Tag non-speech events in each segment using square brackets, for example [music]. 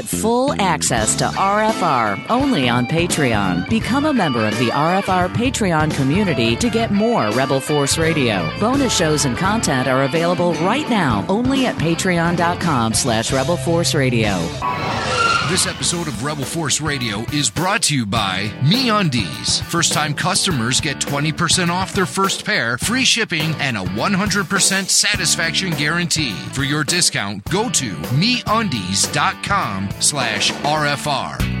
get full access to RFR only on Patreon. Become a member of the RFR Patreon community to get more Rebel Force Radio. Bonus shows and content are available right now only at patreon.com slash Rebel Force Radio. This episode of Rebel Force Radio is brought to you by MeUndies. First time customers get 20% off their first pair, free shipping, and a 100% satisfaction guarantee. For your discount, go to MeUndies.com slash RFR.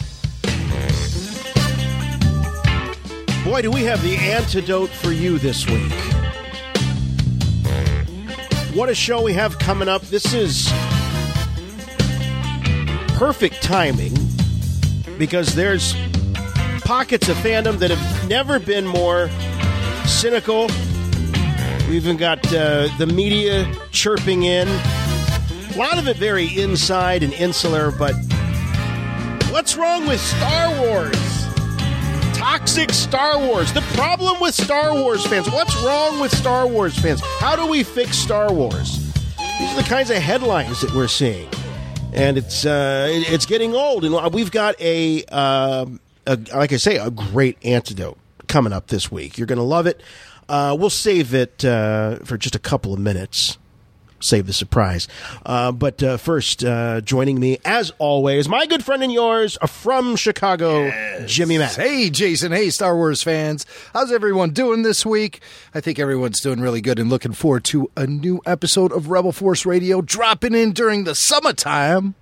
Boy, do we have the antidote for you this week. What a show we have coming up. This is perfect timing because there's pockets of fandom that have never been more cynical. We even got uh, the media chirping in. A lot of it very inside and insular, but what's wrong with Star Wars? Toxic Star Wars. The problem with Star Wars fans. What's wrong with Star Wars fans? How do we fix Star Wars? These are the kinds of headlines that we're seeing, and it's uh, it's getting old. And we've got a, um a like I say, a great antidote coming up this week. You're going to love it. Uh, we'll save it uh, for just a couple of minutes save the surprise. Uh, but uh, first, uh, joining me as always, my good friend and yours uh, from Chicago, Jimmy Mack. Hey, Jason. Hey, Star Wars fans. How's everyone doing this week? I think everyone's doing really good and looking forward to a new episode of Rebel Force Radio dropping in during the summertime.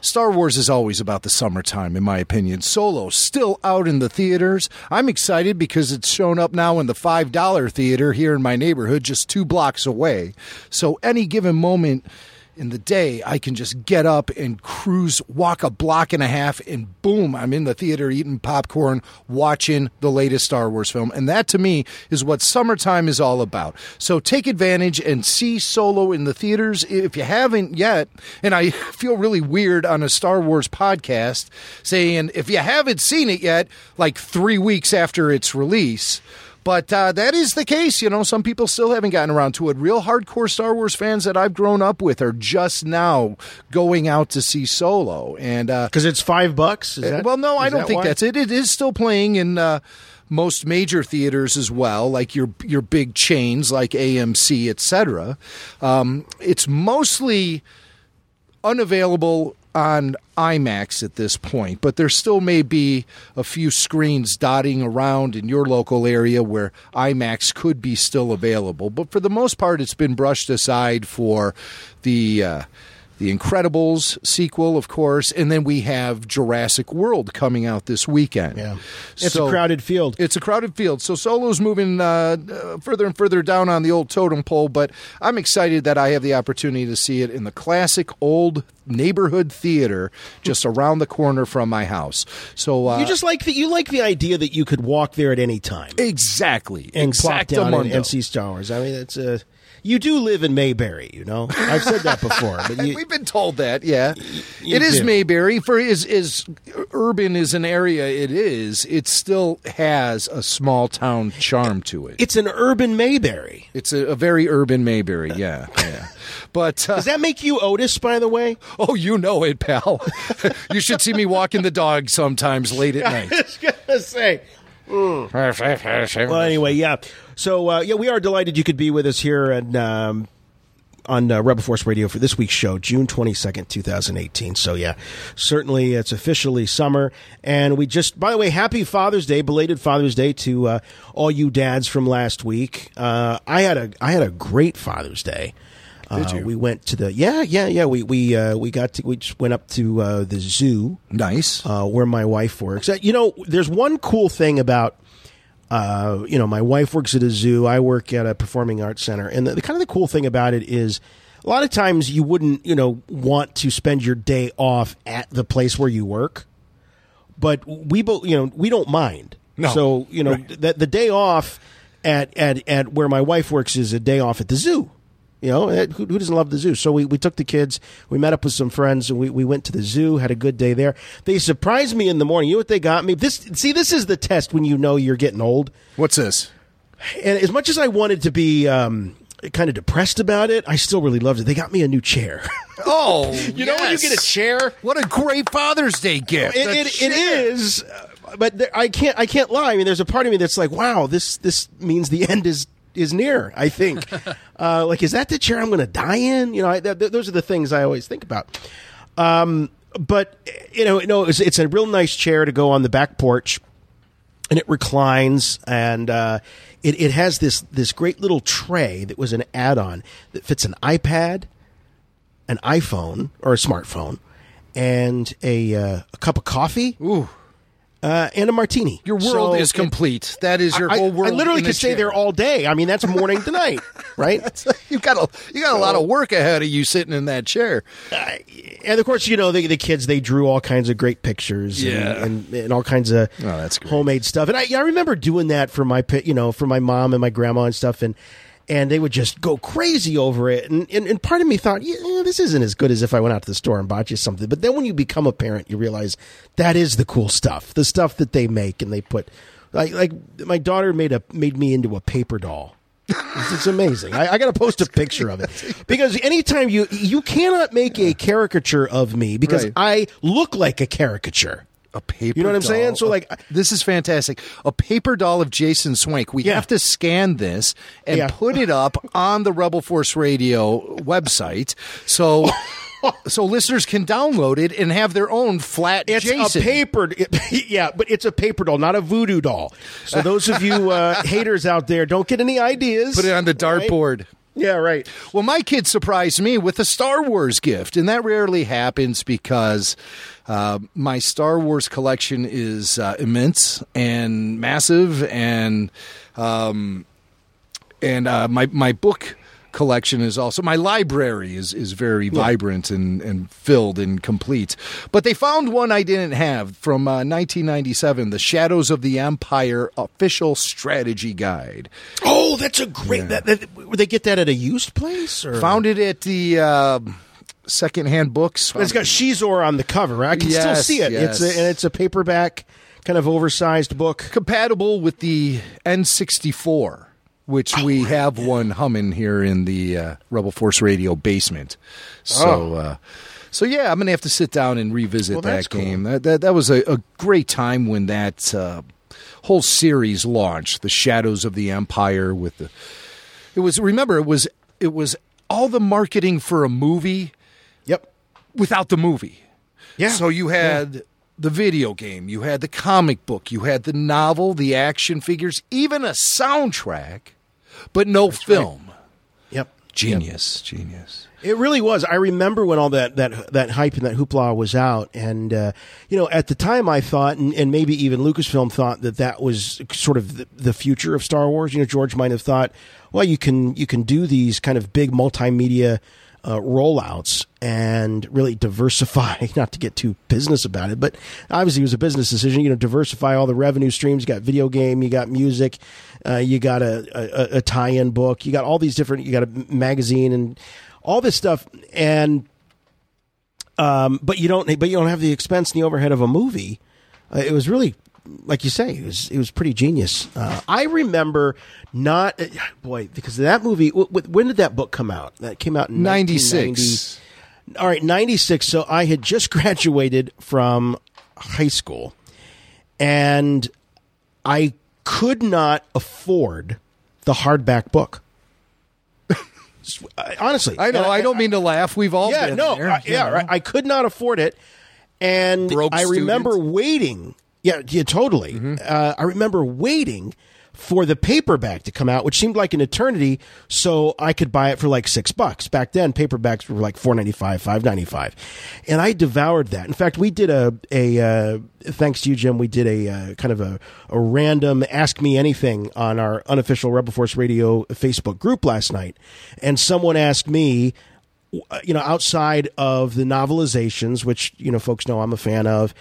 Star Wars is always about the summertime, in my opinion. Solo still out in the theaters. I'm excited because it's shown up now in the $5 theater here in my neighborhood, just two blocks away. So, any given moment in the day, I can just get up and cruise, walk a block and a half, and boom, I'm in the theater eating popcorn, watching the latest Star Wars film. And that to me is what summertime is all about. So take advantage and see Solo in the theaters if you haven't yet. And I [laughs] feel really weird on a Star Wars podcast saying if you haven't seen it yet, like three weeks after its release. But uh, that is the case. You know, some people still haven't gotten around to it. Real hardcore Star Wars fans that I've grown up with are just now going out to see Solo. And uh, Because it's five bucks? Is that, well, no, I don't think why? that's it. It is still playing in uh, most major theaters as well, like your your big chains like AMC, etc. Um, it's mostly unavailable on IMAX at this point, but there still may be a few screens dotting around in your local area where IMAX could be still available. But for the most part, it's been brushed aside for the. Uh, the Incredibles sequel, of course, and then we have Jurassic World coming out this weekend. Yeah. It's a crowded field. It's a crowded field. So Solo's moving uh, uh, further and further down on the old totem pole, but I'm excited that I have the opportunity to see it in the classic old neighborhood theater just around the corner from my house. So uh, You just like the you like the idea that you could walk there at any time exactly and plop down and, and see Star Wars. I mean, it's a you do live in Mayberry, you know. I've said that before, but you, [laughs] We've been told that, yeah. it is do. Mayberry for is as urban is an area it is. It still has a small town charm to it. it's an urban Mayberry. It's a, a very urban Mayberry, yeah, [laughs] yeah. But uh, Does that make you Otis, by the way? oh, you know it, pal. [laughs] you should see me walking the dog sometimes late at night. was gonna say. Well, anyway, yeah. So uh, yeah, we are delighted you could be with us here and um, on uh, Rebel Force Radio for this week's show, June twenty second, two thousand eighteen. So yeah, certainly it's officially summer, and we just. By the way, happy Father's Day, belated Father's Day to uh, all you dads from last week. Uh, I had a I had a great Father's Day. Did Uh, you? We went to the yeah yeah yeah we we uh, we got to we just went up to uh, the zoo Nice. uh, where my wife works. You know, there's one cool thing about, uh, you know, my wife works at a zoo. I work at a performing arts center, and the, the kind of the cool thing about it is, a lot of times you wouldn't, you know, want to spend your day off at the place where you work, but we both, you know, we don't mind. No. So you know, Right. that the day off at at at where my wife works is a day off at the zoo. You know, eh, who, who doesn't love the zoo? So we, we took the kids, we met up with some friends, and we, we went to the zoo, had a good day there. They surprised me in the morning. You know what they got me? This see, this is the test when you know you're getting old. What's this? And as much as I wanted to be um, kind of depressed about it, I still really loved it. They got me a new chair. [laughs] Oh, [laughs] You know when you get a chair? What a great Father's Day gift. It, A it, it chair. is, uh, but there, I can't I can't lie. I mean, there's a part of me that's like, wow, this this means the [laughs] end is is near. I think, [laughs] uh, like, is that the chair I'm going to die in? You know, I, th- th- those are the things I always think about. Um, but you know, no, it's, it's a real nice chair to go on the back porch, and it reclines, and uh, it it has this this great little tray that was an add-on that fits an iPad an iPhone or a smartphone and a, uh, a cup of coffee Ooh. Uh, and a martini. Your world So is it- complete. that is your I, whole world. I literally could stay there all day. I mean, that's morning to night, [laughs] right? you got a you got a lot of work ahead of you sitting in that chair. and of course, you know, the, the kids, they drew all kinds of great pictures and- Yeah. and, and, all kinds of Oh, that's great. homemade stuff. And I, I remember doing that for my, you know, for my mom and my grandma and stuff. And, and they would just go crazy over it. And, and, and part of me thought, yeah, this isn't as good as if I went out to the store and bought you something. But then when you become a parent, you realize that is the cool stuff, the stuff that they make and they put, like, like my daughter made a, made me into a paper doll. It's, it's amazing. I, I got to post a picture of it because anytime you you cannot make a caricature of me because Right. I look like a caricature. A paper. You know what I'm doll. saying? So, like- this is fantastic. A paper doll of Jason Swank. We Yeah. have to scan this and Yeah. put it up [laughs] on the Rebel Force Radio website, so [laughs] so listeners can download it and have their own flat It's Jason. a paper, [laughs] yeah, but it's a paper doll, not a voodoo doll. So those of you uh, haters out there, don't get any ideas. Put it on the Right? dartboard. Yeah, right. Well, my kid surprised me with a Star Wars gift, and that rarely happens because uh, my Star Wars collection is uh, immense and massive, and um, and uh, my my book collection is also my library is is very vibrant and and filled and complete. But they found one I didn't have from uh, 1997, the Shadows of the Empire official strategy guide. Oh, that's a great. That, that, would they get that at a used place? Or? Found it at the uh, secondhand books. It's got Xizor on the cover. Right? I can still see it. yes. It's a, and it's a paperback, kind of oversized book. compatible with the N64, which Oh, we have one humming here in the uh, Rebel Force Radio basement. So, uh, so yeah, I'm gonna have to sit down and revisit Oh. Well, that cool. game. That, that that was a, a great time when that uh, whole series launched, the Shadows of the Empire. With the, it was remember it was it was all the marketing for a movie. Without the movie. Yeah. So you had the video game, you had the comic book, you had the novel, the action figures, even a soundtrack, but no film. Yep. Genius, genius. It really was. I remember when all that that that hype and that hoopla was out, and uh, you know, at the time, I thought, and, and maybe even Lucasfilm thought that that was sort of the, the future of Star Wars. You know, George might have thought, well, you can you can do these kind of big multimedia uh, rollouts and really diversify. [laughs] Not to get too business about it, but obviously it was a business decision. You know, diversify all the revenue streams. You got video game, you got music, uh, you got a, a, a tie-in book, you got all these different. You got a magazine and all this stuff, and um, but you don't, but you don't have the expense and the overhead of a movie. Uh, it was really, like you say, it was it was pretty genius. Uh, I remember not, uh, boy, because that movie. W- w- when did that book come out? That came out in ninety six. All right, ninety six. So I had just [laughs] graduated from high school, and I could not afford the hardback book. [laughs] Honestly, I know. And I don't mean to laugh. We've all yeah, been no, there, I- you yeah, right. I could not afford it, and Broke I remember student. waiting. Yeah, yeah, totally. Mm-hmm. Uh, I remember waiting for the paperback to come out, which seemed like an eternity. So I could buy it for like six bucks. Back then, paperbacks were like four ninety five, five ninety five, and I devoured that. In fact, we did a a uh, thanks to you, Jim. We did a uh, kind of a a random ask me anything on our unofficial Rebel Force Radio Facebook group last night, and someone asked me you know, outside of the novelizations, which you know, folks know I'm a fan of.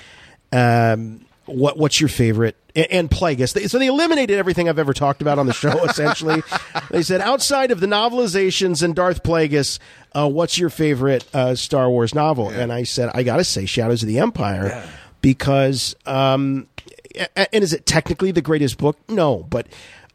Um, what what's your favorite? And, Plagueis. So they eliminated everything I've ever talked about on the show. [laughs] essentially, they said outside of the novelizations and Darth Plagueis, uh, what's your favorite uh, Star Wars novel? And I said I got to say Shadows of the Empire because. Um, and is it technically the greatest book? No, but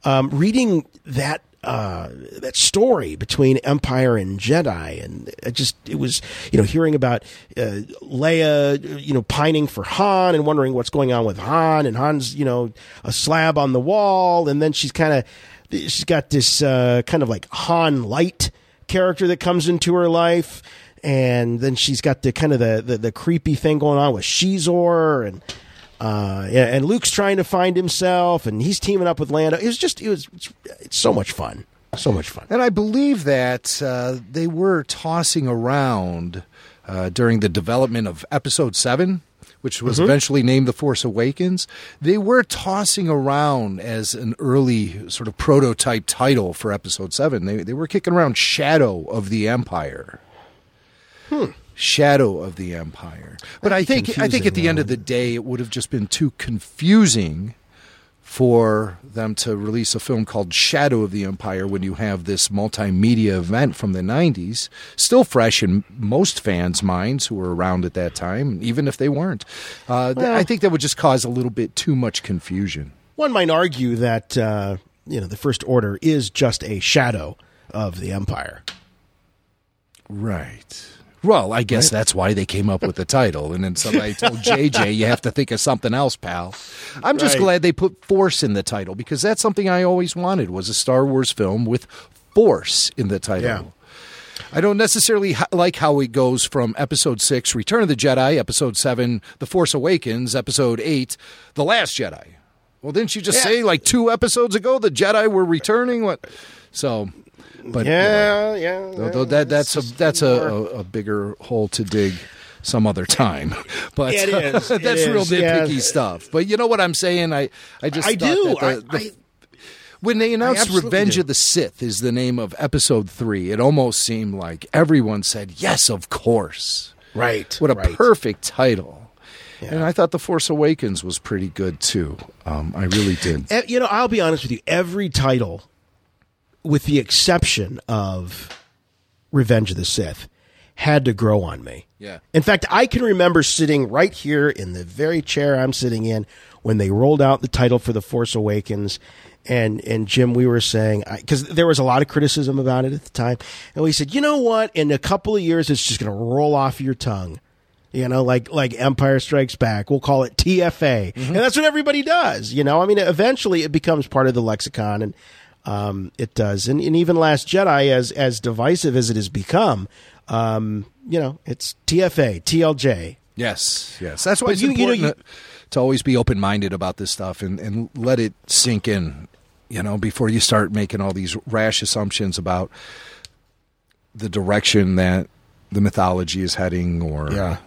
um, reading that uh, that story between Empire and Jedi, and it just it was you know hearing about uh, Leia you know pining for Han and wondering what's going on with Han, and Han's you know a slab on the wall, and then she's kind of she's got this uh, kind of like Han light character that comes into her life. And then she's got the kind of the, the, the creepy thing going on with Xizor and uh, yeah, and Luke's trying to find himself, and he's teaming up with Lando. It was just, it was, it's, so much fun, so much fun. And I believe that uh, they were tossing around uh, during the development of Episode 7, which was Mhm. eventually named The Force Awakens. They were tossing around as an early sort of prototype title for Episode 7. They, they were kicking around Shadow of the Empire. Shadow of the Empire. But I think I think at the end of the day it would have just been too confusing for them to release a film called Shadow of the Empire when you have this multimedia event from the 90s, still fresh in most fans' minds who were around at that time, even if they weren't. Uh, Well- I think that would just cause a little bit too much confusion. One might argue that uh, you know the First Order is just a shadow of the Empire. Right. Well, I guess that's why they came up with the title. And then somebody told [laughs] JJ, you have to think of something else, pal. I'm just Right. glad they put Force in the title because that's something I always wanted was a Star Wars film with Force in the title. Yeah. I don't necessarily like how it goes from Episode Six, Return of the Jedi, Episode Seven, The Force Awakens, Episode Eight, The Last Jedi. Well, didn't you just Yeah. say like two episodes ago the Jedi were returning? What? So, but yeah, yeah. Though, though that that's a that's a, a, a bigger hole to dig some other time. [laughs] But It is, [laughs] it that's real is, yeah. stuff. But you know what I'm saying? I I just I do. that the- I- the- when they announced Revenge do. of the Sith is the name of Episode Three, it almost seemed like everyone said yes, of course. Right. What a right. perfect title. And I thought The Force Awakens was pretty good too. Um, I really did. You know, I'll be honest with you. Every title, with the exception of Revenge of the Sith, had to grow on me. Yeah. In fact, I can remember sitting right here in the very chair I'm sitting in when they rolled out the title for The Force Awakens. And, and Jim, we were saying, because there was a lot of criticism about it at the time. And we said, you know what? In a couple of years, it's just going to roll off your tongue. You know, like like Empire Strikes Back. We'll call it TFA, mm-hmm. and that's what everybody does. You know, I mean, eventually it becomes part of the lexicon, and um, it does. And, and even Last Jedi, as as divisive as it has become, um, you know, it's TFA, TLJ. Yes, yes. That's why But it's you- you know, important you- to, to always be open minded about this stuff and, and let it sink in, you know, before you start making all these rash assumptions about the direction that the mythology is heading or Yeah.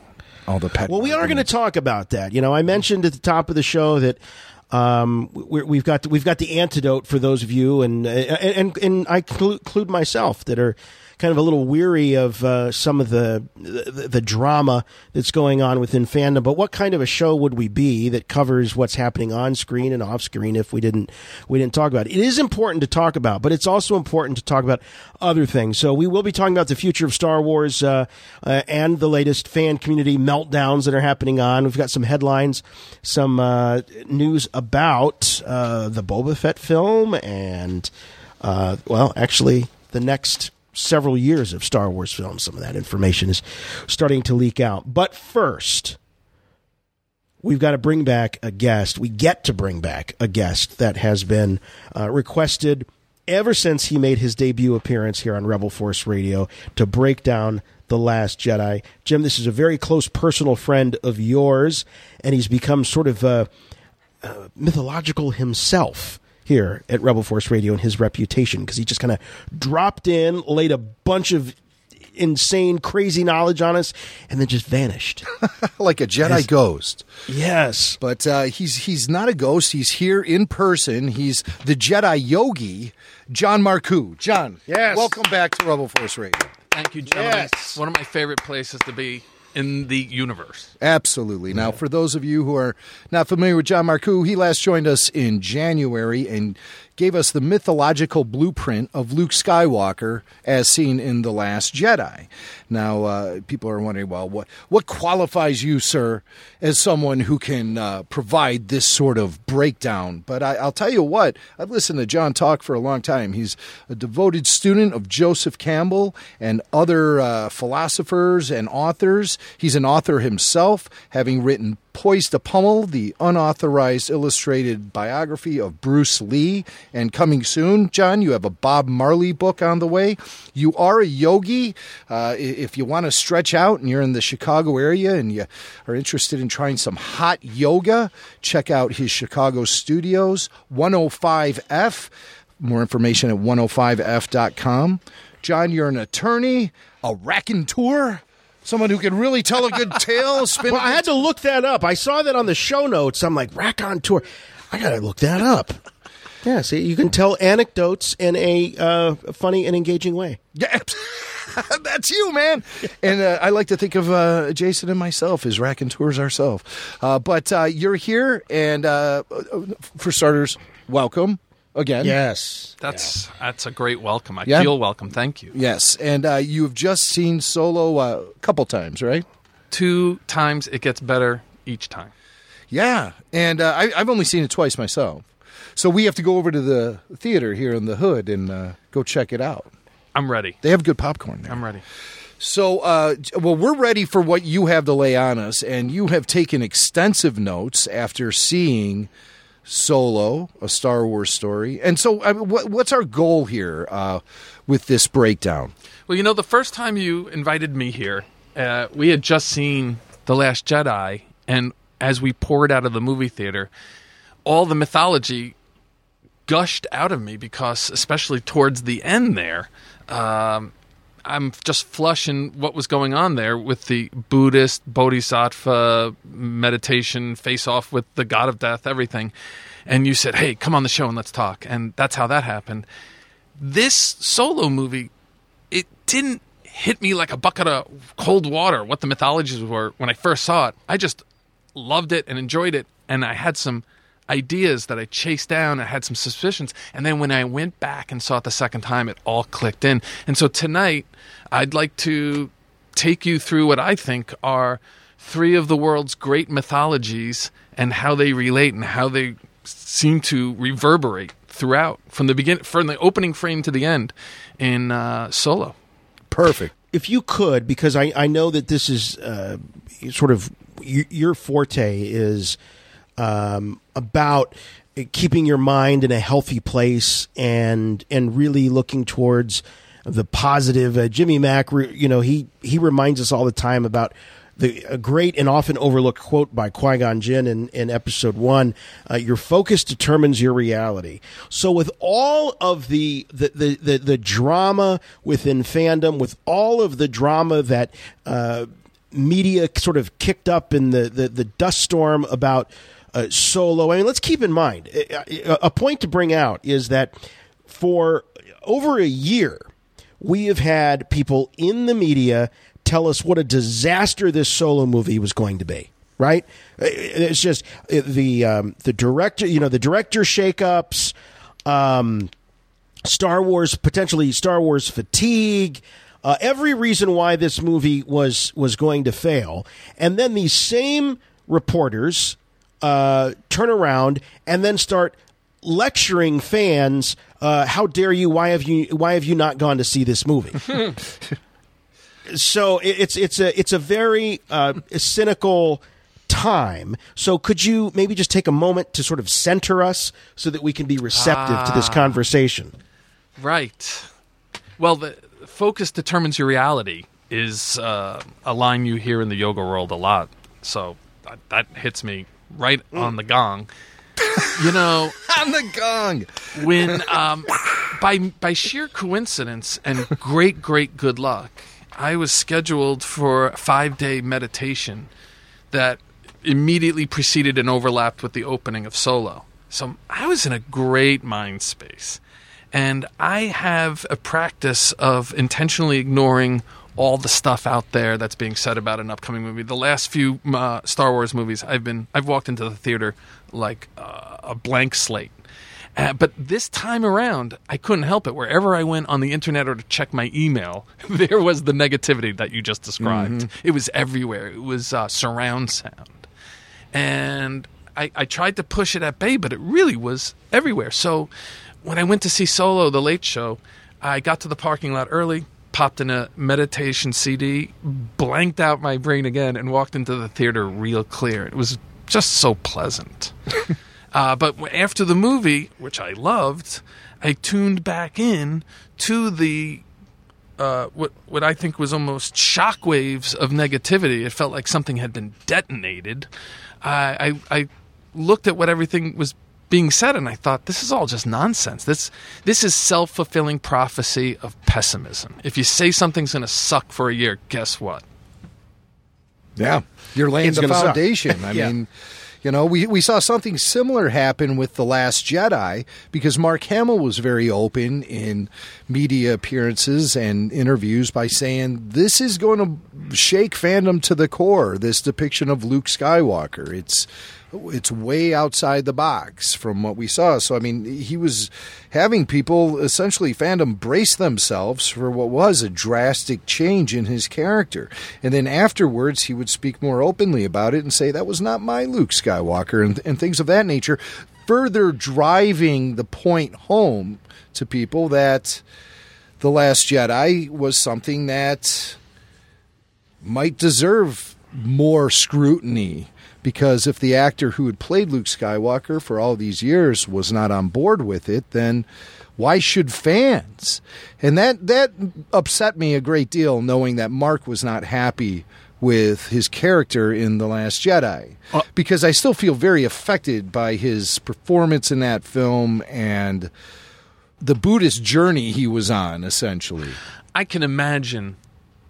all the pet. Well, we are going to talk about that. You know, I mentioned at the top of the show that um, we're, we've got we've got the antidote for those of you, and and and I include myself that are kind of a little weary of uh, some of the, the the drama that's going on within fandom. But what kind of a show would we be that covers what's happening on screen and off screen if we didn't we didn't talk about it? It is important to talk about, but it's also important to talk about other things. So we will be talking about the future of Star Wars uh, uh, and the latest fan community meltdowns that are happening on. We've got some headlines, some uh, news about uh, the Boba Fett film, and uh, well, actually, the next several years of Star Wars films. Some of that information is starting to leak out. But first, we've got to bring back a guest. We get to bring back a guest that has been uh, requested ever since he made his debut appearance here on Rebel Force Radio to break down The Last Jedi. Jim, this is a very close personal friend of yours, and he's become sort of uh, uh, mythological himself here at Rebel Force Radio and his reputation because he just kind of dropped in, laid a bunch of insane, crazy knowledge on us, and then just vanished. [laughs] like a Jedi Yes. ghost. yes. But uh, he's he's not a ghost. He's here in person. He's the Jedi yogi, John Marcoux. John, Yes. welcome back to Rebel Force Radio. Thank you, gentlemen. Yes. One of my favorite places to be in the universe. Absolutely. Now, for those of you who are not familiar with John Marcoux, he last joined us in January and gave us the mythological blueprint of Luke Skywalker as seen in The Last Jedi. Now, uh, people are wondering, well, what, what qualifies you, sir, as someone who can uh, provide this sort of breakdown? But I, I'll tell you what, I've listened to John talk for a long time. He's a devoted student of Joseph Campbell and other uh, philosophers and authors. He's an author himself, having written Poised to Pummel, the unauthorized illustrated biography of Bruce Lee. And coming soon, John, you have a Bob Marley book on the way. You are a yogi. Uh, if you want to stretch out and you're in the Chicago area and you are interested in trying some hot yoga, check out his Chicago studios, 105F. More information at 105f.com. John, you're an attorney, a raconteur, someone who can really tell a good [laughs] tale. Spin Well, I had to look that up. I saw that on the show notes. I'm like, Rack on tour. I got to look that up. Yeah, see, you can tell anecdotes in a uh, funny and engaging way. Yeah, [laughs] that's you, man. And uh, I like to think of uh, Jason and myself as raconteurs ourselves. Uh, but uh, you're here, and uh, for starters, welcome again. Yes. That's that's a great welcome. I Yeah? feel welcome. Thank you. Yes, and uh, you have just seen Solo uh, a couple times, right? Two times it gets better each time. Yeah, and uh, I, I've only seen it twice myself. So we have to go over to the theater here in the hood and uh, go check it out. I'm ready. They have good popcorn there. I'm ready. So, uh, well, we're ready for what you have to lay on us, and you have taken extensive notes after seeing Solo, a Star Wars story. And so, I mean, what, what's our goal here uh, with this breakdown? Well, you know, the first time you invited me here, uh, we had just seen The Last Jedi, and as we poured out of the movie theater, all the mythology gushed out of me because, especially towards the end there, um, I'm just flushing what was going on there with the Buddhist bodhisattva meditation, face off with the god of death, everything. And you said, hey, come on the show and let's talk. And that's how that happened. This solo movie it didn't hit me like a bucket of cold water what the mythologies were when I first saw it. I just loved it and enjoyed it, and I had some ideas that I chased down. I had some suspicions, and then when I went back and saw it the second time, it all clicked in. And so tonight, I'd like to take you through what I think are three of the world's great mythologies and how they relate and how they seem to reverberate throughout from the begin from the opening frame to the end in uh, Solo. Perfect. If you could, because I, I know that this is uh, sort of your forte is um, about keeping your mind in a healthy place and and really looking towards the positive. Uh, Jimmy Mack, you know, he he reminds us all the time about the a great and often overlooked quote by Qui Gon Jinn in, in Episode One: uh, "Your focus determines your reality." So, with all of the the, the the the drama within fandom, with all of the drama that uh, media sort of kicked up in the the, the dust storm about uh, Solo. I mean, let's keep in mind a, a point to bring out is that for over a year, we have had people in the media tell us what a disaster this Solo movie was going to be. Right? It's just uh, the um, the director, you know, the director shakeups, um, Star Wars potentially Star Wars fatigue. Uh, every reason why this movie was was going to fail, and then these same reporters uh, turn around and then start lecturing fans. Uh, how dare you? Why have you? Why have you not gone to see this movie? [laughs] so it's it's a it's a very uh, cynical time. So could you maybe just take a moment to sort of center us so that we can be receptive to this Ah. conversation? Right. Well, the focus determines your reality is uh, a line you hear in the yoga world a lot. So that, that hits me right on the gong. You know, [laughs] on the gong. when um, by by sheer coincidence and great great good luck, I was scheduled for a five day meditation that immediately preceded and overlapped with the opening of Solo. So I was in a great mind space, and I have a practice of intentionally ignoring all the stuff out there that's being said about an upcoming movie. The last few uh, Star Wars movies, I've been I've walked into the theater like uh, a blank slate. Uh, but this time around, I couldn't help it. Wherever I went on the internet or to check my email, [laughs] there was the negativity that you just described. It was everywhere. It was uh, surround sound, and I, I tried to push it at bay, but it really was everywhere. So when I went to see Solo, the Late Show, I got to the parking lot early, popped in a meditation CD, blanked out my brain again, and walked into the theater real clear. It was just so pleasant. [laughs] uh, but after the movie, which I loved, I tuned back in to the uh, what what I think was almost shockwaves of negativity. It felt like something had been detonated. I I, I looked at what everything was being said, and I thought, this is all just nonsense. This this is self fulfilling prophecy of pessimism. If you say something's going to suck for a year, guess what? Yeah, you're laying It's the gonna suck. foundation. [laughs] I Yeah. mean, you know, we we saw something similar happen with the Last Jedi because Mark Hamill was very open in media appearances and interviews by saying this is going to shake fandom to the core. This depiction of Luke Skywalker, it's it's way outside the box from what we saw. So I mean, he was having people essentially fandom brace themselves for what was a drastic change in his character. And then afterwards, he would speak more openly about it and say that was not my Luke Skywalker and, and things of that nature, further driving the point home to people that the Last Jedi was something that might deserve more scrutiny because if the actor who had played Luke Skywalker for all these years was not on board with it, then why should fans? And that that upset me a great deal knowing that Mark was not happy with his character in The Last Jedi because I still feel very affected by his performance in that film and the Buddhist journey he was on essentially. I can imagine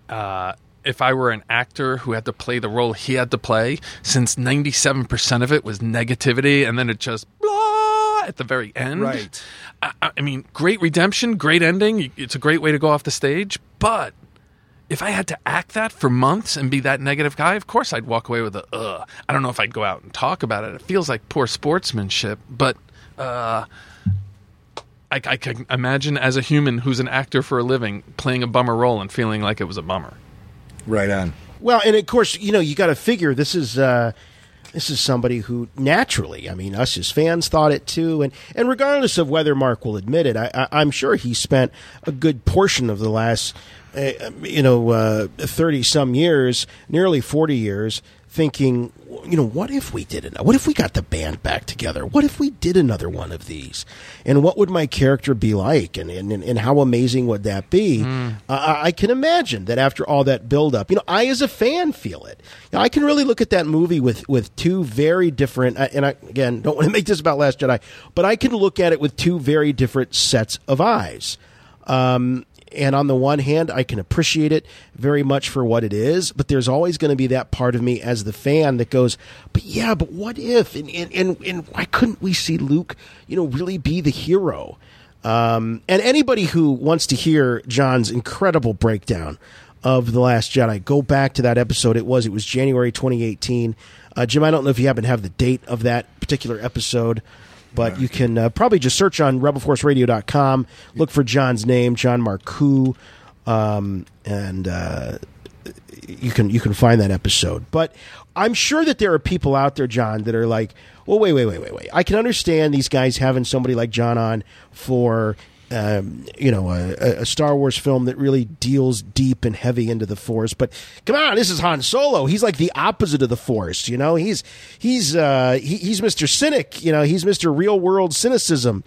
uh, if I were an actor who had to play the role he had to play, since 97% of it was negativity and then it just blah at the very end. Right. I, I mean, great redemption, great ending. It's a great way to go off the stage. But if I had to act that for months and be that negative guy, of course I'd walk away with a ugh. I don't know if I'd go out and talk about it. It feels like poor sportsmanship, but. Uh, I, I can imagine as a human who's an actor for a living playing a bummer role and feeling like it was a bummer. Right on. Well, and of course, you know, you got to figure this is uh, this is somebody who naturally, I mean, us as fans thought it too, and and regardless of whether Mark will admit it, I, I'm sure he spent a good portion of the last, uh, you know, thirty some years, nearly forty years, thinking, you know, what if we did it? What if we got the band back together? What if we did another one of these? And what would my character be like? And and, and how amazing would that be? Uh, I I can imagine that after all that build up, you know, I as a fan feel it. You know, I can really look at that movie with with two very different. uh, And I again don't want to [laughs] make this about Last Jedi, but I can look at it with two very different sets of eyes. Um, and on the one hand, I can appreciate it very much for what it is, but there's always going to be that part of me as the fan that goes, but yeah, but what if? And, and, and, and why couldn't we see Luke, you know, really be the hero? Um, and anybody who wants to hear John's incredible breakdown of The Last Jedi, go back to that episode. It was, it was January 2018. Uh, Jim, I don't know if you happen to have the date of that particular episode but you can uh, probably just search on rebelforceradio.com look for john's name john marcoux um, and uh, you can you can find that episode. But i'm sure that there are people out there john that are like well wait wait wait wait wait. I can understand these guys having somebody like john on for um, you know, a, a Star Wars film that really deals deep and heavy into the Force. But come on, this is Han Solo. He's like the opposite of the Force. You know, he's he's uh, he, he's Mister Cynic. You know, he's Mister Real World Cynicism.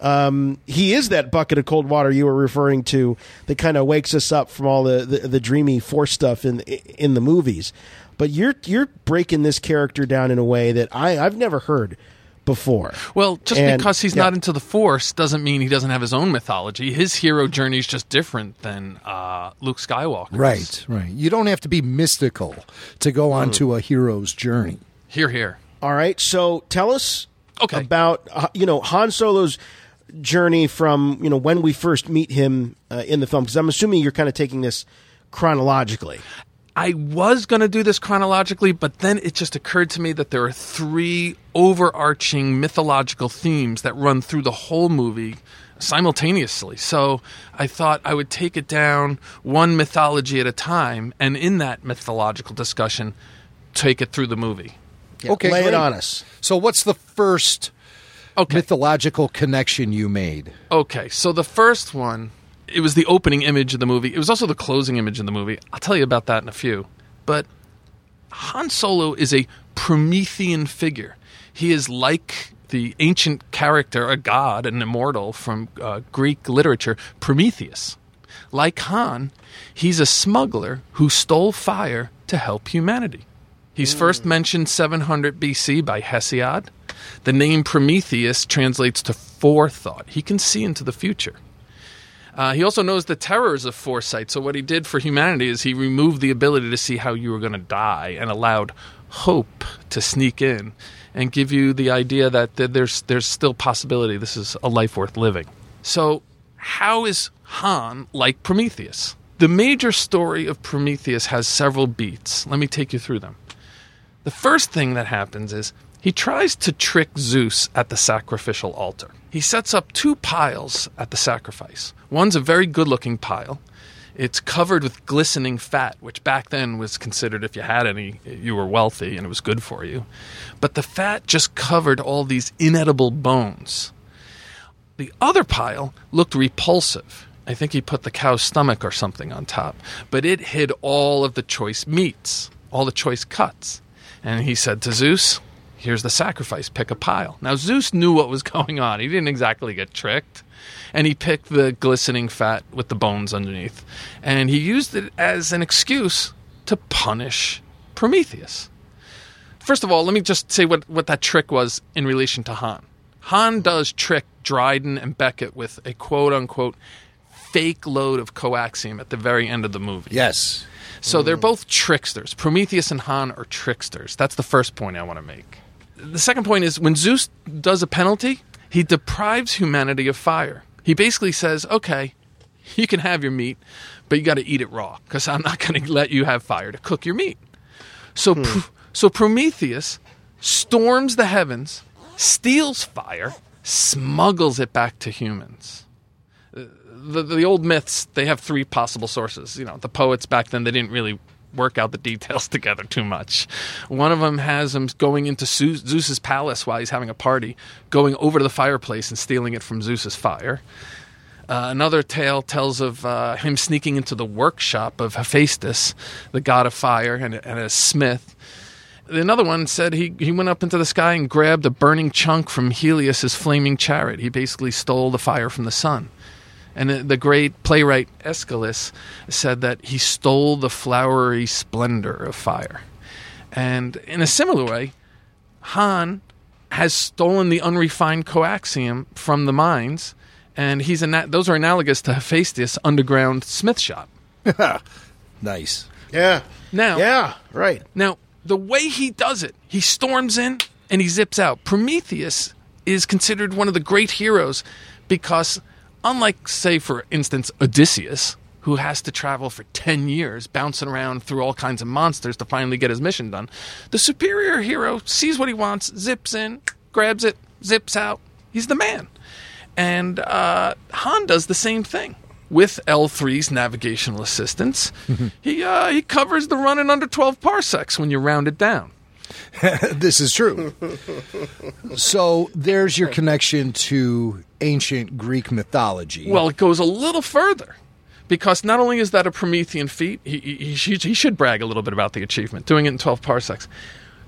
Um, he is that bucket of cold water you were referring to that kind of wakes us up from all the, the, the dreamy Force stuff in in the movies. But you're you're breaking this character down in a way that I, I've never heard before. Well, just And- because he's yeah. not into the Force doesn't mean he doesn't have his own mythology. His hero journey is just different than uh, Luke Skywalker. Right, right. You don't have to be mystical to go Mm. onto a hero's journey. Here, here. All right. So tell us Okay. about uh, you know Han Solo's journey from you know when we first meet him uh, in the film because I'm assuming you're kind of taking this chronologically. I was going to do this chronologically, but then it just occurred to me that there are three overarching mythological themes that run through the whole movie simultaneously. So I thought I would take it down one mythology at a time, and in that mythological discussion, take it through the movie. Okay, lay it on us. So, what's the first Okay. mythological connection you made? Okay, so the first one, it was the opening image of the movie. It was also the closing image of the movie. I'll tell you about that in a few. But Han Solo is a Promethean figure. He is like the ancient character, a god, an immortal from uh, Greek literature, Prometheus. Like Han, he's a smuggler who stole fire to help humanity. He's first mentioned 700 BC by Hesiod. The name Prometheus translates to forethought. He can see into the future. Uh, he also knows the terrors of foresight. So, what he did for humanity is he removed the ability to see how you were going to die and allowed hope to sneak in and give you the idea that th- there's, there's still possibility. This is a life worth living. So, how is Han like Prometheus? The major story of Prometheus has several beats. Let me take you through them. The first thing that happens is he tries to trick Zeus at the sacrificial altar. He sets up two piles at the sacrifice. One's a very good looking pile. It's covered with glistening fat, which back then was considered, if you had any, you were wealthy and it was good for you. But the fat just covered all these inedible bones. The other pile looked repulsive. I think he put the cow's stomach or something on top, but it hid all of the choice meats, all the choice cuts. And he said to Zeus, Here's the sacrifice, pick a pile. Now, Zeus knew what was [laughs] going on. He didn't exactly get tricked. And he picked the glistening fat with the bones underneath. And he used it as an excuse to punish Prometheus. First of all, let me just say what, what that trick was in relation to Han. Han does trick Dryden and Beckett with a quote unquote fake load of coaxium at the very end of the movie. Yes. So they're mm. both tricksters. Prometheus and Han are tricksters. That's the first point I want to make. The second point is when Zeus does a penalty, he deprives humanity of fire. He basically says, okay, you can have your meat, but you got to eat it raw because I'm not going to let you have fire to cook your meat. So, hmm. Pr- so Prometheus storms the heavens, steals fire, smuggles it back to humans uh, the, the old myths they have three possible sources you know the poets back then they didn't really work out the details [laughs] together too much one of them has him going into Zeus- zeus's palace while he's having a party going over to the fireplace and stealing it from zeus's fire uh, another tale tells of uh, him sneaking into the workshop of Hephaestus, the god of fire, and, and a smith. Another one said he, he went up into the sky and grabbed a burning chunk from Helios's flaming chariot. He basically stole the fire from the sun. And the, the great playwright Aeschylus said that he stole the flowery splendor of fire. And in a similar way, Han has stolen the unrefined coaxium from the mines, and he's ana- those are analogous to Hephaestus' underground smith shop. [laughs] Nice. Yeah. Now, Yeah. Right. now, the way he does it, he storms in and he zips out. Prometheus is considered one of the great heroes because, unlike, say, for instance, Odysseus, who has to travel for 10 years, bouncing around through all kinds of monsters to finally get his mission done, the superior hero sees what he wants, zips in, grabs it, zips out. He's the man. And uh, Han does the same thing. With L3's navigational assistance, he uh, he covers the run in under 12 parsecs when you round it down. [laughs] this is true. so there's your connection to ancient Greek mythology. Well, it goes a little further because not only is that a Promethean feat, he, he, he, should, brag a little bit about the achievement, doing it in 12 parsecs.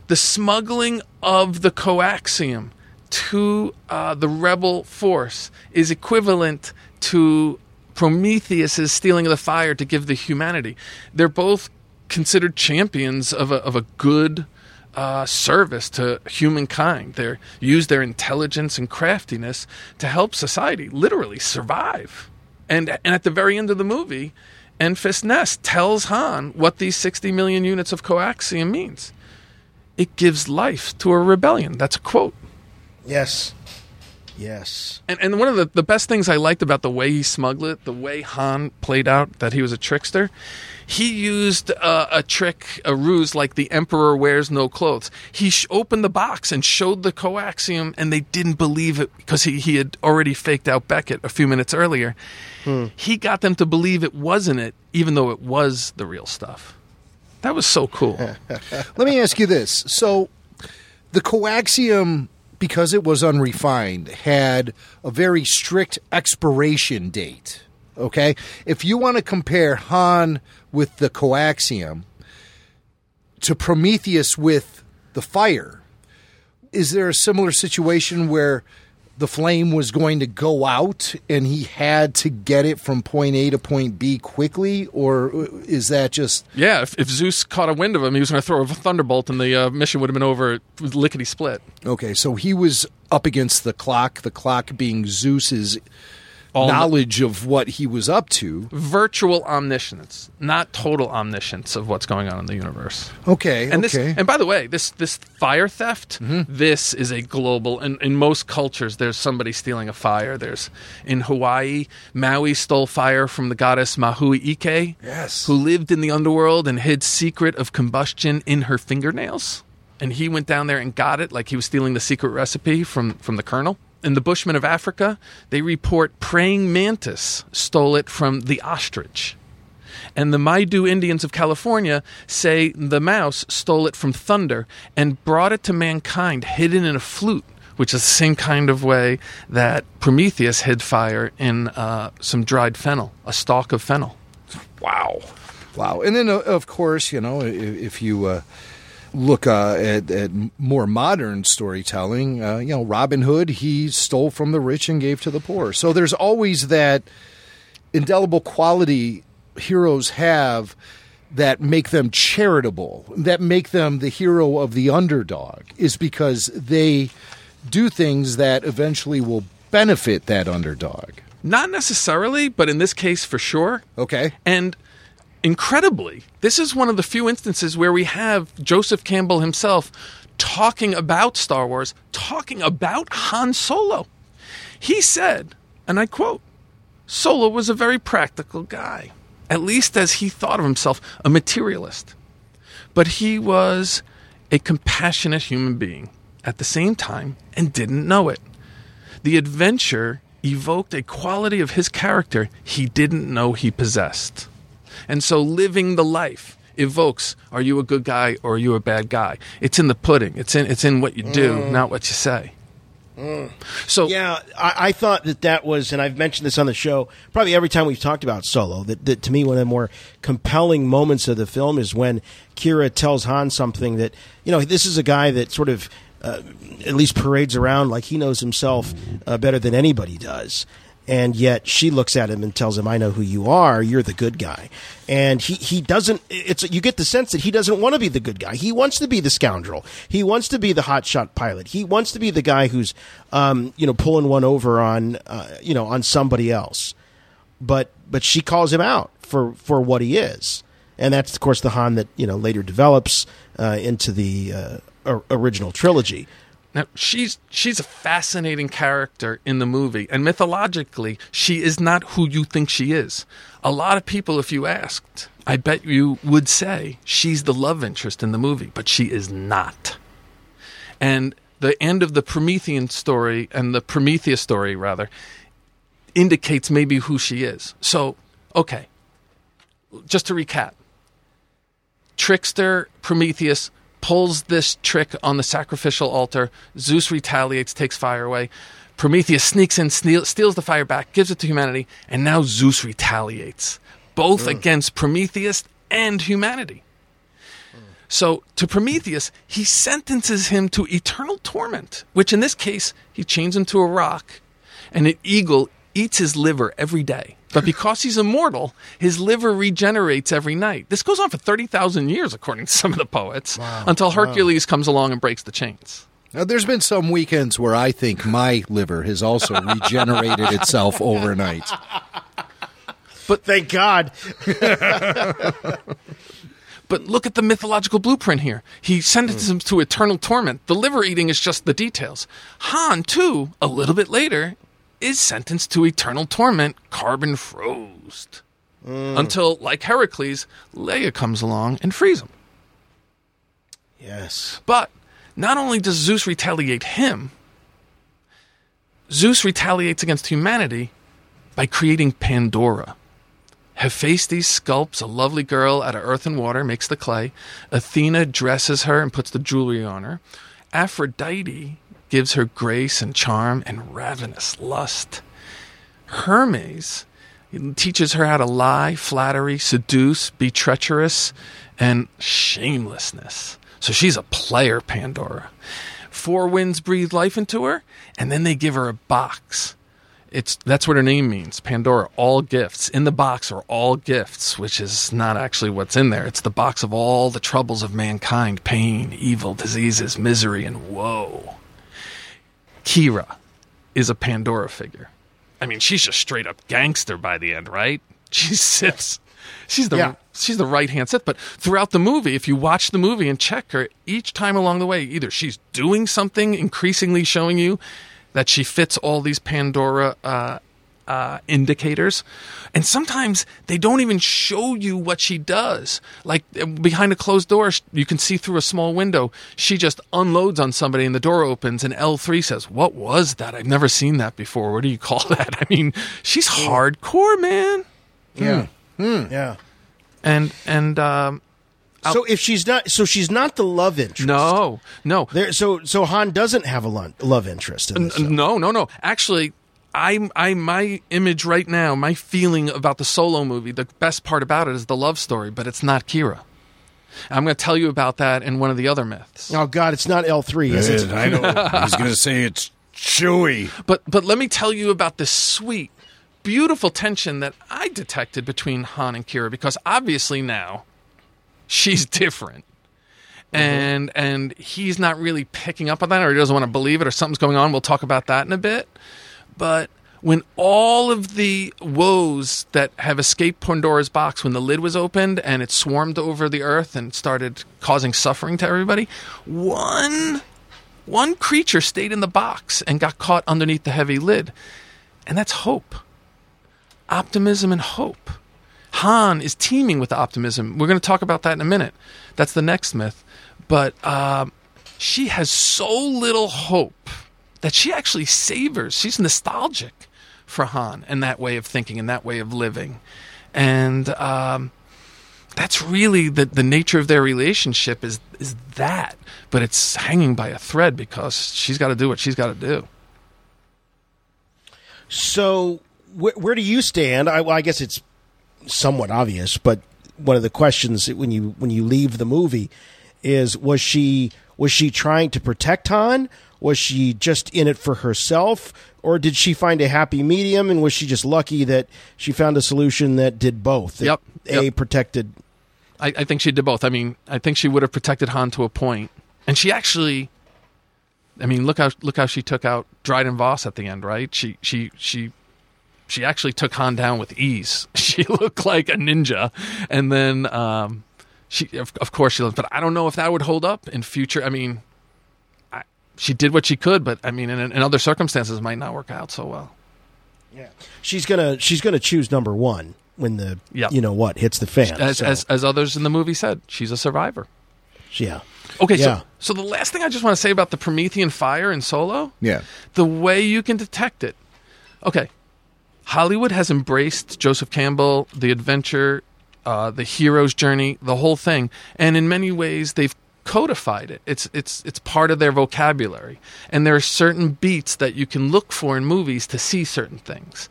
The smuggling of the coaxium to uh, the rebel force is equivalent to Prometheus's stealing of the fire to give the humanity. They're both considered champions of a, of a good uh, service to humankind. They use their intelligence and craftiness to help society literally survive. And and at the very end of the movie, Enfys Nest tells Han what these 60 million units of coaxium means. It gives life to a rebellion. That's a quote. Yes. Yes. And, and one of the, the best things I liked about the way he smuggled it, the way Han played out that he was a trickster, he used uh, a trick, a ruse like the Emperor wears no clothes. He sh- opened the box and showed the coaxium, and they didn't believe it because he, he had already faked out Beckett a few minutes earlier. He got them to believe it wasn't it, even though it was the real stuff. That was so cool. [laughs] Let me ask you this. So, the coaxium, because it was unrefined, had a very strict expiration date. Okay? If you want to compare Han with the coaxium to Prometheus with the fire, is there a similar situation where the flame was going to go out and he had to get it from point A to point B quickly? Or is that just. Yeah, if, if Zeus caught a wind of him, he was going to throw a thunderbolt, and the uh, mission would have been over lickety split. Okay, so he was up against the clock, the clock being Zeus's All- knowledge of what he was up to. Virtual omniscience, not total omniscience of what's going on in the universe. Okay, And this, okay. Mm-hmm. and by the way, this this fire theft, this is a global. And in most cultures, there's somebody stealing a fire. There's in Hawaii, Maui stole fire from the goddess Mahui Ike, Yes. who lived in the underworld and hid secret of combustion in her fingernails. And he went down there and got it, like he was stealing the secret recipe from from the colonel. In the Bushmen of Africa, they report praying mantis stole it from the ostrich. And the Maidu Indians of California say the mouse stole it from thunder and brought it to mankind hidden in a flute, which is the same kind of way that Prometheus hid fire in uh, some dried fennel, a stalk of fennel. Wow. Wow. And then, uh, of course, you know, i- if you uh, look uh, at, at more modern storytelling, uh, you know, Robin Hood, he stole from the rich and gave to the poor. So there's always that indelible quality heroes have that make them charitable, that make them the hero of the underdog, is because they do things that eventually will benefit that underdog. Not necessarily, but in this case, for sure. Okay. And incredibly, this is one of the few instances where we have Joseph Campbell himself talking about Star Wars, talking about Han Solo. He said, and I quote, Solo was a very practical guy, at least as he thought of himself, a materialist. But he was a compassionate human being at the same time and didn't know it. The adventure evoked a quality of his character he didn't know he possessed. And so living the life evokes are you a good guy or are you a bad guy? It's in the pudding. It's in it's in what you do, Mm. not what you say. So yeah, I, I thought that that was, and I've mentioned this on the show probably every time we've talked about Solo. That, that to me, one of the more compelling moments of the film is when Qi'ra tells Han something that you know this is a guy that sort of uh, at least parades around like he knows himself uh, better than anybody does. And yet she looks at him and tells him, "I know who you are. You're the good guy." And he, he doesn't. It's you get the sense that he doesn't want to be the good guy. He wants to be the scoundrel. He wants to be the hotshot pilot. He wants to be the guy who's, um, you know, pulling one over on, uh, you know, on somebody else. But but she calls him out for for what he is, and that's of course the Han that you know later develops uh, into the uh, or- original trilogy. Now she's she's a fascinating character in the movie, and mythologically, she is not who you think she is. A lot of people, if you asked, I bet you would say she's the love interest in the movie, but she is not. And the end of the Promethean story and the Prometheus story, rather, indicates maybe who she is. So, okay, just to recap trickster Prometheus pulls this trick on the sacrificial altar. Zeus retaliates, takes fire away. Prometheus sneaks in, steal, steals the fire back, gives it to humanity, and now Zeus retaliates, both hmm. against Prometheus and humanity. So to Prometheus, he sentences him to eternal torment, which in this case, he chains him to a rock, and an eagle eats his liver every day. But because he's immortal, his liver regenerates every night. This goes on for 30,000 years, according to some of the poets, until Hercules comes along and breaks the chains. Now, there's been some weekends where I think my liver has also [laughs] regenerated itself overnight. But thank God. [laughs] But look at the mythological blueprint here. He sentences him to eternal torment. The liver eating is just the details. Han, too, a little bit later, is sentenced to eternal torment, carbon froze. Until, like Heracles, Leia comes along and frees him. Yes. But not only does Zeus retaliate him, Zeus retaliates against humanity by creating Pandora. Hephaestus sculpts a lovely girl out of earth and water, makes the clay. Athena dresses her and puts the jewelry on her. Aphrodite gives her grace and charm and ravenous lust. Hermes teaches her how to lie, flattery, seduce, be treacherous, and shamelessness. So she's a player, Pandora. Four winds breathe life into her, and then they give her a box. It's that's what her name means, Pandora. All gifts in the box are all gifts, which is not actually what's in there. It's the box of all the troubles of mankind: pain, evil, diseases, misery, and woe. Qi'ra is a Pandora figure. I mean, she's just straight up gangster by the end, right? [laughs] She sits. She's the Yeah. she's the right hand Sith. But throughout the movie, if you watch the movie and check her, each time along the way, either she's doing something increasingly showing you that she fits all these Pandora uh, uh, indicators, and sometimes they don't even show you what she does. Like uh, behind a closed door, you can see through a small window. She just unloads on somebody, and the door opens, and L three says, "What was that? I've never seen that before. What do you call [laughs] that?" I mean, she's hardcore, man. Yeah. Yeah. And and um, So if she's not, so she's not the love interest. no, no, There, so so Han doesn't have a love interest in this. film. No, no, no. Actually, I, I, my image right now, my feeling about the solo movie, the best part about it is the love story, but it's not Qi'ra. I'm going to tell you about that in one of the other myths. Oh God, it's not L three, is it? I know. I was going to say it's Chewie. [laughs] But, but let me tell you about this sweet, beautiful tension that I detected between Han and Qi'ra, because obviously now she's different. Mm-hmm. And and he's not really picking up on that, or he doesn't want to believe it, or something's going on. We'll talk about that in a bit. But when all of the woes that have escaped Pandora's box, when the lid was opened and it swarmed over the earth and started causing suffering to everybody, one one creature stayed in the box and got caught underneath the heavy lid, and that's hope, optimism, and hope. Han is teeming with optimism. We're going to talk about that in a minute. That's the next myth. But um, she has so little hope that she actually savors. She's nostalgic for Han and that way of thinking and that way of living. And um, that's really the, the nature of their relationship is, is that. But it's hanging by a thread because she's got to do what she's got to do. So wh- where do you stand? I, well, I guess it's somewhat obvious, but one of the questions when you when you leave the movie is was she was she trying to protect Han? Was she just in it for herself, or did she find a happy medium? And was she just lucky that she found a solution that did both? That Yep, A yep. protected. I, I think she did both. I mean, I think she would have protected Han to a point, and she actually. I mean, look how look how she took out Dryden Voss at the end, right? She she she she actually took Han down with ease. [laughs] She looked like a ninja, and then um, she of, of course she. But I don't know if that would hold up in future. I mean, she did what she could, but I mean, in, in other circumstances, it might not work out so well. Yeah, she's gonna she's gonna choose number one when the Yep. you know what hits the fan. As, so, as as others in the movie said, she's a survivor. yeah. Okay, Yeah. so so the last thing I just want to say about the Promethean fire in Solo, Yeah. the way you can detect it. Okay, Hollywood has embraced Joseph Campbell, the adventure, uh, the hero's journey, the whole thing, and in many ways they've codified it. It's it's it's part of their vocabulary, and there are certain beats that you can look for in movies to see certain things.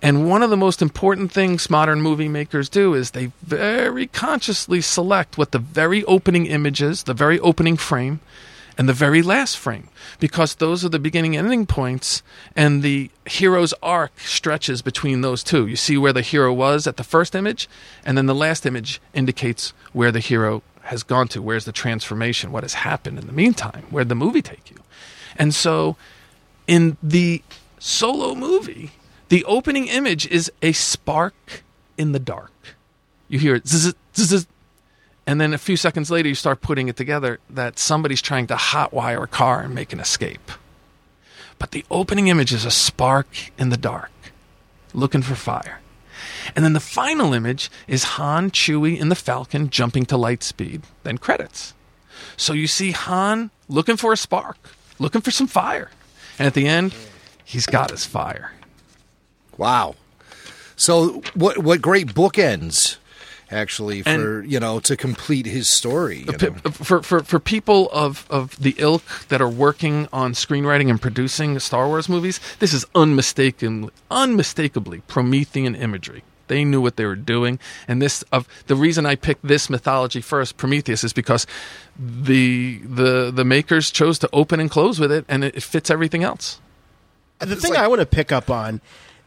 And one of the most important things modern movie makers do is they very consciously select what the very opening image is, the very opening frame, and the very last frame because those are the beginning and ending points and the hero's arc stretches between those two you see where the hero was at the first image and then the last image indicates where the hero has gone to where's the transformation what has happened in the meantime where'd the movie take you and so in the solo movie the opening image is a spark in the dark you hear it and then a few seconds later, you start putting it together that somebody's trying to hotwire a car and make an escape. But the opening image is a spark in the dark, looking for fire. And then the final image is Han, Chewie, and the Falcon jumping to light speed, then credits. So you see Han looking for a spark, looking for some fire. And at the end, he's got his fire. Wow. So what what great bookends actually for you know to complete his story. you know. P- for, for for people of, of the ilk that are working on screenwriting and producing Star Wars movies, this is unmistakably unmistakably Promethean imagery. They knew what they were doing, and this of the reason I picked this mythology first, Prometheus, is because the the the makers chose to open and close with it, and it, it fits everything else. The thing I want to pick up on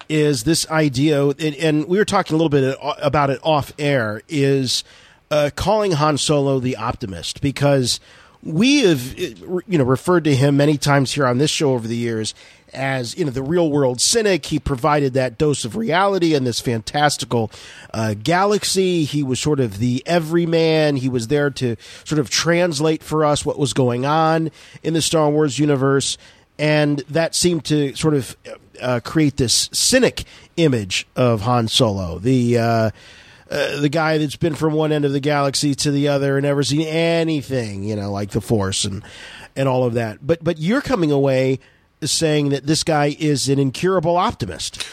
is this idea, and, and we were talking a little bit about it off air, is uh, calling Han Solo the optimist because we have, you know, referred to him many times here on this show over the years as you know the real world cynic. He provided that dose of reality in this fantastical uh, galaxy. He was sort of the everyman. He was there to sort of translate for us what was going on in the Star Wars universe, and that seemed to sort of uh, create this cynic image of Han Solo, the. Uh, uh, the guy that's been from one end of the galaxy to the other and never seen anything, you know, like the Force and and all of that. But but you're coming away saying that this guy is an incurable optimist.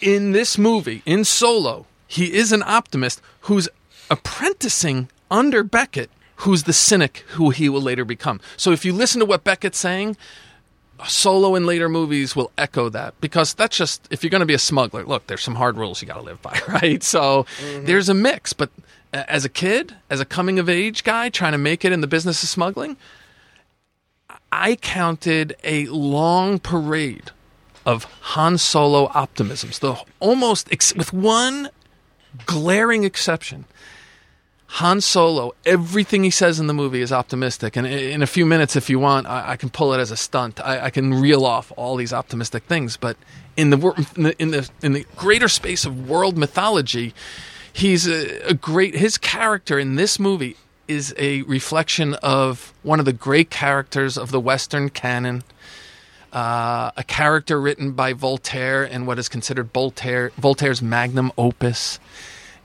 In this movie, in Solo, he is an optimist who's apprenticing under Beckett, who's the cynic who he will later become. So if you listen to what Beckett's saying, Solo in later movies will echo that because that's just if you're going to be a smuggler. Look, there's some hard rules you got to live by, [laughs] right? So mm-hmm. there's a mix. But as a kid, as a coming of age guy trying to make it in the business of smuggling, I counted a long parade of Han Solo optimisms. The almost ex- with one glaring exception. Han Solo, everything he says in the movie is optimistic. And in a few minutes, if you want, I, I can pull it as a stunt. I, I can reel off all these optimistic things. But in the, in the in the in the greater space of world mythology, he's a, a great. His character in this movie is a reflection of one of the great characters of the Western canon. Uh, a character written by Voltaire in what is considered Voltaire, Voltaire's magnum opus,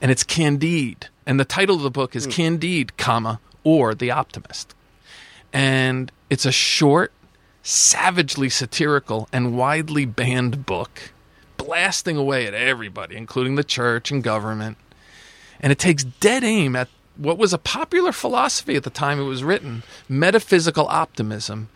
and it's Candide. And the title of the book is Candide, comma or The Optimist, and it's a short, savagely satirical, and widely banned book, blasting away at everybody, including the church and government. And it takes dead aim at what was a popular philosophy at the time it was written, metaphysical optimism,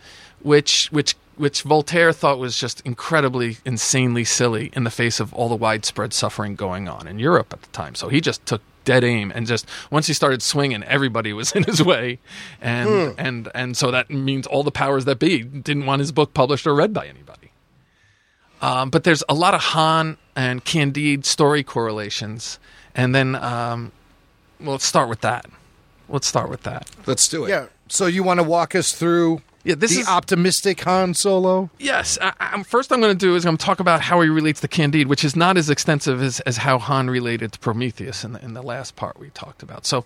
which which which Voltaire thought was just incredibly insanely silly in the face of all the widespread suffering going on in Europe at the time. So he just took dead aim and just once he started swinging everybody was [laughs] in his way and Hmm. and and so that means all the powers that be didn't want his book published or read by anybody um, but there's a lot of Han and Candide story correlations, and then um, well, let's start with that. Let's start with that. Let's do it. Yeah. So you want to walk us through Yeah, this the is optimistic Han Solo? yes. I, I'm, first, I'm going to do is I'm going to talk about how he relates to Candide, which is not as extensive as, as how Han related to Prometheus in the, in the last part we talked about. So,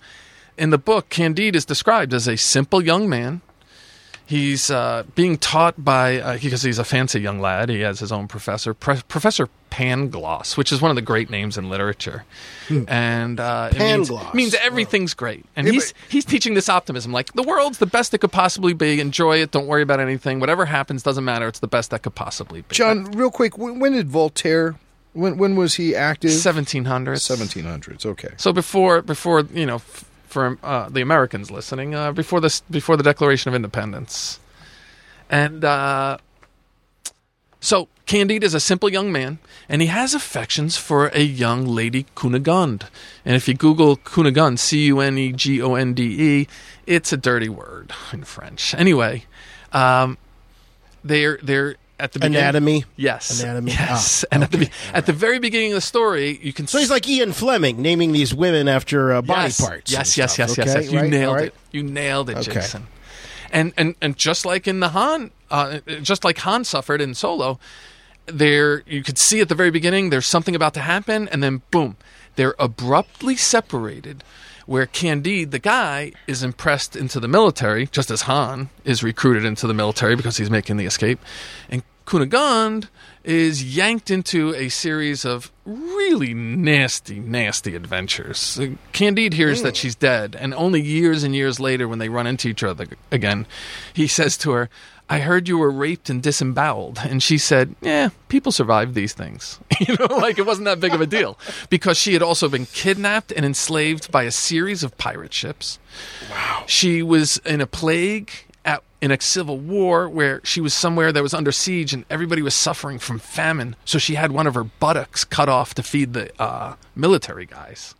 in the book, Candide is described as a simple young man. He's uh, being taught by uh, because he's a fancy young lad. He has his own professor, Pre- Professor Pangloss, which is one of the great names in literature, and uh, it means, Pangloss. means everything's great. And he's he's teaching this optimism, like the world's the best it could possibly be. Enjoy it. Don't worry about anything. Whatever happens doesn't matter. It's the best that could possibly be. John, real quick, when, when did Voltaire? When when was he active? 1700s. Seventeen hundreds. Okay. So before before you know for uh, the Americans listening, uh, before this before the Declaration of Independence, and uh, So Candide is a simple young man, and he has affections for a young lady Cunegonde. And if you Google Cunegonde, C U N E G O N D E, it's a dirty word in French. Anyway, um, they're they're at the beginning- Anatomy? Yes, Anatomy? Yes, Ah, [laughs] and at the at the very beginning of the story, you can So he's like Ian Fleming, naming these women after uh, body yes. parts. Yes, yes, yes, yes, Okay, yes. You right, nailed right. it. You nailed it, Okay. Jason. And and and just like in the Han, uh, just like Han suffered in Solo, there you could see at the very beginning there's something about to happen, and then boom, they're abruptly separated. Where Candide, the guy, is impressed into the military, just as Han is recruited into the military because he's making the escape, and Cunegonde is yanked into a series of really nasty, nasty adventures. Candide hears that mm. she's dead, and only years and years later, when they run into each other again, he says to her, I heard you were raped and disemboweled. And she said, Yeah, people survive these things. [laughs] you know, like it wasn't that big of a deal. Because she had also been kidnapped and enslaved by a series of pirate ships. Wow. She was in a plague at, in a civil war where she was somewhere that was under siege and everybody was suffering from famine. So she had one of her buttocks cut off to feed the uh, military guys.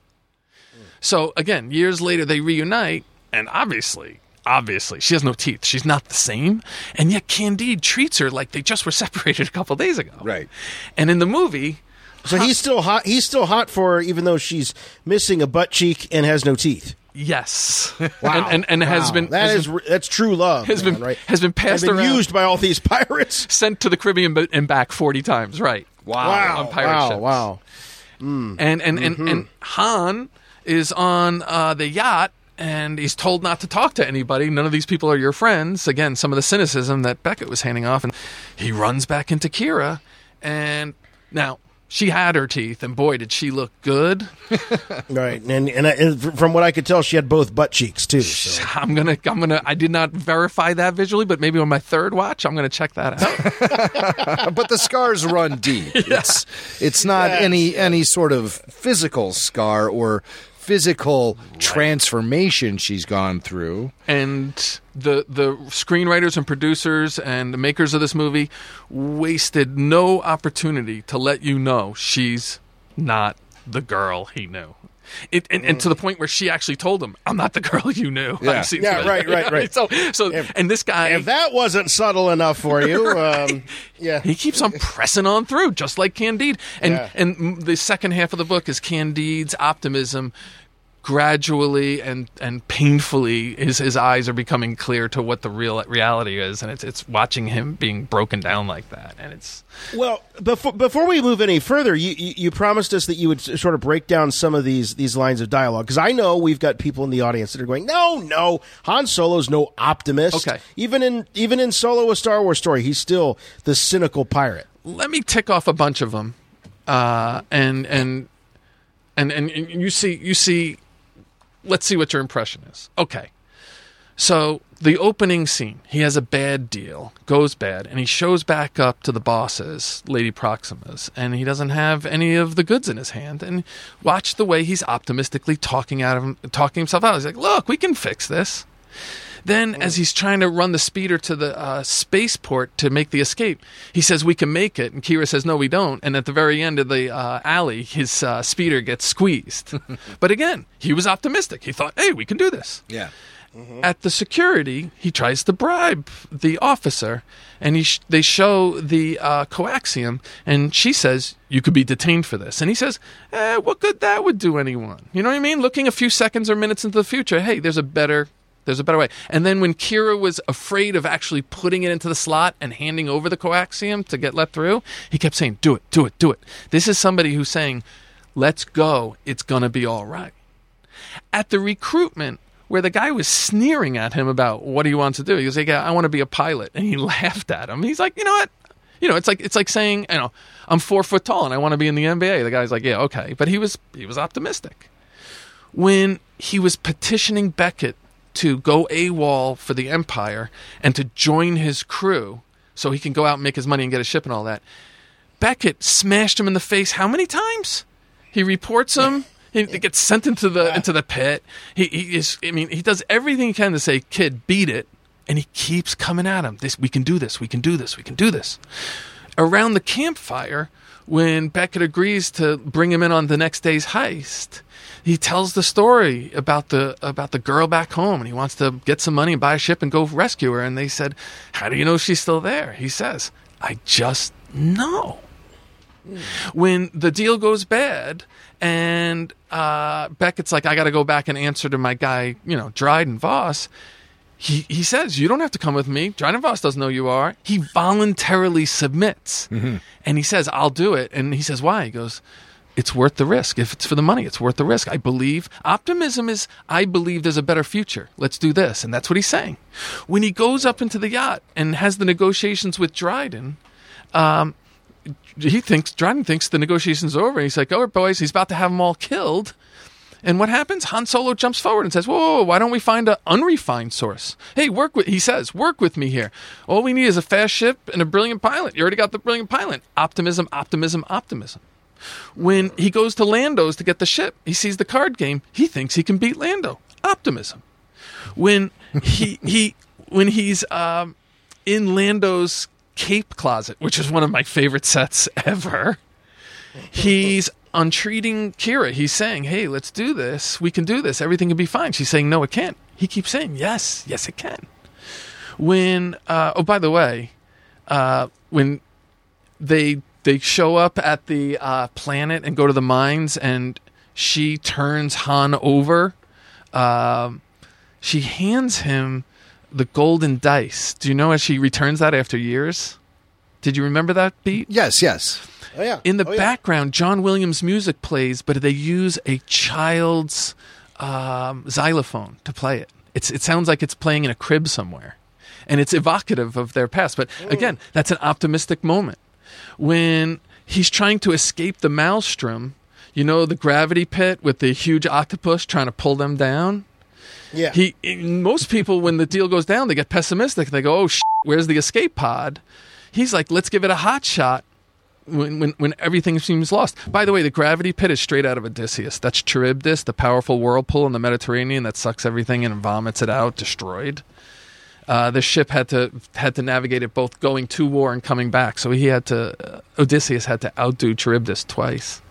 So again, years later they reunite, and obviously, obviously, she has no teeth. She's not the same, and yet Candide treats her like they just were [laughs] separated a couple days ago. Right. And in the movie, So he's still hot. He's still hot for her, even though she's missing a butt cheek and has no teeth. yes, [laughs] Wow, and and, and has been that has is been that's true love. has man, been right. has been passed been around, used by all these [laughs] pirates. sent to the Caribbean and back forty times. Right. Wow! On pirate wow! ships. Wow! and and, and and Han is on uh, the yacht. And he's told not to talk to anybody. None of these people are your friends. Again, some of the cynicism that Beckett was handing off. And he runs back into Qi'ra. And now, she had her teeth. And boy, did she look good. [laughs] Right, and and, I, and from what I could tell, she had both butt cheeks too. So. I'm going to, I'm going to, I did not verify that visually, but maybe on my third watch, I'm going to check that out. [laughs] but the scars run deep. [laughs] It's it's not any any sort of physical scar or physical transformation she's gone through. and the the screenwriters and producers and the makers of this movie wasted no opportunity to let you know she's not the girl he knew. It, and, and to the point where she actually told him, "I'm not the girl you knew." [laughs] Yeah. Yeah, right, right, right. [laughs] So, so, and this guy, If that wasn't subtle enough for you, [laughs] um, yeah, he keeps on pressing on through, just like Candide. And Yeah. and the second half of the book is Candide's optimism. Gradually and and painfully, his his eyes are becoming clear to what the real reality is, and it's it's watching him being broken down like that, and it's Well, before before we move any further, you, you you promised us that you would sort of break down some of these these lines of dialogue because I know we've got people in the audience that are going, no, no, Han Solo's no optimist. Okay. even in even in Solo, a Star Wars story, he's still the cynical pirate. let me tick off a bunch of them, uh, and and and and you see you see. Let's see what your impression is. Okay, so the opening scene, he has a bad deal, goes bad, and he shows back up to the bosses, Lady Proximus, and he doesn't have any of the goods in his hand. And watch the way he's optimistically talking out of him, talking himself out. He's like, "Look, we can fix this." Then, as he's trying to run the speeder to the uh, spaceport to make the escape, he says, We can make it. And Qi'ra says, No, we don't. And at the very end of the uh, alley, his uh, speeder gets squeezed. [laughs] but again, he was optimistic. He thought, Hey, we can do this. Yeah. At the security, he tries to bribe the officer, and he sh- they show the uh, coaxium, and she says, You could be detained for this. And he says, eh, What good that would do anyone? You know what I mean? Looking a few seconds or minutes into the future, hey, there's a better. There's a better way. And then when Qi'ra was afraid of actually putting it into the slot and handing over the coaxium to get let through, he kept saying, Do it, do it, do it. This is somebody who's saying, Let's go. It's going to be all right at the recruitment where the guy was sneering at him about what he wants to do. He was like, "I want to be a pilot," and he [laughs] laughed at him. He's like, "You know what? You know, it's like it's like saying, you know, I'm four foot tall and I want to be in the NBA." The guy's like, "Yeah, okay," but he was he was optimistic. When he was petitioning Beckett to go AWOL for the Empire and to join his crew so he can go out and make his money and get a ship and all that, Beckett smashed him in the face how many times? He reports him. [laughs] He gets sent into the into the pit. He, he is. I mean, he does everything he can to say, "Kid, beat it," and he keeps coming at him. This we can do this. We can do this. We can do this. around the campfire, when Beckett agrees to bring him in on the next day's heist, he tells the story about the about the girl back home, and he wants to get some money and buy a ship and go rescue her. And they said, "How do you know she's still there?" He says, "I just know." when the deal goes bad and uh, Beckett's like, I got to go back and answer to my guy, you know, Dryden Voss. He, he says, You don't have to come with me. Dryden Voss doesn't know you are. He voluntarily submits. And he says, I'll do it. And he says, Why? He goes, It's worth the risk. If it's for the money, it's worth the risk. I believe. Optimism is, I believe there's a better future. Let's do this. And that's what he's saying. When he goes up into the yacht and has the negotiations with Dryden, um, he thinks Dryden thinks the negotiations are over. And he's like, "Oh, boys, he's about to have them all killed." And what happens? Han Solo jumps forward and says, "Whoa, whoa, whoa, why don't we find an unrefined source? Hey, work with." He says, "Work with me here. All we need is a fast ship and a brilliant pilot. You already got the brilliant pilot. Optimism, optimism, optimism." When he goes to Lando's to get the ship, he sees the card game. He thinks he can beat Lando. Optimism. When he [laughs] he when he's um, in Lando's cape closet, which is one of my favorite sets ever. He's entreating Qi'ra. He's saying, "Hey, let's do this. We can do this. Everything can be fine." She's saying, "No, it can't." He keeps saying, "Yes, yes, it can." When uh, oh, by the way, uh, when they they show up at the uh, planet and go to the mines, and she turns Han over. Um, she hands him the golden dice. Do you know as she returns that after years? Did you remember that beat? Yes, yes. Oh yeah. In the Oh, yeah. background, John Williams' music plays, but they use a child's um, xylophone to play it. It's, it sounds like it's playing in a crib somewhere, and it's evocative of their past. But again, that's an optimistic moment when he's trying to escape the maelstrom. You know the gravity pit with the huge octopus trying to pull them down. Yeah. He most people when the deal goes down, they get pessimistic. They go, "Oh, shit, where's the escape pod?" He's like, "Let's give it a hot shot." When, when when everything seems lost. By the way, the gravity pit is straight out of Odysseus. That's Charybdis, the powerful whirlpool in the Mediterranean that sucks everything in and vomits it out, destroyed. Uh, the ship had to had to navigate it both going to war and coming back. So he had to uh, Odysseus had to outdo Charybdis twice.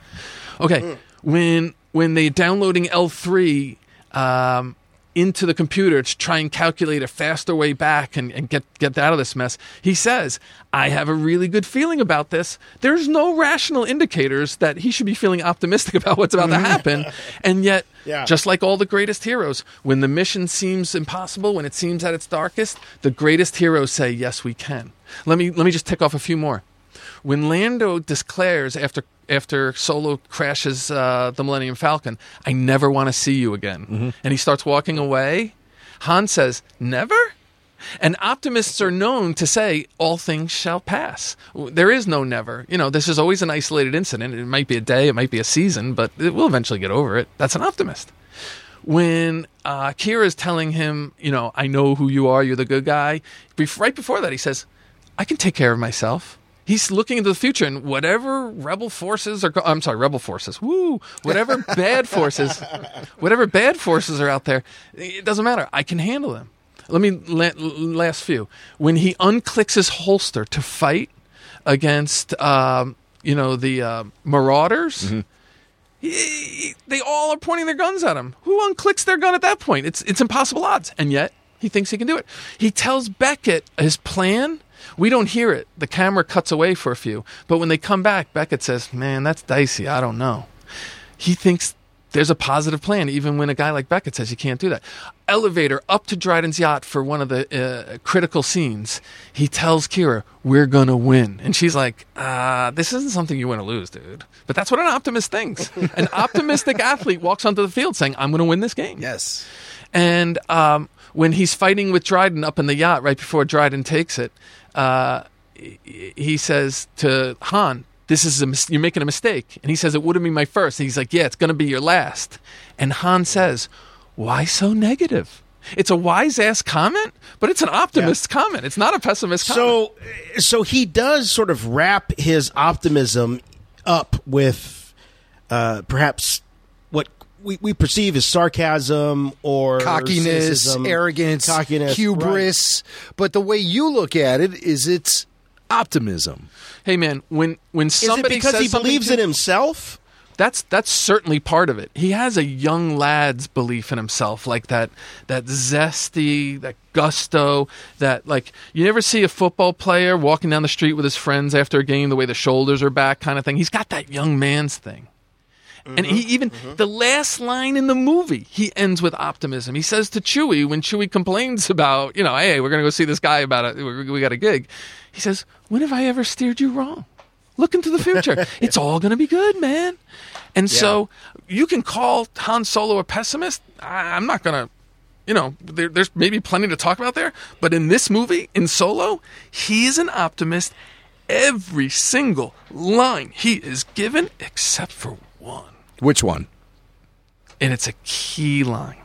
Okay, when when they downloading L three um, into the computer to try and calculate a faster way back and, and get get out of this mess, he says, "I have a really good feeling about this. There's no rational indicators that he should be feeling optimistic [laughs] about what's about to mm-hmm. happen, and yet." Yeah. Just like all the greatest heroes, when the mission seems impossible, when it seems at its darkest, the greatest heroes say, "Yes, we can." Let me let me just tick off a few more. When Lando declares after after Solo crashes uh, the Millennium Falcon, "I never want to see you again," and he starts walking away, Han says, "Never." And optimists are known to say, all things shall pass. There is no never. You know, this is always an isolated incident. It might be a day, it might be a season, but it will eventually get over it. That's an optimist. When uh, is telling him, you know, I know who you are, you're the good guy, right before that, he says, I can take care of myself. He's looking into the future, and whatever rebel forces are, go- I'm sorry, rebel forces, woo, whatever [laughs] bad forces, whatever bad forces are out there, it doesn't matter. I can handle them. Let me la- last few. When he unclicks his holster to fight against, um, you know, the uh, marauders, he- they all are pointing their guns at him. Who unclicks their gun at that point? It's it's impossible odds, and yet he thinks he can do it. He tells Beckett his plan. We don't hear it. The camera cuts away for a few, but when they come back, Beckett says, "Man, that's dicey. I don't know." He thinks there's a positive plan, even when a guy like Beckett says you can't do that. Elevator up to Dryden's yacht for one of the uh, critical scenes. He tells Qi'ra, "We're gonna win," and she's like, uh, "This isn't something you want to lose, dude." But that's what an optimist thinks. [laughs] an optimistic athlete walks onto the field saying, "I'm gonna win this game." Yes. And um, when he's fighting with Dryden up in the yacht right before Dryden takes it, uh, he says to Han, "This is a mis- you're making a mistake." And he says, "It wouldn't be my first. And he's like, "Yeah, it's going to be your last." And Han says, "Why so negative?" It's a wise ass comment, but it's an optimist comment. It's not a pessimist comment. So, so he does sort of wrap his optimism up with uh, perhaps we, we perceive as sarcasm or cockiness, cynicism, arrogance, cockiness, hubris. But the way you look at it is it's Optimism. Hey man, when when Is somebody it because says he believes to- in himself? That's that's certainly part of it. He has a young lad's belief in himself, like that that zesty, that gusto, that like you never see a football player walking down the street with his friends after a game, the way the shoulders are back, kind of thing. He's got that young man's thing. And he even mm-hmm. Mm-hmm. the last line in the movie, he ends with optimism. He says to Chewie when Chewie complains about, you know, hey, we're gonna go see this guy about it. We got a gig. He says, "When have I ever steered you wrong? Look into the future. [laughs] it's all gonna be good, man." And so you can call Han Solo a pessimist. I, I'm not gonna. You know, there, there's maybe plenty to talk about there, but in this movie, in Solo, he's an optimist. Every single line he is given, except for one Which one? and it's a key line.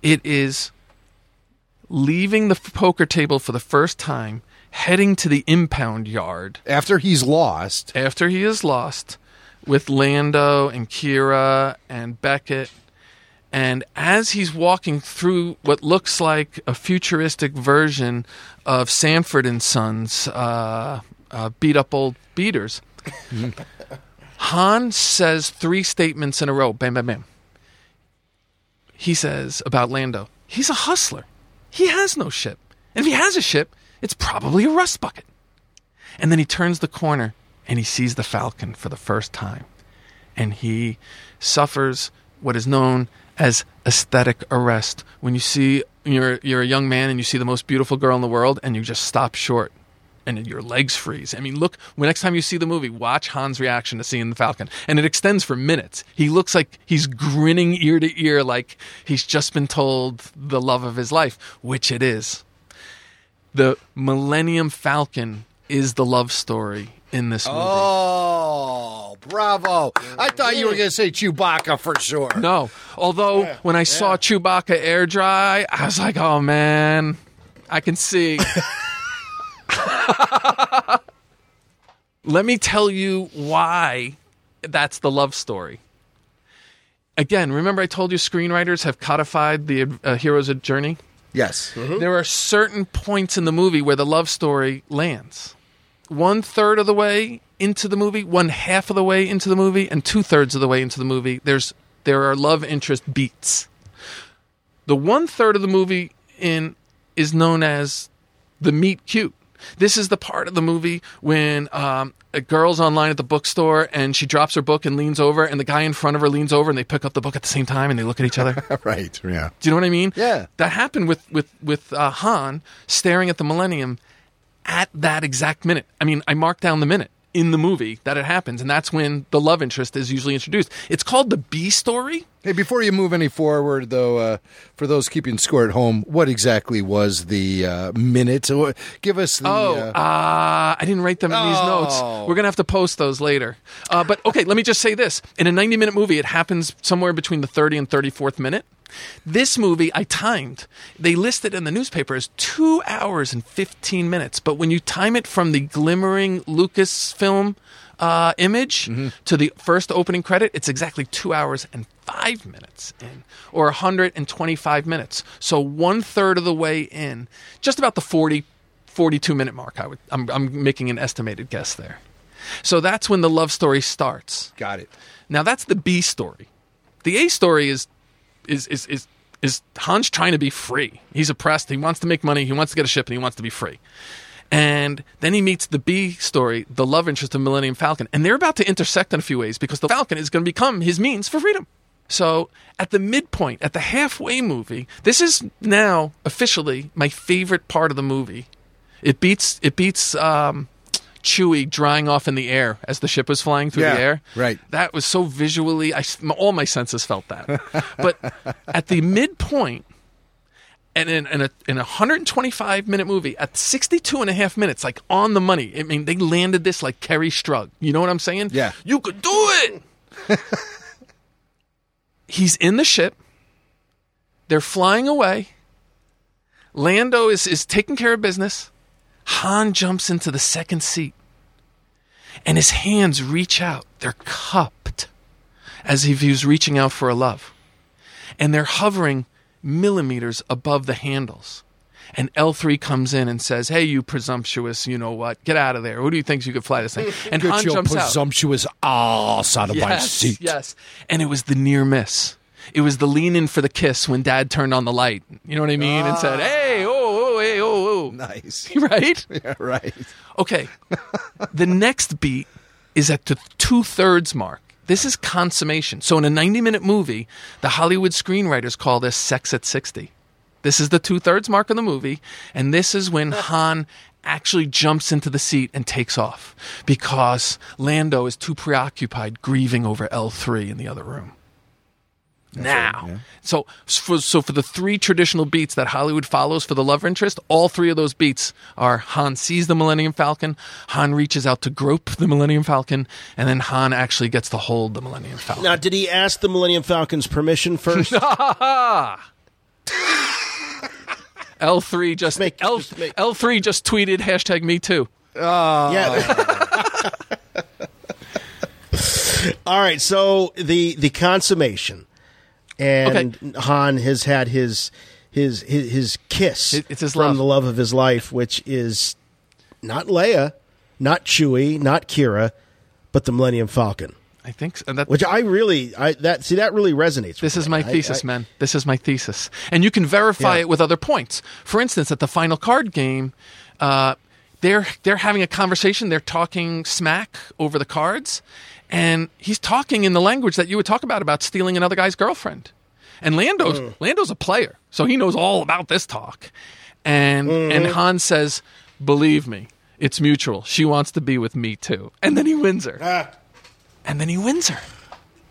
It is leaving the poker table for the first time, heading to the impound yard After he's lost. after he is lost with Lando and Qi'ra and Beckett. And as he's walking through what looks like a futuristic version of Sanford and Sons, uh, uh, beat up old beaters, [laughs] Han says three statements in a row. Bam, bam, bam. He says about Lando, he's a hustler. He has no ship. And if he has a ship, it's probably a rust bucket. And then he turns the corner and he sees the Falcon for the first time. And he suffers what is known as aesthetic arrest. When you see you're you're a young man and you see the most beautiful girl in the world and you just stop short and your legs freeze. I mean, look, when next time you see the movie, watch Han's reaction to seeing the Falcon. And it extends for minutes. He looks like he's grinning ear to ear like he's just been told the love of his life, which it is. The Millennium Falcon is the love story in this movie. Oh, bravo. I thought you were going to say Chewbacca for sure. No. Although when I saw Chewbacca air dry, I was like, oh man, I can see. [laughs] [laughs] Let me tell you why that's the love story. Again, remember I told you screenwriters have codified the uh, hero's journey? Yes. There are certain points in the movie where the love story lands. One third of the way into the movie, one half of the way into the movie, and two thirds of the way into the movie, there's there are love interest beats. The one third of the movie in is known as the meet cute. This is the part of the movie when um, a girl's online at the bookstore and she drops her book and leans over, and the guy in front of her leans over and they pick up the book at the same time and they look at each other. [laughs] right. Yeah. Do you know what I mean? Yeah. That happened with with with uh, Han staring at the Millennium at that exact minute. I mean, I marked down the minute in the movie that it happens, and that's when the love interest is usually introduced. It's called the B story. Hey, before you move any forward, though, uh, for those keeping score at home, what exactly was the uh, minute? Uh, Give us the. Oh, uh, uh, I didn't write them in these Oh. notes. We're gonna have to post those later. Uh, but okay, let me just say this: in a ninety-minute movie, it happens somewhere between the thirty and thirty-fourth minute. This movie, I timed. They listed in the newspaper as two hours and fifteen minutes, but when you time it from the glimmering Lucasfilm uh, image to the first opening credit, it's exactly two hours and five minutes in, or 125 minutes. So one third of the way in, just about the 40, 42 minute mark. I would, I'm, I'm making an estimated guess there. So that's when the love story starts. got it. Now that's the B story. The A story is is is is is Hans trying to be free. He's oppressed. He wants to make money. He wants to get a ship, and he wants to be free. And then he meets the B story, the love interest of Millennium Falcon, and they're about to intersect in a few ways because the Falcon is going to become his means for freedom. So at the midpoint, at the halfway movie, this is now officially my favorite part of the movie. It beats it beats um, Chewie drying off in the air as the ship was flying through Yeah, the air. right. That was so visually, I all my senses felt that. but at the midpoint, and in, in a in a 125 minute movie at 62 and a half minutes, like on the money. I mean, they landed this like Kerry Strug. You know what I'm saying? Yeah. You could do it. [laughs] He's in the ship. They're flying away. Lando is, is taking care of business. Han jumps into the second seat. And his hands reach out. They're cupped as if he was reaching out for a love. And they're hovering millimeters above the handles. And L3 comes in and says, Hey, you presumptuous, you know what? Get out of there. Who do you think you could fly this thing? [laughs] And Get Han your jumps out. presumptuous ass out of my seat. yes. And it was the near miss. It was the lean in for the kiss when dad turned on the light. You know what I mean? And said, ah. Hey, oh, hey. [laughs] Nice. [laughs] Right? [laughs] Yeah, right. Okay. the next beat is at the two thirds mark. This is consummation. So in a 90 minute movie, the Hollywood screenwriters call this sex at 60. This is the two thirds mark of the movie. And this is when Han actually jumps into the seat and takes off because Lando is too preoccupied grieving over L3 in the other room. Now, so for, so for the three traditional beats that Hollywood follows for the love interest, all three of those beats are Han sees the Millennium Falcon, Han reaches out to grope the Millennium Falcon, and then Han actually gets to hold the Millennium Falcon. Now, did he ask the Millennium Falcon's permission first? [laughs] L three just, make- L just make- L three just tweeted hashtag Me Too. Ah. Yeah. [laughs] All right. So the the consummation, and Han has had his his his, his kiss it's his from love. the love of his life, which is not Leia, not Chewie, not Qi'ra, but the Millennium Falcon. I think, so. and that Which I really, I that see that really resonates. This is my I- thesis, I- man. This is my thesis. And you can verify Yeah. it with other points. For instance, at the final card game, uh, they're they're having a conversation. They're talking smack over the cards, and he's talking in the language that you would talk about about stealing another guy's girlfriend. And Lando's Mm. Lando's a player, so he knows all about this talk. And Mm-hmm. and Han says, "Believe me, it's mutual. She wants to be with me too." And then he wins her. Ah. And then he wins her.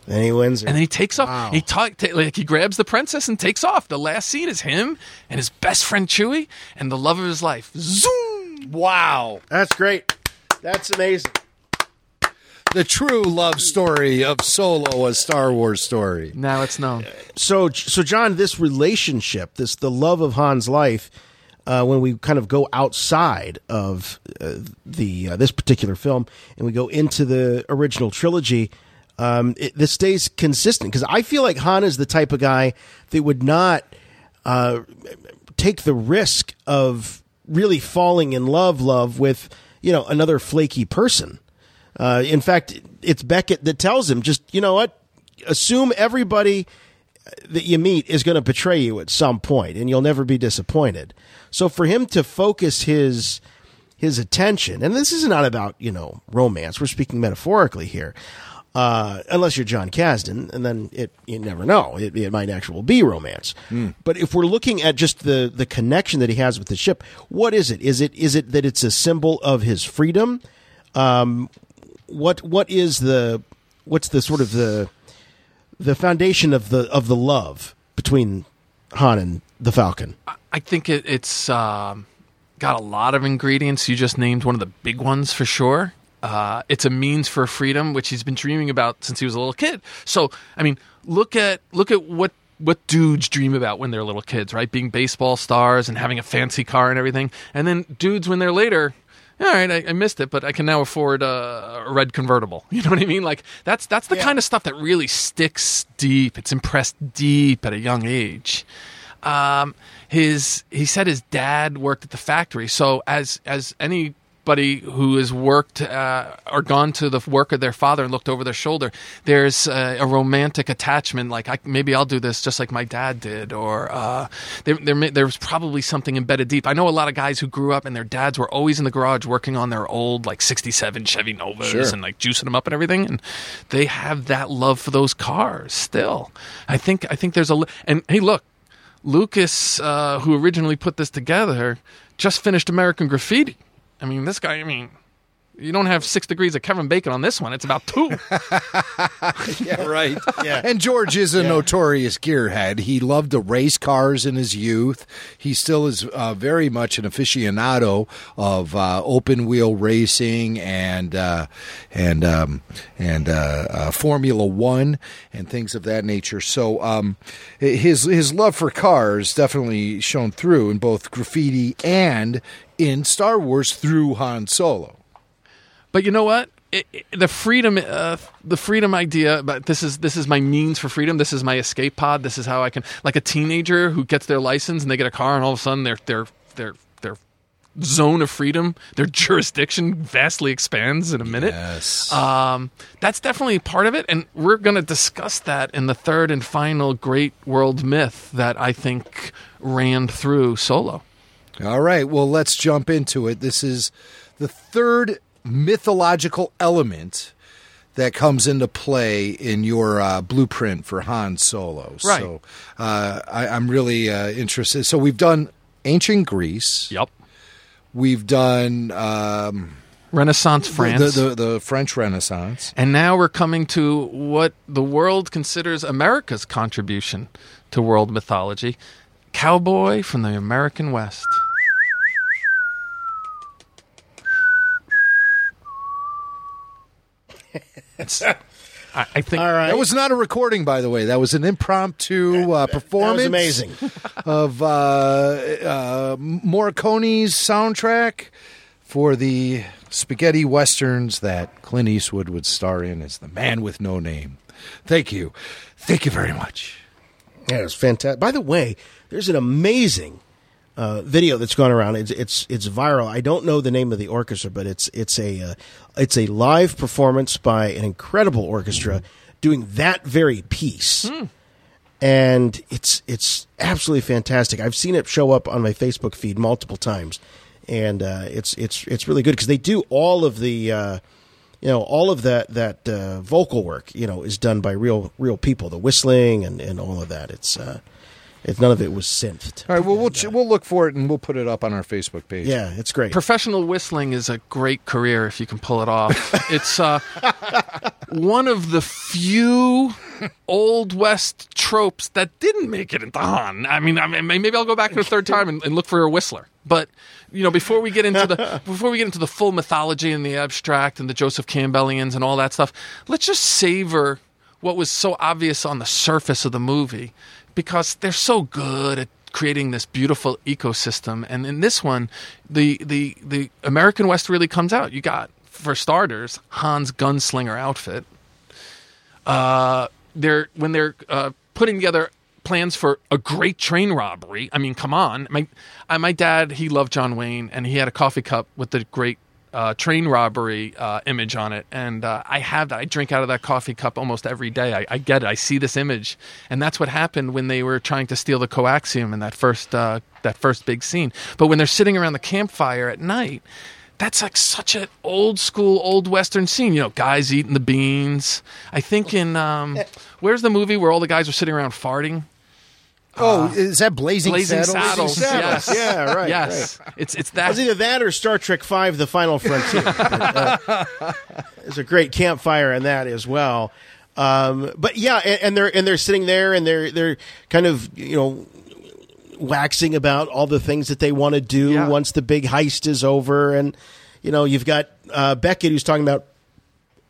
and he wins. her. And then he takes off. Wow. He ta- ta- like he grabs the princess and takes off. The last scene is him and his best friend Chewie and the love of his life. Zoom! Wow. That's great. That's amazing. The true love story of Solo, a Star Wars story. Now it's known. So, so John, this relationship, this the love of Han's life, uh, when we kind of go outside of uh, the uh, this particular film and we go into the original trilogy, um, it, this stays consistent because I feel like Han is the type of guy that would not uh, take the risk of really falling in love, love with you know another flaky person. Uh, in fact, it's Beckett that tells him, just you know what, assume everybody that you meet is going to betray you at some point, and you'll never be disappointed. So for him to focus his his attention, and this is not about you know romance. We're speaking metaphorically here. Uh, unless you're Jon Kasdan, and then it you never know. It, it might actually be romance. But if we're looking at just the the connection that he has with the ship, what is it? Is it is it that it's a symbol of his freedom? Um, what what is the what's the sort of the the foundation of the of the love between Han and the Falcon? I think it, it's um, got a lot of ingredients. You just named one of the big ones for sure. Uh, it's a means for freedom, which he's been dreaming about since he was a little kid. So, I mean, look at look at what what dudes dream about when they're little kids, right? Being baseball stars and having a fancy car and everything. And then dudes when they're later, all right, I, I missed it, but I can now afford a, a red convertible. [laughs] You know what I mean? Like that's that's the kind of stuff that really sticks deep. It's impressed deep at a young age. Um, his he said his dad worked at the factory, so as as anybody who has worked uh, or gone to the work of their father and looked over their shoulder, there's uh, a romantic attachment. Like I, maybe I'll do this just like my dad did, or uh, there, there may- there's probably something embedded deep. I know a lot of guys who grew up and their dads were always in the garage working on their old like '67 Chevy Novas Sure. and like juicing them up and everything, and they have that love for those cars still. I think I think there's a and hey look. Lucas, uh, who originally put this together, just finished American Graffiti. I mean, this guy. I mean, you don't have six degrees of Kevin Bacon on this one. It's about two. [laughs] Yeah, [laughs] right. Yeah. And George is a notorious gearhead. He loved to race cars in his youth. He still is uh, very much an aficionado of uh, open wheel racing and uh, and um, and uh, uh, Formula One and things of that nature. So um, his his love for cars definitely shone through in both graffiti and in Star Wars through Han Solo. But you know what? It, it- the freedom, uh, the freedom idea. But this is this is my means for freedom. This is my escape pod. This is how I can, like a teenager who gets their license and they get a car, and all of a sudden they're they're their their zone of freedom, their [laughs] jurisdiction vastly expands in a minute. Yes. Um, that's definitely part of it, and we're going to discuss that in the third and final great world myth that I think ran through Solo. All right, well, let's jump into it. This is the third mythological element that comes into play in your uh, blueprint for Han Solo. Right. So uh, I, I'm really uh, interested. So we've done ancient Greece. Yep. We've done um, Renaissance France. the, the, the French Renaissance. And now we're coming to what the world considers America's contribution to world mythology Cowboy from the American West. [laughs] I, I think All right. That was not a recording, by the way. That was an impromptu uh, performance. amazing. [laughs] of uh, uh, Morricone's soundtrack for the spaghetti westerns that Clint Eastwood would star in as the man with no name. Thank you, thank you very much. That was fantastic. By the way, there's an amazing uh, video that's gone around. It's it's it's viral. I don't know the name of the orchestra, but it's it's a uh, it's a live performance by an incredible orchestra doing that very piece. And it's it's absolutely fantastic. I've seen it show up on my Facebook feed multiple times, and uh, it's it's it's really good because they do all of the uh, you know all of that that uh, vocal work you know is done by real real people the whistling and, and all of that it's uh it's none of it was synthed All right, well we'll ch- we'll look for it and we'll put it up on our Facebook page. yeah it's great professional whistling is a great career if you can pull it off. [laughs] it's uh, one of the few old west tropes that didn't make it into Han. I mean, I mean maybe I'll go back in a third time and, and look for a whistler. But you know, before we get into the [laughs] before we get into the full mythology and the abstract and the Joseph Campbellians and all that stuff, let's just savor what was so obvious on the surface of the movie because they're so good at creating this beautiful ecosystem. And in this one, the the the American West really comes out. You got for starters Han's gunslinger outfit. Uh, they're when they're uh, putting together plans for a great train robbery. I mean, come on. My uh, my dad, he loved John Wayne, and he had a coffee cup with the great uh, train robbery uh, image on it, and uh, I have that. I drink out of that coffee cup almost every day. I, I get it. I see this image, and that's what happened when they were trying to steal the coaxium in that first uh, that first big scene. But when they're sitting around the campfire at night. That's like such an old school, old western scene. You know, guys eating the beans. I think in um, where's the movie where all the guys are sitting around farting? Oh, is that Blazing, Blazing Saddles? Saddles. Yes. yeah right Yes, right. it's it's it that. was either that or Star Trek Five: The Final Frontier. [laughs] uh, there's a great campfire in that as well. Um, but yeah, and, and they're and they're sitting there and they're they're kind of you know waxing about all the things that they want to do Yeah. once the big heist is over, and you know you've got uh, Beckett who's talking about.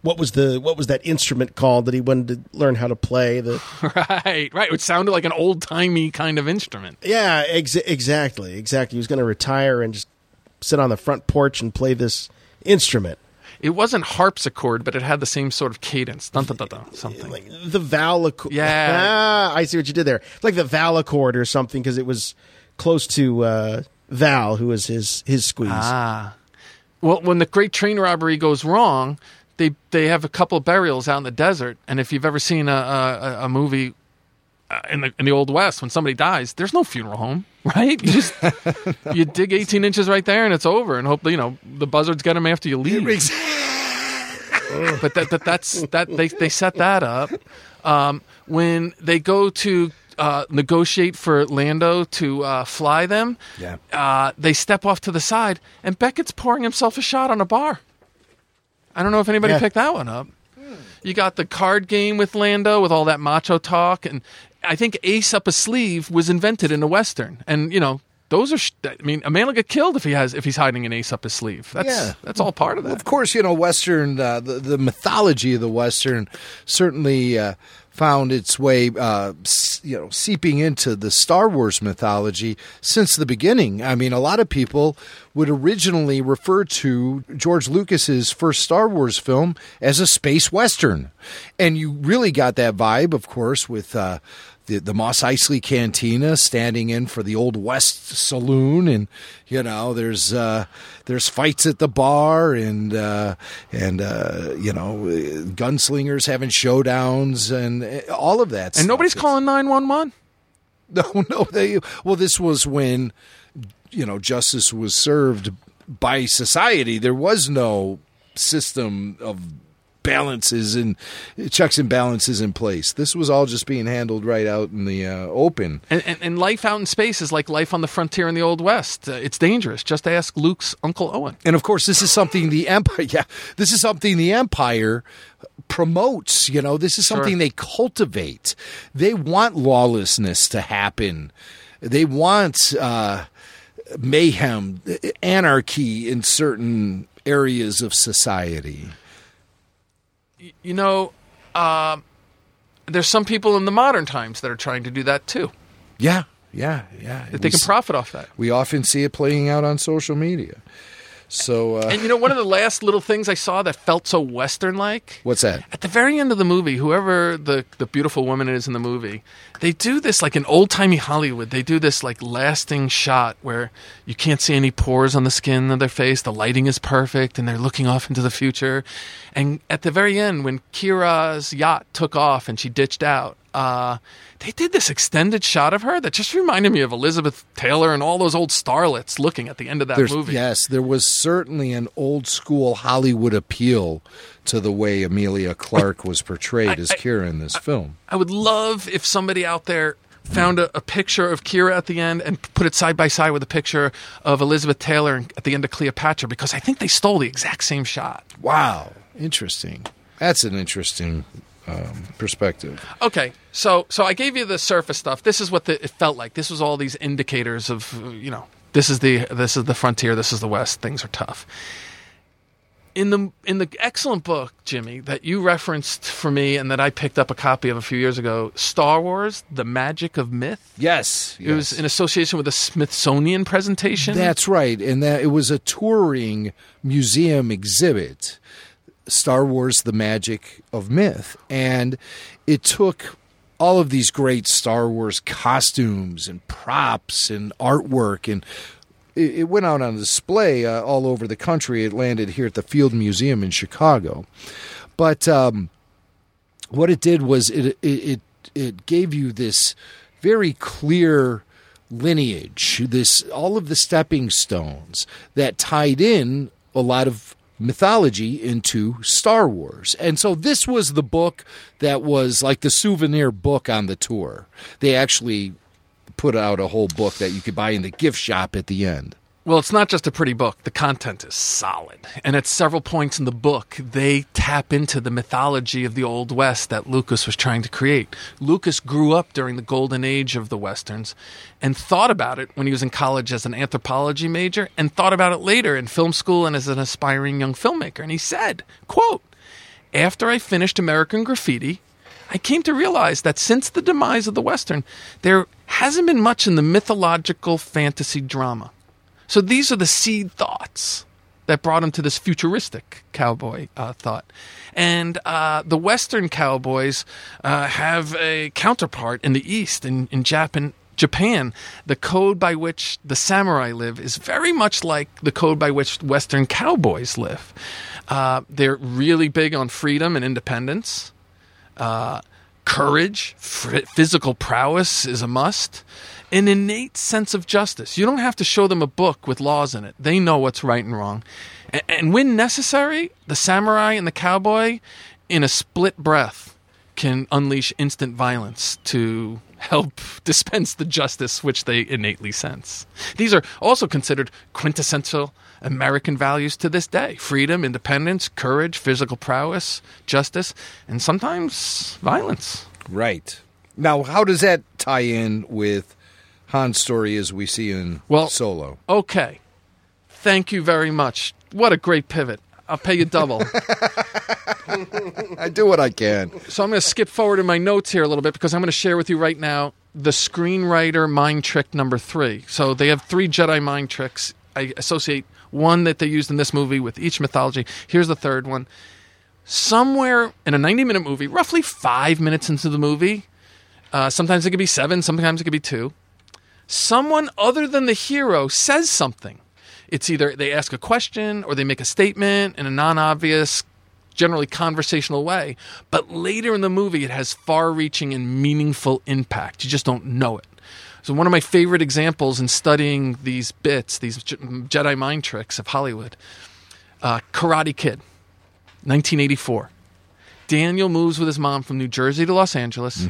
What was the what was that instrument called that he wanted to learn how to play? The [laughs] Right, right. It sounded like an old timey kind of instrument. Yeah, ex- exactly, exactly. He was going to retire and just sit on the front porch and play this instrument. It wasn't harpsichord, but it had the same sort of cadence. Dun, dun, dun, something. Like the vowel accord. Yeah. Ah, I see what you did there. It's like the valachord or something because it was close to uh, Val, who was his his squeeze. Ah. Well, when the great train robbery goes wrong, they they have a couple burials out in the desert, and if you've ever seen a a, a movie uh, in the in the old west, when somebody dies, there's no funeral home, [laughs] right? You just you dig 18 inches right there, and it's over, and hope you know the buzzards get them after you leave. [laughs] but that, that that's that they they set that up um, when they go to uh, negotiate for Lando to uh, fly them. Yeah. uh, they step off to the side, and Beckett's pouring himself a shot on a bar. I don't know if anybody Yeah. picked that one up. You got the card game with Lando with all that macho talk, and I think Ace Up a Sleeve was invented in a western, and you know. Those are. I mean, a man will get killed if he has if he's hiding an ace up his sleeve. That's Yeah. that's all part of that. Of course, you know, Western, uh, the, the mythology of the Western certainly uh, found its way, uh, s- you know, seeping into the Star Wars mythology since the beginning. I mean, a lot of people would originally refer to George Lucas's first Star Wars film as a space western, and you really got that vibe, of course, with. Uh, the, the Mos Eisley Cantina standing in for the Old West Saloon, and you know there's uh, there's fights at the bar, and uh, and uh, you know gunslingers having showdowns, and uh, all of that. And stuff. nobody's It's- calling 911? [laughs] no, no. They well, this was when you know justice was served by society. There was no system of balances and checks and balances in place. This was all just being handled right out in the uh, open. And, and, and life out in space is like life on the frontier in the Old West. Uh, it's dangerous. Just ask Luke's Uncle Owen. And of course, this is something the empire. [laughs] Yeah, this is something the empire promotes. You know, this is Sure. something they cultivate. They want lawlessness to happen. They want uh, mayhem, anarchy in certain areas of society. You know, uh, there's some people in the modern times that are trying to do that too. Yeah, yeah, yeah. That they We can profit off that. We often see it playing out on social media. So, uh, And you know, one of the last little things I saw that felt so Western like what's that? at the very end of the movie, whoever the, the beautiful woman is in the movie, they do this like in old timey Hollywood. They do this like lasting shot where you can't see any pores on the skin of their face. The lighting is perfect and they're looking off into the future. And at the very end, when Qi'ra's yacht took off and she ditched out, uh, they did this extended shot of her that just reminded me of Elizabeth Taylor and all those old starlets looking at the end of that There's- movie. Yes, there was certainly an old school Hollywood appeal to the way Emilia Clarke was portrayed as Qi'ra in this film. I would love if somebody out there found a, a picture of Qi'ra at the end and put it side by side with a picture of Elizabeth Taylor at the end of Cleopatra because I think they stole the exact same shot. Wow, interesting. That's an interesting um, perspective. Okay, so so I gave you the surface stuff. This is what the, it felt like. This was all these indicators of you know this is the this is the frontier. This is the West. Things are tough. In the in the excellent book, Jimmy, that you referenced for me and that I picked up a copy of a few years ago, Star Wars: The Magic of Myth. Yes, It was in association with a Smithsonian presentation. That's right, and that it was a touring museum exhibit, Star Wars: The Magic of Myth, and it took all of these great Star Wars costumes and props and artwork and it it went out on display uh, all over the country. It landed here at the Field Museum in Chicago, but um, what it did was it, it it it gave you this very clear lineage, this all of the stepping stones that tied in a lot of mythology into Star Wars. And so this was the book that was like the souvenir book on the tour. They actually put out a whole book that you could buy in the gift shop at the end. Well, it's not just a pretty book. The content is solid. And at several points in the book, they tap into the mythology of the Old West that Lucas was trying to create. Lucas grew up during the golden age of the Westerns and thought about it when he was in college as an anthropology major and thought about it later in film school and as an aspiring young filmmaker. And he said, quote, after I finished American Graffiti, I came to realize that since the demise of the Western, there hasn't been much in the mythological fantasy drama. So these are the seed thoughts that brought him to this futuristic cowboy uh, thought. And uh, the Western cowboys uh, have a counterpart in the East, in, in Japan. Japan, the code by which the samurai live is very much like the code by which Western cowboys live. Uh, they're really big on freedom and independence. Uh, courage, f- physical prowess is a must. An innate sense of justice. You don't have to show them a book with laws in it. They know what's right and wrong. And when necessary, the samurai and the cowboy, in a split breath, can unleash instant violence to help [laughs] dispense the justice which they innately sense. These are also considered quintessential American values to this day freedom, independence, courage, physical prowess, justice, and sometimes violence. Right. Now, how does that tie in with Han's story as we see in Well- Solo? Okay. Thank you very much. What a great pivot. I'll pay you double. [laughs] I do what I can. So I'm going to skip forward in my notes here a little bit because I'm going to share with you right now the screenwriter mind trick number three. So they have three Jedi mind tricks. I associate one that they used in this movie with each mythology. Here's the third one. Somewhere in a 90 minute movie, roughly five minutes into the movie, uh, sometimes it could be seven, sometimes it could be two. Someone other than the hero says something. It's either they ask a question or they make a statement in a non obvious, generally conversational way. But later in the movie, it has far reaching and meaningful impact. You just don't know it. So, one of my favorite examples in studying these bits, these Jedi mind tricks of Hollywood, uh, Karate Kid, 1984. Daniel moves with his mom from New Jersey to Los Angeles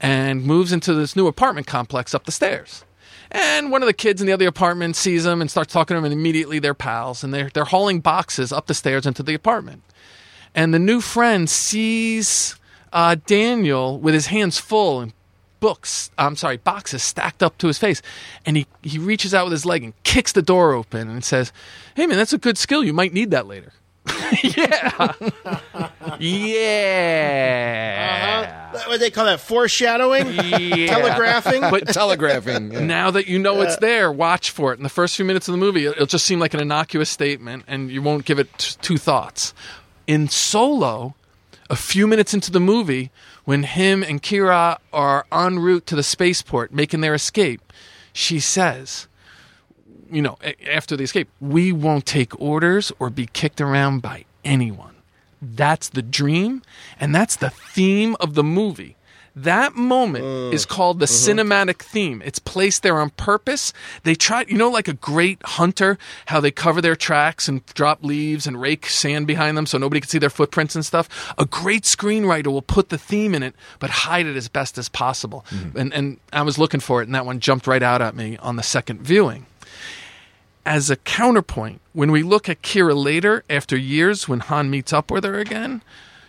and moves into this new apartment complex up the stairs. And one of the kids in the other apartment sees him and starts talking to him, and immediately they're pals. And they're, they're hauling boxes up the stairs into the apartment. And the new friend sees uh, Daniel with his hands full and books, I'm sorry, boxes stacked up to his face. And he, he reaches out with his leg and kicks the door open and says, Hey, man, that's a good skill. You might need that later. [laughs] yeah. [laughs] yeah. What do they call that? Foreshadowing? [laughs] Yeah. Telegraphing? But Telegraphing. yeah. now that you know it's there, watch for it. In the first few minutes of the movie, it'll just seem like an innocuous statement, and you won't give it t- two thoughts. In Solo, a few minutes into the movie, when him and Qi'ra are en route to the spaceport making their escape, she says, you know, after the escape, we won't take orders or be kicked around by anyone. That's the dream, and that's the theme of the movie. That moment mm. is called the mm-hmm. cinematic theme. It's placed there on purpose. They try, you know, like a great hunter, how they cover their tracks and drop leaves and rake sand behind them so nobody can see their footprints and stuff. A great screenwriter will put the theme in it, but hide it as best as possible. Mm. And, and I was looking for it, and that one jumped right out at me on the second viewing as a counterpoint, when we look at Qi'ra later, after years, when Han meets up with her again,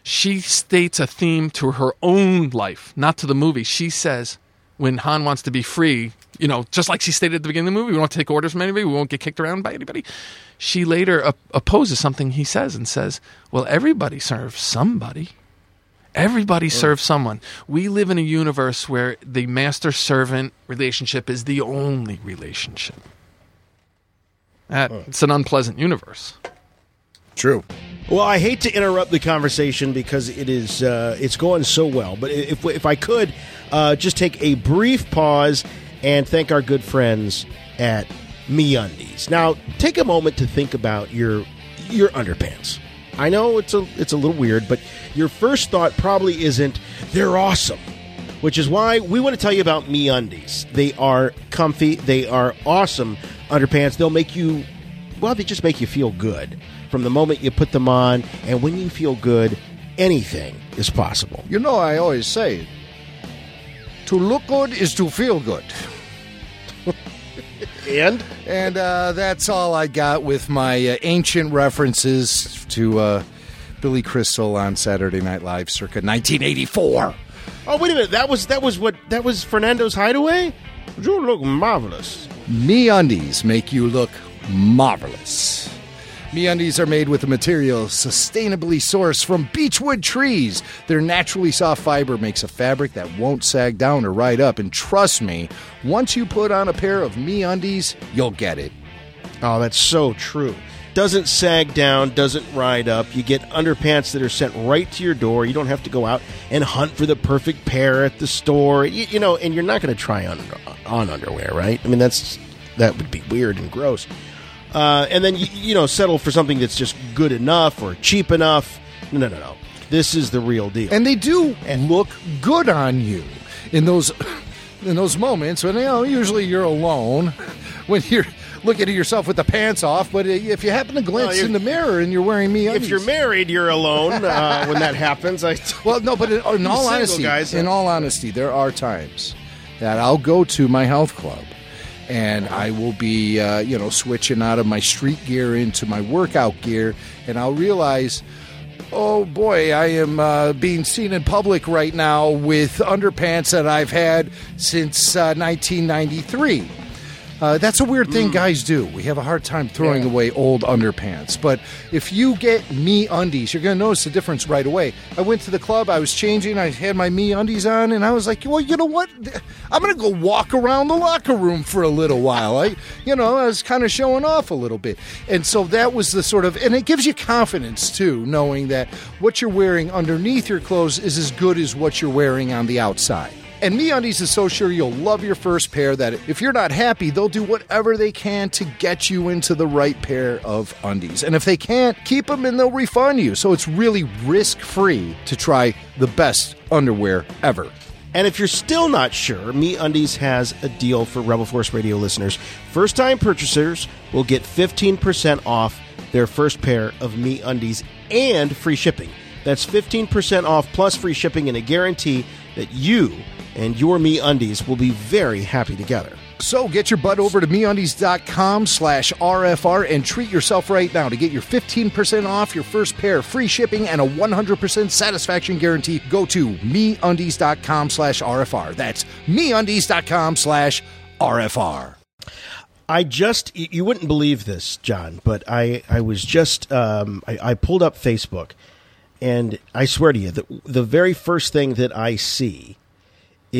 she states a theme to her own life, not to the movie. She says, when Han wants to be free, you know, just like she stated at the beginning of the movie, we won't take orders from anybody, we won't get kicked around by anybody. She later op- opposes something he says and says, well, everybody serves somebody. Everybody serves someone. We live in a universe where the master servant relationship is the only relationship. That, It's an unpleasant universe. True. Well, I hate to interrupt the conversation because it is uh, it's going so well. But if if I could uh, just take a brief pause and thank our good friends at MeUndies. Now, take a moment to think about your your underpants. I know it's a it's a little weird, but your first thought probably isn't they're awesome. Which is why we want to tell you about MeUndies. They are comfy, they are awesome underpants. They'll make you well, they just make you feel good from the moment you put them on. And when you feel good, anything is possible. You know, I always say, to look good is to feel good. [laughs] And And uh, that's all I got with my uh, ancient references to uh, Billy Crystal on Saturday Night Live circa 1984. oh, wait a minute, that was that was what that was Fernando's hideaway. You look marvelous. Me undies make you look marvelous. Me undies are made with a material sustainably sourced from beechwood trees. Their naturally soft fiber makes a fabric that won't sag down or ride up. And trust me, once you put on a pair of me undies, you'll get it. Oh, that's so true. Doesn't sag down, doesn't ride up. You get underpants that are sent right to your door. You don't have to go out and hunt for the perfect pair at the store. You, you know, and you're not going to try on on underwear, right? I mean, that's that would be weird and gross. Uh, and then you, you know, settle for something that's just good enough or cheap enough. No, no, no, no. This is the real deal. and they do and look good on you in those [laughs] in those moments when you know usually you're alone when you're looking at yourself with the pants off but if you happen to glance in the mirror and you're wearing me if you're married, you're alone uh, [laughs] when that happens. I well no but in, in all Single honesty guys, in all honesty there are times that I'll go to my health club and I will be uh, you know switching out of my street gear into my workout gear and I'll realize Oh boy, I am uh, being seen in public right now with underpants that I've had since uh, 1993. Uh, that's a weird thing guys do. We have a hard time throwing away old underpants. But if you get me undies, you're going to notice the difference right away. I went to the club, I was changing, I had my me undies on, and I was like, well, you know what? I'm going to go walk around the locker room for a little while. I, you know, I was kind of showing off a little bit. And so that was the sort of, and it gives you confidence too, knowing that what you're wearing underneath your clothes is as good as what you're wearing on the outside. And MeUndies is so sure you'll love your first pair that if you're not happy, they'll do whatever they can to get you into the right pair of undies. And if they can't, keep them and they'll refund you. So it's really risk free to try the best underwear ever. And if you're still not sure, MeUndies has a deal for Rebel Force Radio listeners. First time purchasers will get 15% off their first pair of MeUndies and free shipping. That's 15% off plus free shipping and a guarantee that you and your Me Undies will be very happy together. So get your butt over to MeUndies.com slash RFR and treat yourself right now to get your 15% off your first pair, free shipping, and a 100% satisfaction guarantee. Go to MeUndies.com slash RFR. That's MeUndies.com slash RFR. I just, you wouldn't believe this, John, but I I was just um, I, I pulled up Facebook, and I swear to you that the very first thing that I see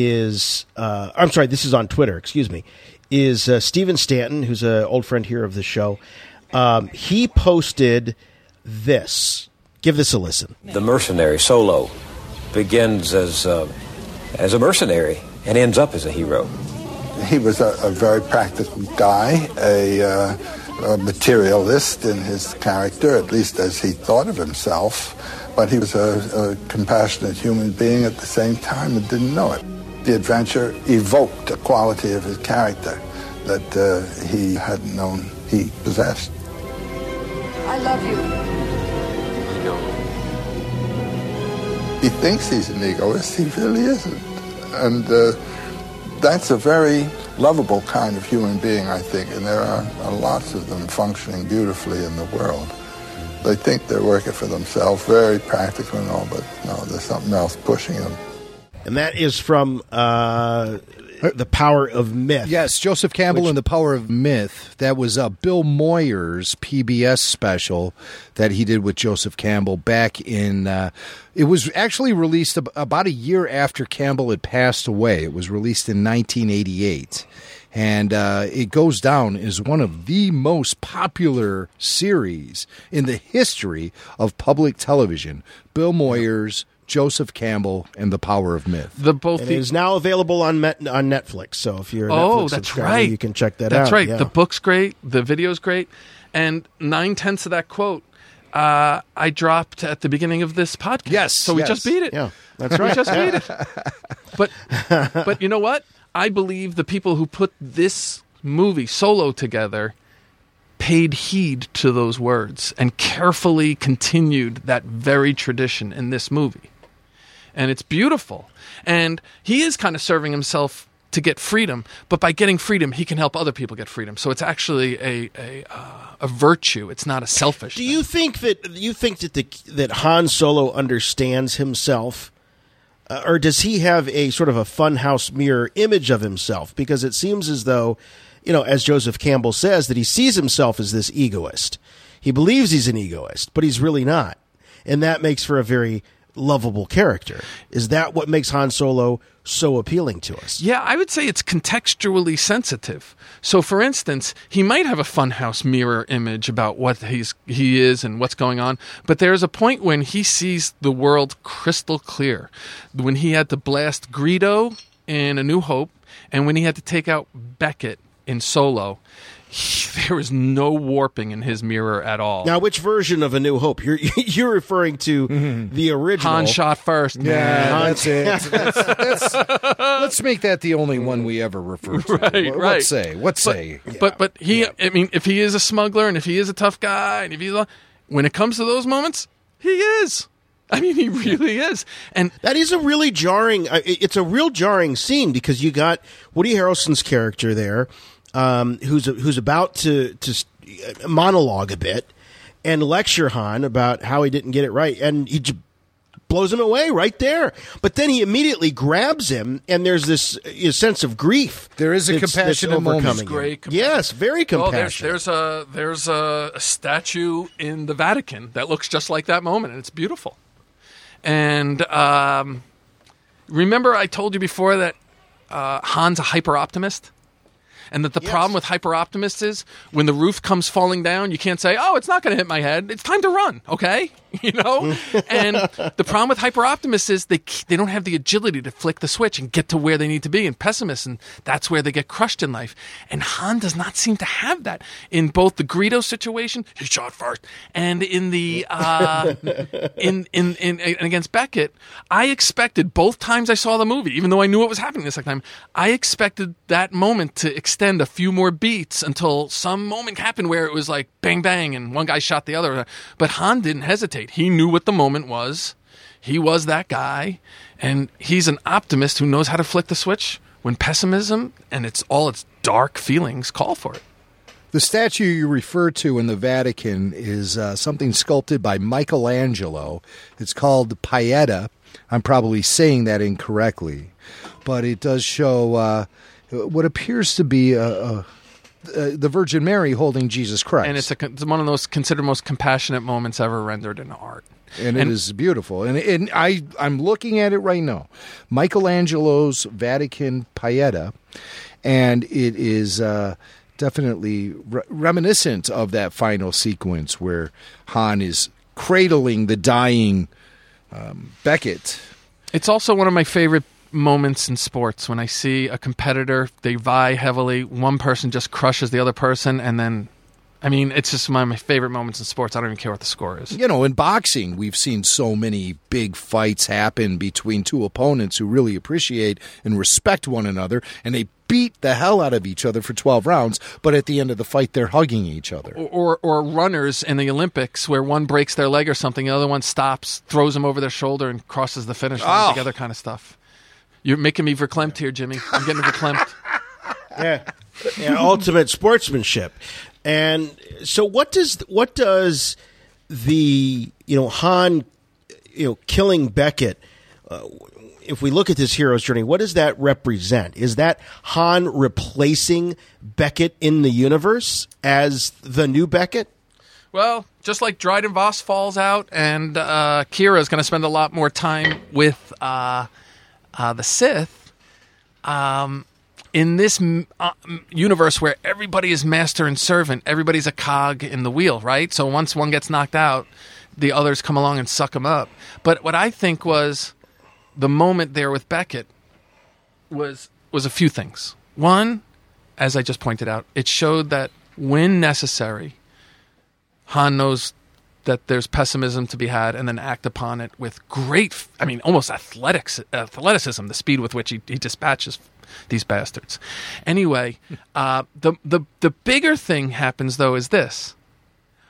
is uh, I'm sorry, this is on Twitter. Excuse me, is uh, Steven Stanton, who's an old friend here of the show. Um, he posted this. Give this a listen. The mercenary solo begins as uh, as a mercenary and ends up as a hero. He was a, a very practical guy, a, uh, a materialist in his character, at least as he thought of himself. But he was a, a compassionate human being at the same time and didn't know it. The adventure evoked a quality of his character that uh, he hadn't known he possessed. I love you. He thinks he's an egoist, he really isn't. And uh, that's a very lovable kind of human being, I think, and there are, are lots of them functioning beautifully in the world. They think they're working for themselves, very practical and all, but no, there's something else pushing them. And that is from uh, the Power of Myth. Yes, Joseph Campbell and the Power of Myth. That was uh, Bill Moyers' PBS special that he did with Joseph Campbell back in. Uh, it was actually released ab- about a year after Campbell had passed away. It was released in 1988. And uh, it goes down as one of the most popular series in the history of public television. Bill Moyers', Joseph Campbell, and the Power of Myth. The both And the- it is now available on Met, on Netflix. So if you're a Oh, Netflix that's subscriber, right. you can check that That's out. That's right. Yeah. The book's great. The video's great. And nine tenths of that quote, uh, I dropped at the beginning of this podcast. Yes, So we yes. just beat it. Yeah, that's right. We right. just beat it. [laughs] But but you know what? I believe the people who put this movie solo together paid heed to those words and carefully continued that very tradition in this movie. And it's beautiful. And he is kind of serving himself to get freedom, but by getting freedom, he can help other people get freedom. So it's actually a a, uh, a virtue. It's not a selfish. Do you think that you think that the that Han Solo understands himself, uh, or does he have a sort of a funhouse mirror image of himself? Because it seems as though, you know, as Joseph Campbell says, that he sees himself as this egoist. He believes he's an egoist, but he's really not, and that makes for a very lovable character. Is that what makes Han Solo so appealing to us? Yeah, I would say it's contextually sensitive. So, for instance, he might have a funhouse mirror image about what he's he is and what's going on, but there's a point when he sees the world crystal clear. When he had to blast Greedo in A New Hope, and when he had to take out Beckett in Solo, [laughs] there was no warping in his mirror at all. Now, which version of A New Hope? You're [laughs] you're referring to the original. Han shot first. Yeah, that's [laughs] it. That's- that's- let's make that the only one we ever refer to. Right, what, right. What say? What But- say? But but he, I mean, if he is a smuggler and if he is a tough guy and if he's, a, when it comes to those moments, he is. I mean, he really is. And that is a really jarring. uh, It's a real jarring scene because you got Woody Harrelson's character there, um, who's who's about to to monologue a bit and lecture Han about how he didn't get it right, and he j- blows him away right there. But then he immediately grabs him, and there's this uh, sense of grief. There is a that's- that's compassionate moment. overcoming him. Great Yes, very Oh, there's, compassionate. there's a there's a, a statue in the Vatican that looks just like that moment, and it's beautiful. And um, remember, I told you before that uh, Han's a hyper optimist, and that the problem with hyper optimists is when the roof comes falling down, you can't say, "Oh, it's not going to hit my head. It's time to run." Okay, [laughs] you know. and the problem with hyper optimists is they they don't have the agility to flick the switch and get to where they need to be. And pessimists, and that's where they get crushed in life. And Han does not seem to have that in both the Greedo situation, he shot first, and in the uh, in, in in in against Beckett. I expected both times I saw the movie, even though I knew what was happening the second time. I expected that moment to extend a few more beats until some moment happened where it was like bang bang and one guy shot the other. But Han didn't hesitate. He knew what the moment was. He was that guy, and he's an optimist who knows how to flick the switch when pessimism and it's all its dark feelings call for it. The statue you refer to in the Vatican is uh, something sculpted by Michelangelo. It's called Pieta. I'm probably saying that incorrectly, but it does show uh, what appears to be a, a, uh, the Virgin Mary holding Jesus Christ. And it's, a, it's one of those considered most compassionate moments ever rendered in art. and it is beautiful. And, and I I'm looking at it right now, Michelangelo's Vatican Pieta, and it is uh, definitely re- reminiscent of that final sequence where Han is cradling the dying um, Beckett. It's also one of my favorite moments in sports when I see a competitor, they vie heavily, one person just crushes the other person, and then, I mean, it's just one of my favorite moments in sports. I don't even care what the score is. You know, in boxing, we've seen so many big fights happen between two opponents who really appreciate and respect one another, and they beat the hell out of each other for 12 rounds, but at the end of the fight, they're hugging each other. Or, or runners in the Olympics where one breaks their leg or something, the other one stops, throws them over their shoulder, and crosses the finish line Oh. together, kind of stuff. You're making me verklempt here, Jimmy. I'm getting verklempt. [laughs] yeah. yeah, ultimate sportsmanship. And so, what does what does the you know Han, you know, killing Beckett? Uh, if we look at this hero's journey, what does that represent? Is that Han replacing Beckett in the universe as the new Beckett? Well, just like Dryden Voss falls out, and uh, Qi'ra is going to spend a lot more time with uh, uh, the Sith. Um, in this uh, universe where everybody is master and servant, everybody's a cog in the wheel, right? So once one gets knocked out, the others come along and suck them up. But what I think was the moment there with Beckett was was a few things. One, as I just pointed out, it showed that when necessary, Han knows that there's pessimism to be had and then act upon it with great, I mean, almost athletics, athleticism, the speed with which he, he dispatches these bastards. Anyway, [laughs] uh, the, the, the bigger thing happens, though, is this.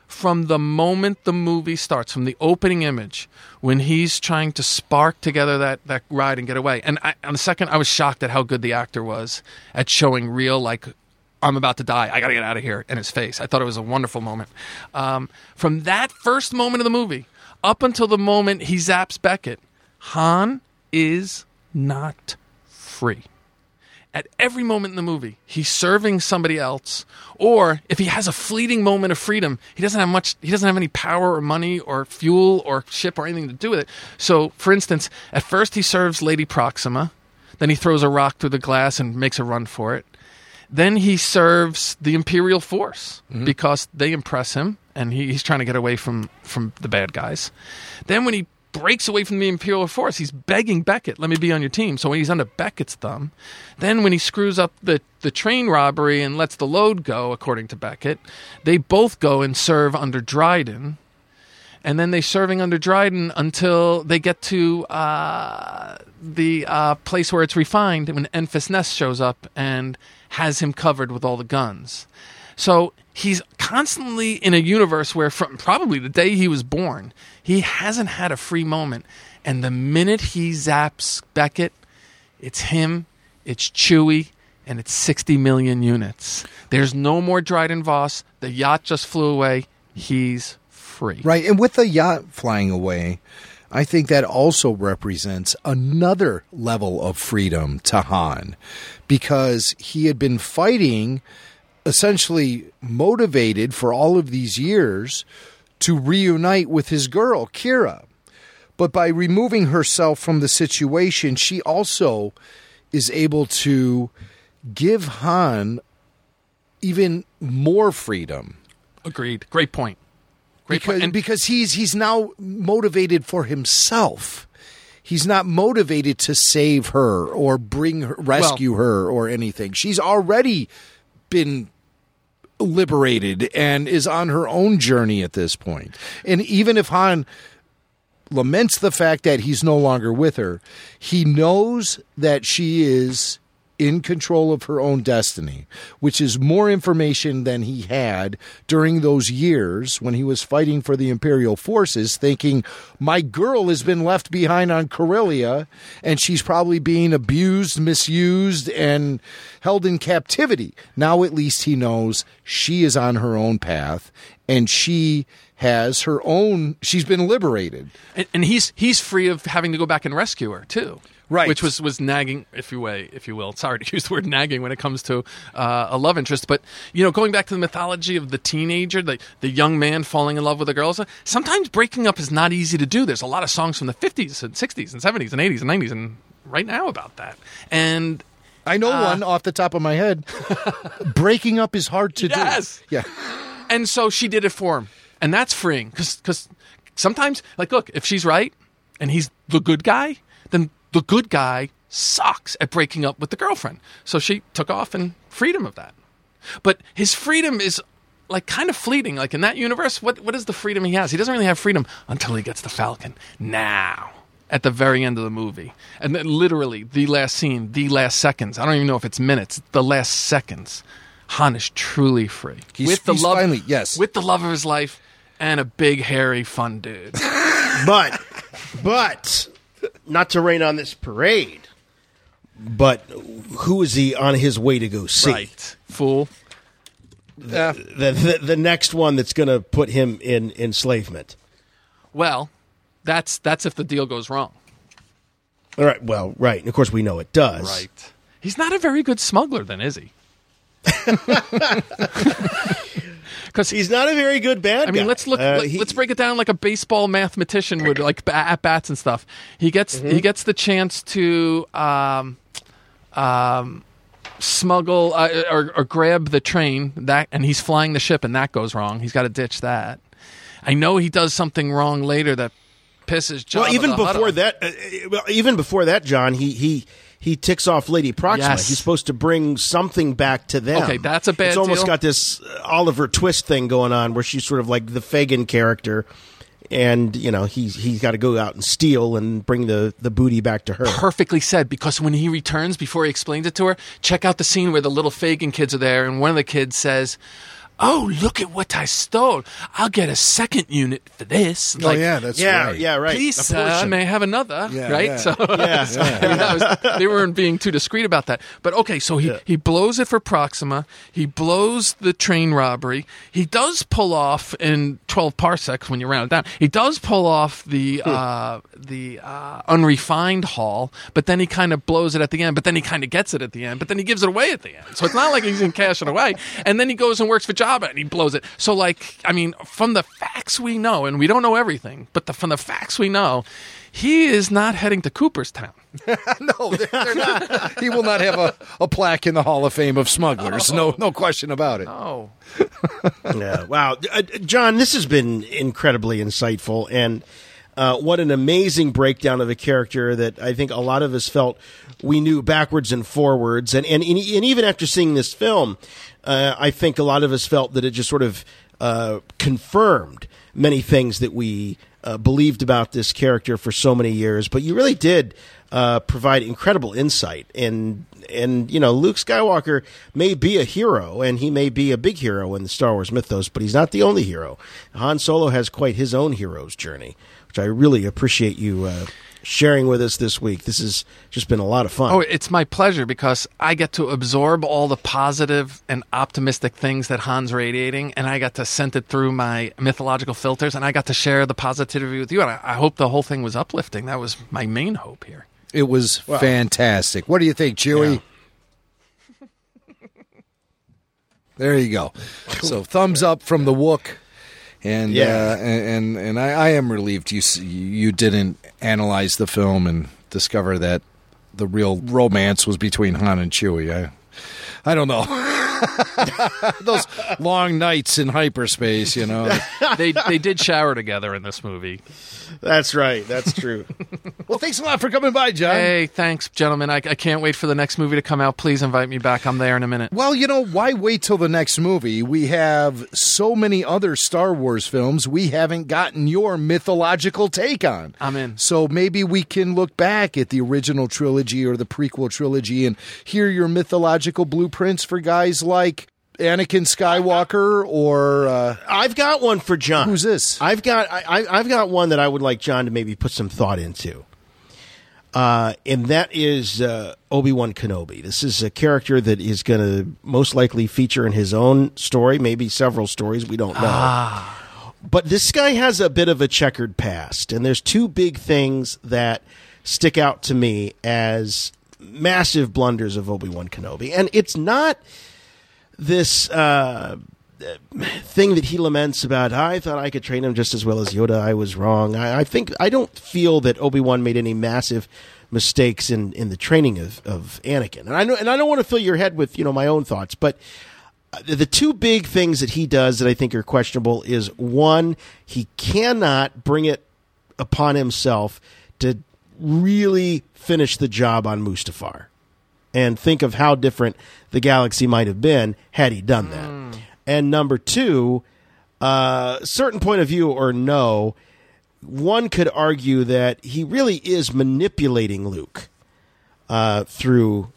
From the moment the movie starts, from the opening image, when he's trying to spark together that, that ride and get away. And I, on the second, I was shocked at how good the actor was at showing real, like, I'm about to die. I got to get out of here in his face. I thought it was a wonderful moment. Um, from that first moment of the movie up until the moment he zaps Beckett, Han is not free. At every moment in the movie, he's serving somebody else, or if he has a fleeting moment of freedom, he doesn't have much. He doesn't have any power or money or fuel or ship or anything to do with it. So, for instance, at first he serves Lady Proxima, then he throws a rock through the glass and makes a run for it. Then he serves the Imperial Force because they impress him, and he, he's trying to get away from from the bad guys. Then when he breaks away from the Imperial Force, he's begging Beckett, "Let me be on your team." So when he's under Beckett's thumb, then when he screws up the the train robbery and lets the load go, according to Beckett, they both go and serve under Dryden. And then they're serving under Dryden until they get to uh, the uh, place where it's refined when Enfys Nest shows up and has him covered with all the guns. So he's constantly in a universe where, from probably the day he was born, he hasn't had a free moment. And the minute he zaps Beckett, it's him, it's Chewie, and it's 60 million units. There's no more Dryden Voss. The yacht just flew away. He's free. Right, and with the yacht flying away, I think that also represents another level of freedom to Han because he had been fighting essentially motivated for all of these years to reunite with his girl, Qi'ra. But by removing herself from the situation, she also is able to give Han even more freedom. Agreed. Great point. Great because, point. And because he's he's now motivated for himself. He's not motivated to save her or bring her, rescue her or anything. She's already been liberated and is on her own journey at this point. And even if Han laments the fact that he's no longer with her, he knows that she is in control of her own destiny, which is more information than he had during those years when he was fighting for the Imperial forces, thinking, My girl has been left behind on Corellia, and she's probably being abused, misused, and held in captivity. Now at least he knows she is on her own path, and she has her own she's been liberated. and, and he's he's free of having to go back and rescue her too. Right. Which was, was nagging, if you way, if you will. Sorry [laughs] to use the word nagging when it comes to uh, a love interest, but you know, going back to the mythology of the teenager, the the young man falling in love with a girl. Sometimes breaking up is not easy to do. There's a lot of songs from the 50s and 60s and 70s and 80s and 90s and right now about that. And I know Uh, one off the top of my head. [laughs] Breaking up is hard to Yes. do. Yeah. and so she did it for him, and that's freeing because sometimes, like, look, if she's right and he's the good guy, then the good guy sucks at breaking up with the girlfriend. So she took off and freedom of that. But his freedom is like kind of fleeting. Like in that universe, what what is the freedom he has? He doesn't really have freedom until he gets the Falcon. Now. At the very end of the movie. And then literally the last scene, the last seconds. I don't even know if it's minutes, the last seconds. Han is truly free. He's- with the he's love finally- yes. With the love of his life and a big hairy fun dude. [laughs] But, but, not to rain on this parade, but who is he on his way to go see? Right. Fool. The, uh. the, the next one that's going to put him in enslavement. Well, that's that's if the deal goes wrong. All right. Well, right. And of course, we know it does. Right. He's not a very good smuggler, then, is he? [laughs] Because he's not a very good bad I mean, guy. let's look. Uh, let, us break it down like a baseball mathematician would, like at bats and stuff. He gets Mm-hmm. he gets the chance to um, um, smuggle uh, or, or grab the train that, and he's flying the ship, and that goes wrong. He's got to ditch that. I know he does something wrong later that pisses Jabba well, even before that, uh, uh, well, even before that, John, he he he ticks off Lady Proxima. Yes. He's supposed to bring something back to them. Okay, that's a bad It's almost deal. got this Oliver Twist thing going on, where she's sort of like the Fagin character, and you know he's he's got to go out and steal and bring the the booty back to her. perfectly said because when he returns before he explains it to her check out the scene where the little Fagin kids are there and one of the kids says oh look at what I stole I'll get a second unit for this Oh, yeah, that's yeah, right. yeah, right. Please, A sir, I may have another, Yeah, right? yeah. So, Yeah. [laughs] so, I mean, that was, they weren't being too discreet about that. But okay, so he, he blows it for Proxima. He blows the train robbery. He does pull off in 12 parsecs when you round it down. He does pull off the uh, the uh, unrefined haul, but then he kind of blows it at the end. But then he kind of gets it at the end. But then he gives it away at the end. So it's not like he's going to cash it away. And then he goes and works for Jabba and he blows it. So like, I mean, from the facts we know, and we don't know everything, but the, from the facts we know, he is not heading to Cooperstown. [laughs] no, they're, they're not. He will not have a, a plaque in the Hall of Fame of smugglers. No, no question about it. Oh, [laughs] yeah. Wow. Uh, John, this has been incredibly insightful and uh, what an amazing breakdown of a character that I think a lot of us felt we knew backwards and forwards. And, and, and even after seeing this film, uh, I think a lot of us felt that it just sort of uh, confirmed many things that we uh, believed about this character for so many years. But you really did uh, provide incredible insight. And, and, you know, Luke Skywalker may be a hero and he may be a big hero in the Star Wars mythos, but he's not the only hero. Han Solo has quite his own hero's journey, which I really appreciate you uh, sharing with us this week. This has just been a lot of fun. Oh, it's my pleasure because I get to absorb all the positive and optimistic things that Han's radiating, and I got to send it through my mythological filters, and I got to share the positivity with you. And I, I hope the whole thing was uplifting. That was my main hope here. It was Well- fantastic. What do you think, Chewie? [laughs] There you go. So thumbs up from the Wook, and Yeah. uh, and and I, I am relieved you you didn't analyze the film and discover that the real romance was between Han and Chewie. I I don't know [laughs] those long nights in hyperspace. You know, [laughs] they they did shower together in this movie. That's right. That's true. [laughs] well, thanks a lot for coming by, John. Hey, thanks, gentlemen. I, I can't wait for the next movie to come out. Please invite me back. I'm there in a minute. Well, you know, why wait till the next movie? We have so many other Star Wars films we haven't gotten your mythological take on. I'm in. So maybe we can look back at the original trilogy or the prequel trilogy and hear your mythological blueprints for guys like Anakin Skywalker or uh, I've got one for John. Who's this? I've got I, I've got one that I would like John to maybe put some thought into. Uh, and that is uh, Obi Wan Kenobi. This is a character that is going to most likely feature in his own story, maybe several stories. We don't know. But this guy has a bit of a checkered past, and there's two big things that stick out to me as massive blunders of Obi Wan Kenobi. And it's not this uh, thing that he laments about. I thought I could train him just as well as Yoda. I was wrong. I, I think I don't feel that Obi Wan made any massive mistakes in, in the training of, of Anakin. And I know, and I don't want to fill your head with you know my own thoughts, but uh, the two big things that he does that I think are questionable is one, he cannot bring it upon himself to really finish the job on Mustafar. And think of how different the galaxy might have been had he done that. And number two, uh, certain point of view or no, one could argue that he really is manipulating Luke uh, through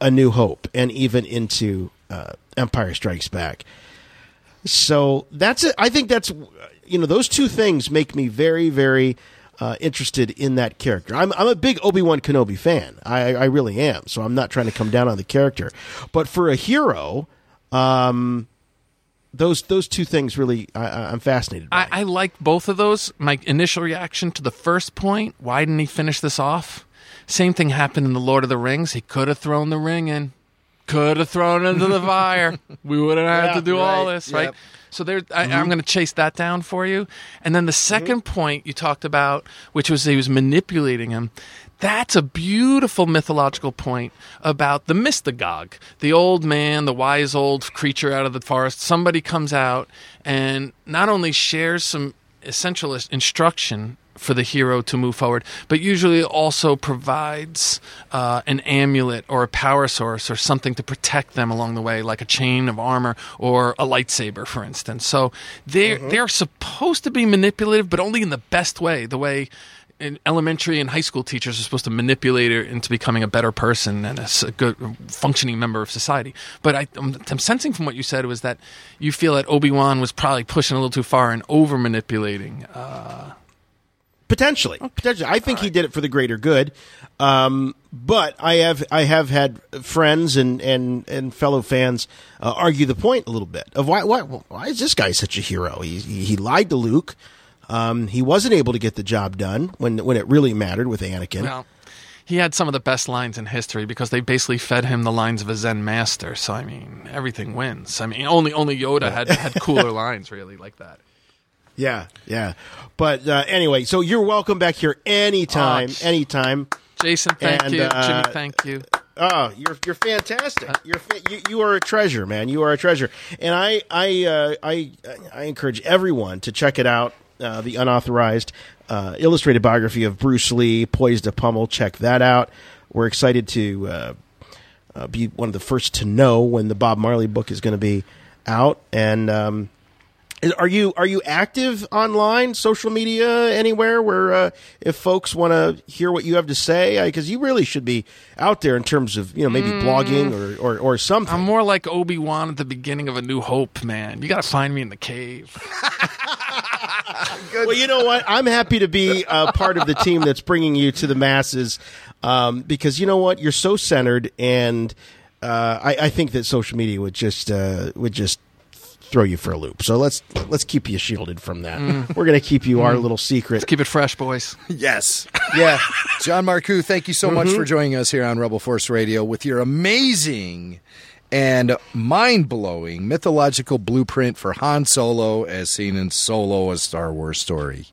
A New Hope and even into uh, Empire Strikes Back. So that's it. I think that's you know those two things make me very very uh, interested in that character. I'm I'm a big Obi Wan Kenobi fan. I I really am. So I'm not trying to come down on the character, but for a hero, um, those those two things really I, I'm fascinated. by. I, I like both of those. My initial reaction to the first point, why didn't he finish this off? Same thing happened in The Lord of the Rings. He could have thrown the ring in, could have thrown it into the [laughs] fire. We wouldn't have Yeah, to do all this, right? So there, I, Mhm. I'm going to chase that down for you. And then the 2nd point you talked about, which was he was manipulating him. That's a beautiful mythological point about the mystagogue, the old man, the wise old creature out of the forest. Somebody comes out and not only shares some essential instruction for the hero to move forward, but usually also provides uh, an amulet or a power source or something to protect them along the way, like a chain of armor or a lightsaber, for instance. So they're they're supposed to be manipulative, but only in the best way, the way. In elementary and high school teachers are supposed to manipulate her into becoming a better person and a good functioning member of society. But I, I'm, I'm sensing from what you said was that you feel that Obi Wan was probably pushing a little too far and over manipulating. Uh, Potentially, potentially. I think he did it for the greater good. Um, but I have I have had friends and and and fellow fans uh, argue the point a little bit of why why why is this guy such a hero? He he, he lied to Luke. Um, he wasn't able to get the job done when when it really mattered with Anakin. Well, he had some of the best lines in history because they basically fed him the lines of a Zen master. So I mean, everything wins. I mean, only only Yoda had had cooler [laughs] lines really like that. Yeah, yeah. But uh, anyway, so you're welcome back here anytime, Oh, anytime. Jason, thank And, you. uh, Jimmy, thank you. Oh, you're you're fantastic. You're fa- you, you are a treasure, man. You are a treasure. And I I uh, I I encourage everyone to check it out. Uh, the unauthorized uh, illustrated biography of Bruce Lee, Poised to Pummel. Check that out. We're excited to uh, uh, be one of the first to know when the Bob Marley book is going to be out. And um, are you are you active online, social media, anywhere where uh, if folks want to hear what you have to say? Because you really should be out there in terms of you know maybe Mm. blogging or, or or something. I'm more like Obi Wan at the beginning of A New Hope, man. You got to find me in the cave. [laughs] well, you know what? I'm happy to be a part of the team that's bringing you to the masses um, because you know what? You're so centered, and uh, I, I think that social media would just uh, would just throw you for a loop. So let's let's keep you shielded from that. Mm. We're going to keep you our Mm. little secret. Let's keep it fresh, boys. [laughs] Yes. Yeah. [laughs] John Marcoux, thank you so much Mhm. for joining us here on Rebel Force Radio with your amazing and mind blowing mythological blueprint for Han Solo as seen in Solo, a Star Wars story.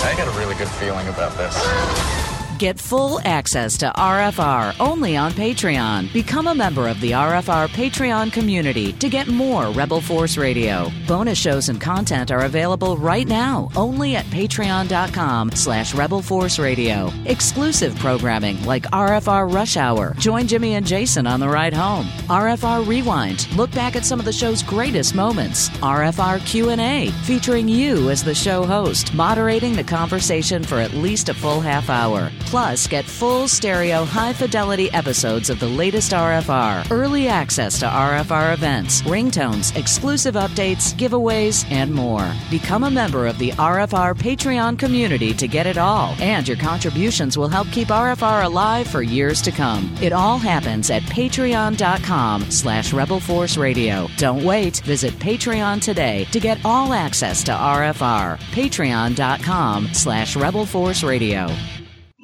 I got a really good feeling about this. Get full access to RFR only on Patreon. Become a member of the RFR Patreon community to get more Rebel Force Radio. Bonus shows and content are available right now only at patreon.com slash Rebel Force Radio. Exclusive programming like RFR Rush Hour. Join Jimmy and Jason on the ride home. RFR Rewind. Look back at some of the show's greatest moments. RFR Q&A featuring you as the show host, moderating the conversation for at least a full half hour. Plus, get full stereo high fidelity episodes of the latest RFR, early access to RFR events, ringtones, exclusive updates, giveaways, and more. Become a member of the RFR Patreon community to get it all, and your contributions will help keep RFR alive for years to come. It all happens at patreon.com slash Rebel Force Radio. Don't wait. Visit Patreon today to get all access to RFR. Patreon.com slash Rebel Force Radio.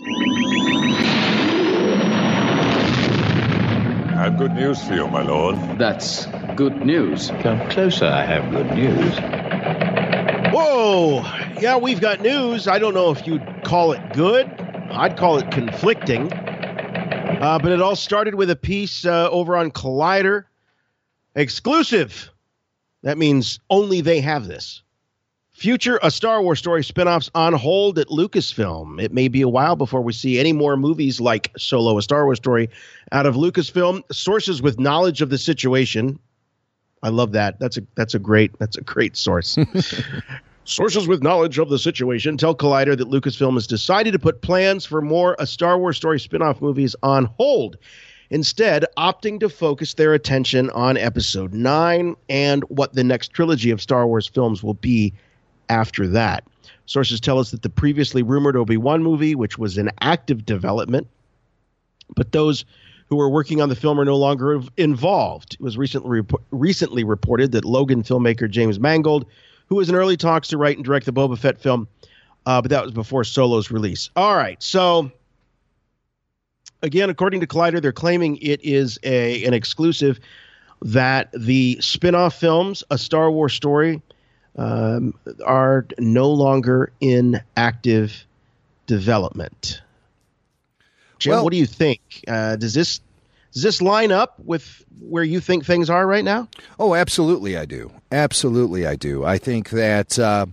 I have good news for you, my lord. That's good news. Come closer, I have good news. Whoa! Yeah, we've got news. I don't know if you'd call it good. I'd call it conflicting. Uh, but it all started with a piece uh, over on Collider. Exclusive. That means only they have this. Future A Star Wars Story spinoffs on hold at Lucasfilm. It may be a while before we see any more movies like Solo, A Star Wars Story out of Lucasfilm. Sources with knowledge of the situation. I love that. That's a that's a great that's a great source. [laughs] Sources with knowledge of the situation tell Collider that Lucasfilm has decided to put plans for more A Star Wars Story spin-off movies on hold, instead opting to focus their attention on Episode 9 and what the next trilogy of Star Wars films will be after that. Sources tell us that the previously rumored Obi-Wan movie, which was in active development, but those who were working on the film are no longer involved. It was recently repo- recently reported that Logan filmmaker James Mangold, who was in early talks to write and direct the Boba Fett film, uh, but that was before Solo's release. All right, so again, according to Collider, they're claiming it is a an exclusive that the spin-off films, A Star Wars Story, um, are no longer in active development. Jim, Well- what do you think? Uh, does this does this line up with where you think things are right now? Oh, absolutely, I do. Absolutely, I do. I think that uh,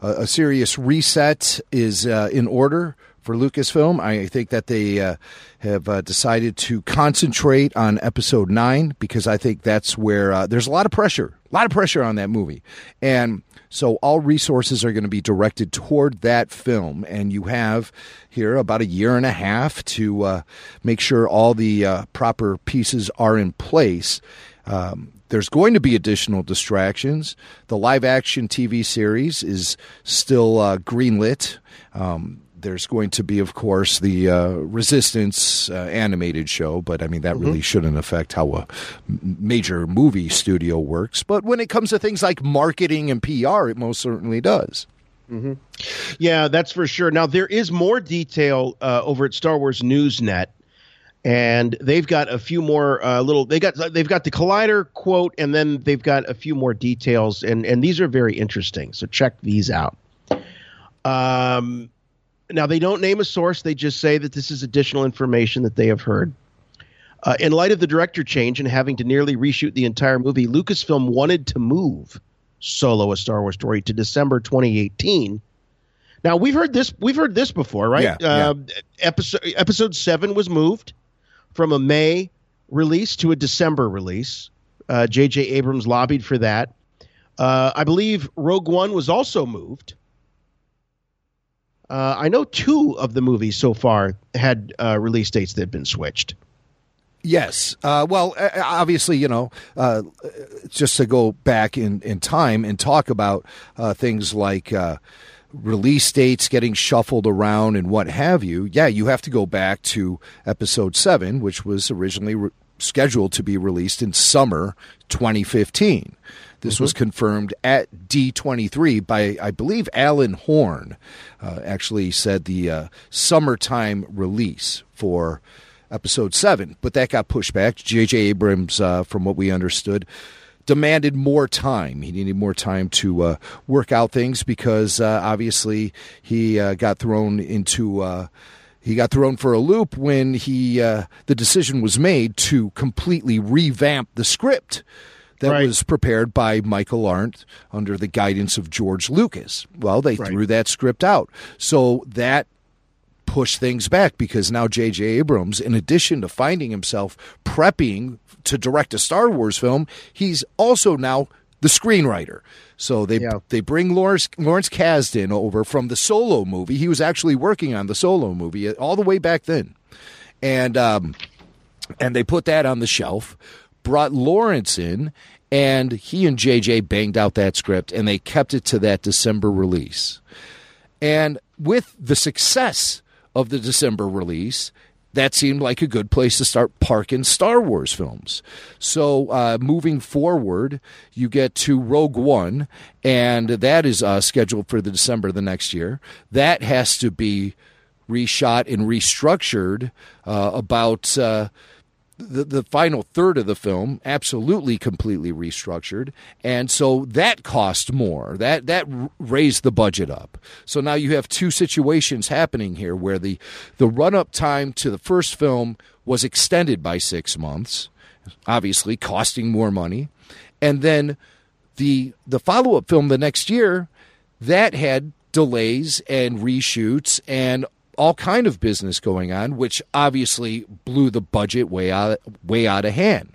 a, a serious reset is uh, in order for Lucasfilm. I think that they uh, have uh, decided to concentrate on Episode Nine because I think that's where uh, there's a lot of pressure, a lot of pressure on that movie, and so all resources are going to be directed toward that film. And you have here about a year and a half to uh, make sure all the uh, proper pieces are in place. Um, there's going to be additional distractions. The live action TV series is still uh, greenlit. Um, there's going to be, of course, the uh, Resistance uh, animated show, but I mean, that really shouldn't affect how a major movie studio works. But when it comes to things like marketing and PR, it most certainly does. Mm-hmm. Yeah, that's for sure. Now there is more detail uh, over at Star Wars Newsnet, and they've got a few more uh, little. They got they've got the Collider quote, and then they've got a few more details, and and these are very interesting. So check these out. Um, now they don't name a source; they just say that this is additional information that they have heard. Uh, in light of the director change and having to nearly reshoot the entire movie, Lucasfilm wanted to move Solo: A Star Wars Story to December 2018. Now we've heard this we've heard this before, right? Yeah, yeah. Uh, episode episode seven was moved from a May release to a December release. Uh, J.J. Abrams lobbied for that. Uh, I believe Rogue One was also moved. Uh, I know two of the movies so far had uh, release dates that had been switched. Yes. Uh, well, obviously, you know, uh, just to go back in, in time and talk about uh, things like uh, release dates getting shuffled around and what have you. Yeah, you have to go back to episode seven, which was originally re- scheduled to be released in summer 2015. This was confirmed at D23 by, I believe, Alan Horn. Uh, actually said the uh, summertime release for episode seven, but that got pushed back. J.J. Abrams, uh, from what we understood, demanded more time. He needed more time to uh, work out things because uh, obviously he uh, got thrown into. He got thrown for a loop when he uh, the decision was made to completely revamp the script that was prepared by Michael Arndt under the guidance of George Lucas. Well, they threw that script out. So that pushed things back because now J.J. Abrams, in addition to finding himself prepping to direct a Star Wars film, he's also now the screenwriter. So they they bring Lawrence Lawrence Kasdan over from the Solo movie. He was actually working on the Solo movie all the way back then, and um, and they put that on the shelf. Brought Lawrence in, and he and JJ banged out that script, and they kept it to that December release. And with the success of the December release, that seemed like a good place to start parking Star Wars films. So, uh, moving forward, you get to Rogue One, and that is uh, scheduled for the December of the next year. That has to be reshot and restructured uh, about. The, the final third of the film absolutely completely restructured. And so that cost more. That that raised the budget up. So now you have two situations happening here where the the run up time to the first film was extended by 6 months obviously costing more money. And then the the follow up film the next year that had delays and reshoots and all kind of business going on, which obviously blew the budget way out way out of hand.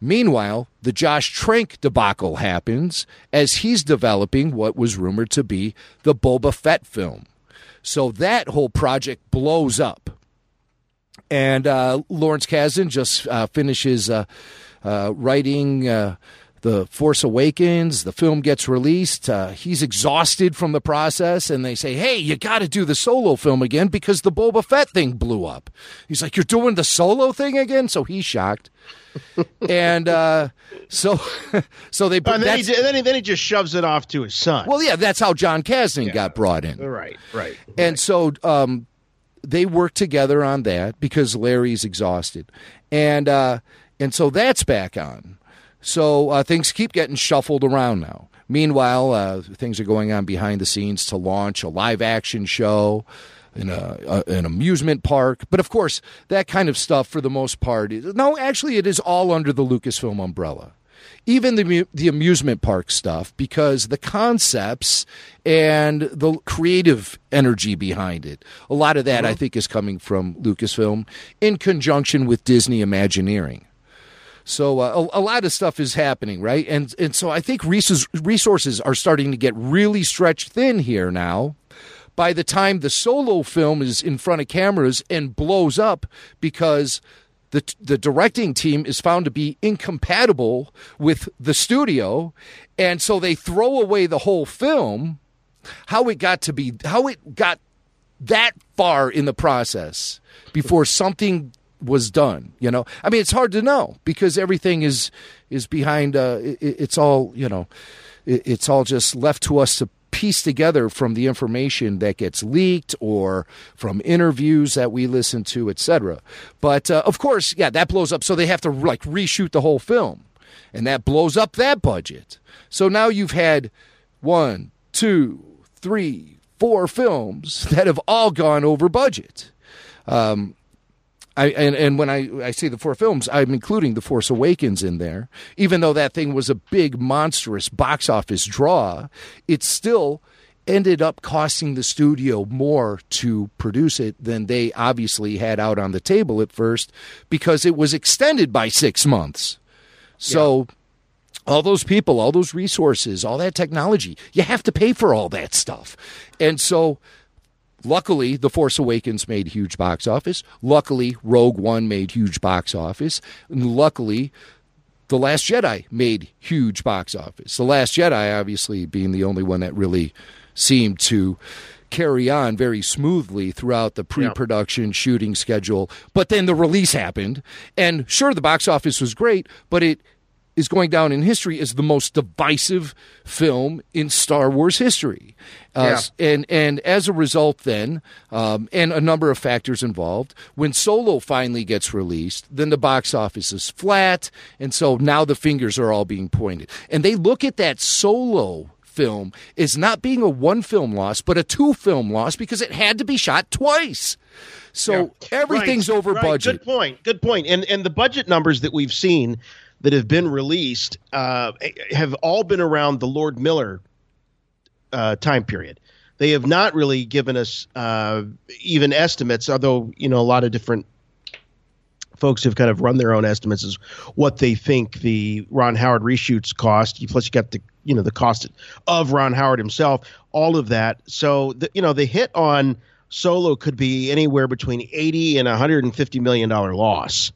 Meanwhile, the Josh Trank debacle happens as he's developing what was rumored to be the Boba Fett film. So that whole project blows up. And uh, Lawrence Kasdan just uh, finishes uh, uh, writing uh, the Force Awakens. The film gets released. Uh, he's exhausted from the process, and they say, "Hey, you got to do the solo film again because the Boba Fett thing blew up." He's like, "You're doing the solo thing again?" So he's shocked, [laughs] and uh, so [laughs] so they. And then, he, and then, he, then he just shoves it off to his son. well, yeah, that's how Jon Kasdan got brought in. right, right. And so um, they work together on that because Larry's exhausted, and uh, and so that's back on. So uh, things keep getting shuffled around now. Meanwhile, uh, things are going on behind the scenes to launch a live action show in a, a an amusement park. But of course, that kind of stuff for the most part, is, no, actually, it is all under the Lucasfilm umbrella even the the amusement park stuff because the concepts and the creative energy behind it a lot of that i think is coming from lucasfilm in conjunction with disney imagineering so uh, a, a lot of stuff is happening right? And and so i think resources resources are starting to get really stretched thin here now. By the time the solo film is in front of cameras and blows up because the the directing team is found to be incompatible with the studio and so they throw away the whole film how it got to be how it got that far in the process before something was done you know? I mean it's hard to know because everything is is behind uh it, it's all you know it, it's all just left to us to piece together from the information that gets leaked or from interviews that we listen to etc but uh, of course yeah that blows up. So they have to like reshoot the whole film. And that blows up that budget. So now you've had one two three four films [laughs] that have all gone over budget. Um, I, and, and when I, I say the four films, I'm including The Force Awakens in there. Even though that thing was a big, monstrous box office draw, it still ended up costing the studio more to produce it than they obviously had out on the table at first because it was extended by six months. So. All those people, all those resources, all that technology, you have to pay for all that stuff. And so Luckily, The Force Awakens made huge box office. Luckily, Rogue One made huge box office. And luckily, The Last Jedi made huge box office. The Last Jedi, obviously, being the only one that really seemed to carry on very smoothly throughout the pre-production shooting schedule. But then the release happened, and sure, the box office was great, but it is going down in history as the most divisive film in Star Wars history. Uh, And and as a result, then, um, and a number of factors involved, when Solo finally gets released, then the box office is flat, and so now the fingers are all being pointed, and they look at that Solo film as not being a one film loss, but a two film loss because it had to be shot twice. So everything's Right, over right. budget. Good point. Good point. And and the budget numbers that we've seen that have been released uh, have all been around the Lord Miller uh, time period. They have not really given us uh, even estimates, although you know a lot of different folks have kind of run their own estimates as what they think the Ron Howard reshoots cost. Plus, you got the you know the cost of Ron Howard himself, all of that. So the, you know the hit on Solo could be anywhere between eighty and one hundred and fifty million dollar loss,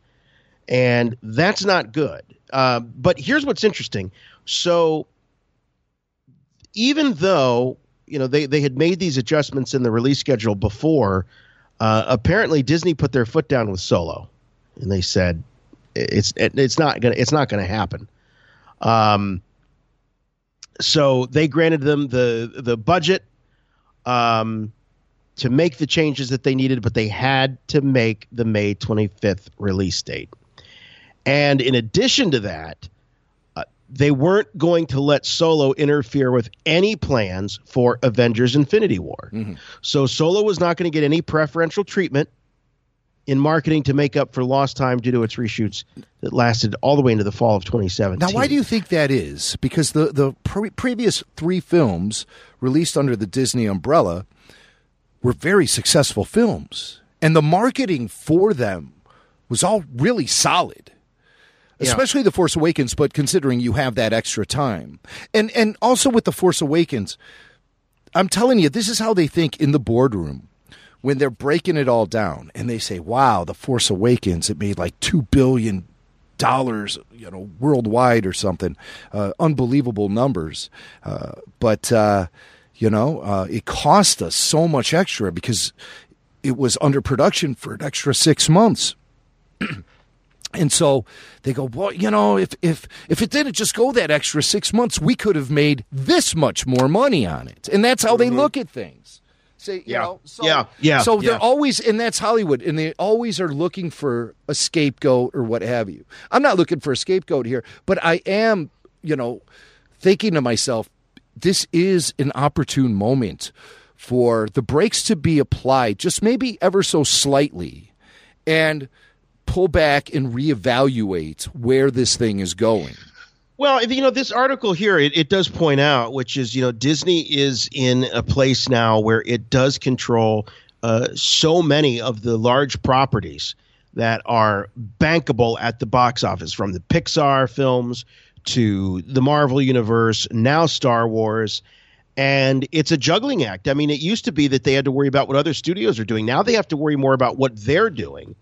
and that's not good. Uh, but here's what's interesting. So even though you know they, they had made these adjustments in the release schedule before, uh, apparently Disney put their foot down with Solo, and they said it's it, it's not gonna it's not gonna happen. Um, so they granted them the the budget um, to make the changes that they needed, but they had to make the May 25th release date. And in addition to that, uh, they weren't going to let Solo interfere with any plans for Avengers Infinity War. So Solo was not going to get any preferential treatment in marketing to make up for lost time due to its reshoots that lasted all the way into the fall of 2017. Now, why do you think that is? Because the the pre- previous three films released under the Disney umbrella were very successful films, and the marketing for them was all really solid. Yeah. Especially the Force Awakens, but considering you have that extra time, and and also with the Force Awakens, I'm telling you, this is how they think in the boardroom when they're breaking it all down, and they say, "Wow, the Force Awakens, it made like two billion dollars, you know, worldwide or something. Uh, unbelievable numbers. Uh, but uh, you know, uh, it cost us so much extra because it was under production for an extra six months. [clears throat] And so they go, well, you know, if if if it didn't just go that extra six months, we could have made this much more money on it. And that's how they mm-hmm. look at things. Say, you Yeah. know, so, Yeah. Yeah. So Yeah. they're always, and that's Hollywood, and they always are looking for a scapegoat or what have you. I'm not looking for a scapegoat here, but I am, you know, thinking to myself, this is an opportune moment for the brakes to be applied, just maybe ever so slightly, and pull back and reevaluate where this thing is going. Well, you know, this article here, it, it does point out, which is, you know, Disney is in a place now where it does control uh, so many of the large properties that are bankable at the box office, from the Pixar films to the Marvel Universe, now Star Wars. And it's a juggling act. I mean, it used to be that they had to worry about what other studios are doing. Now they have to worry more about what they're doing.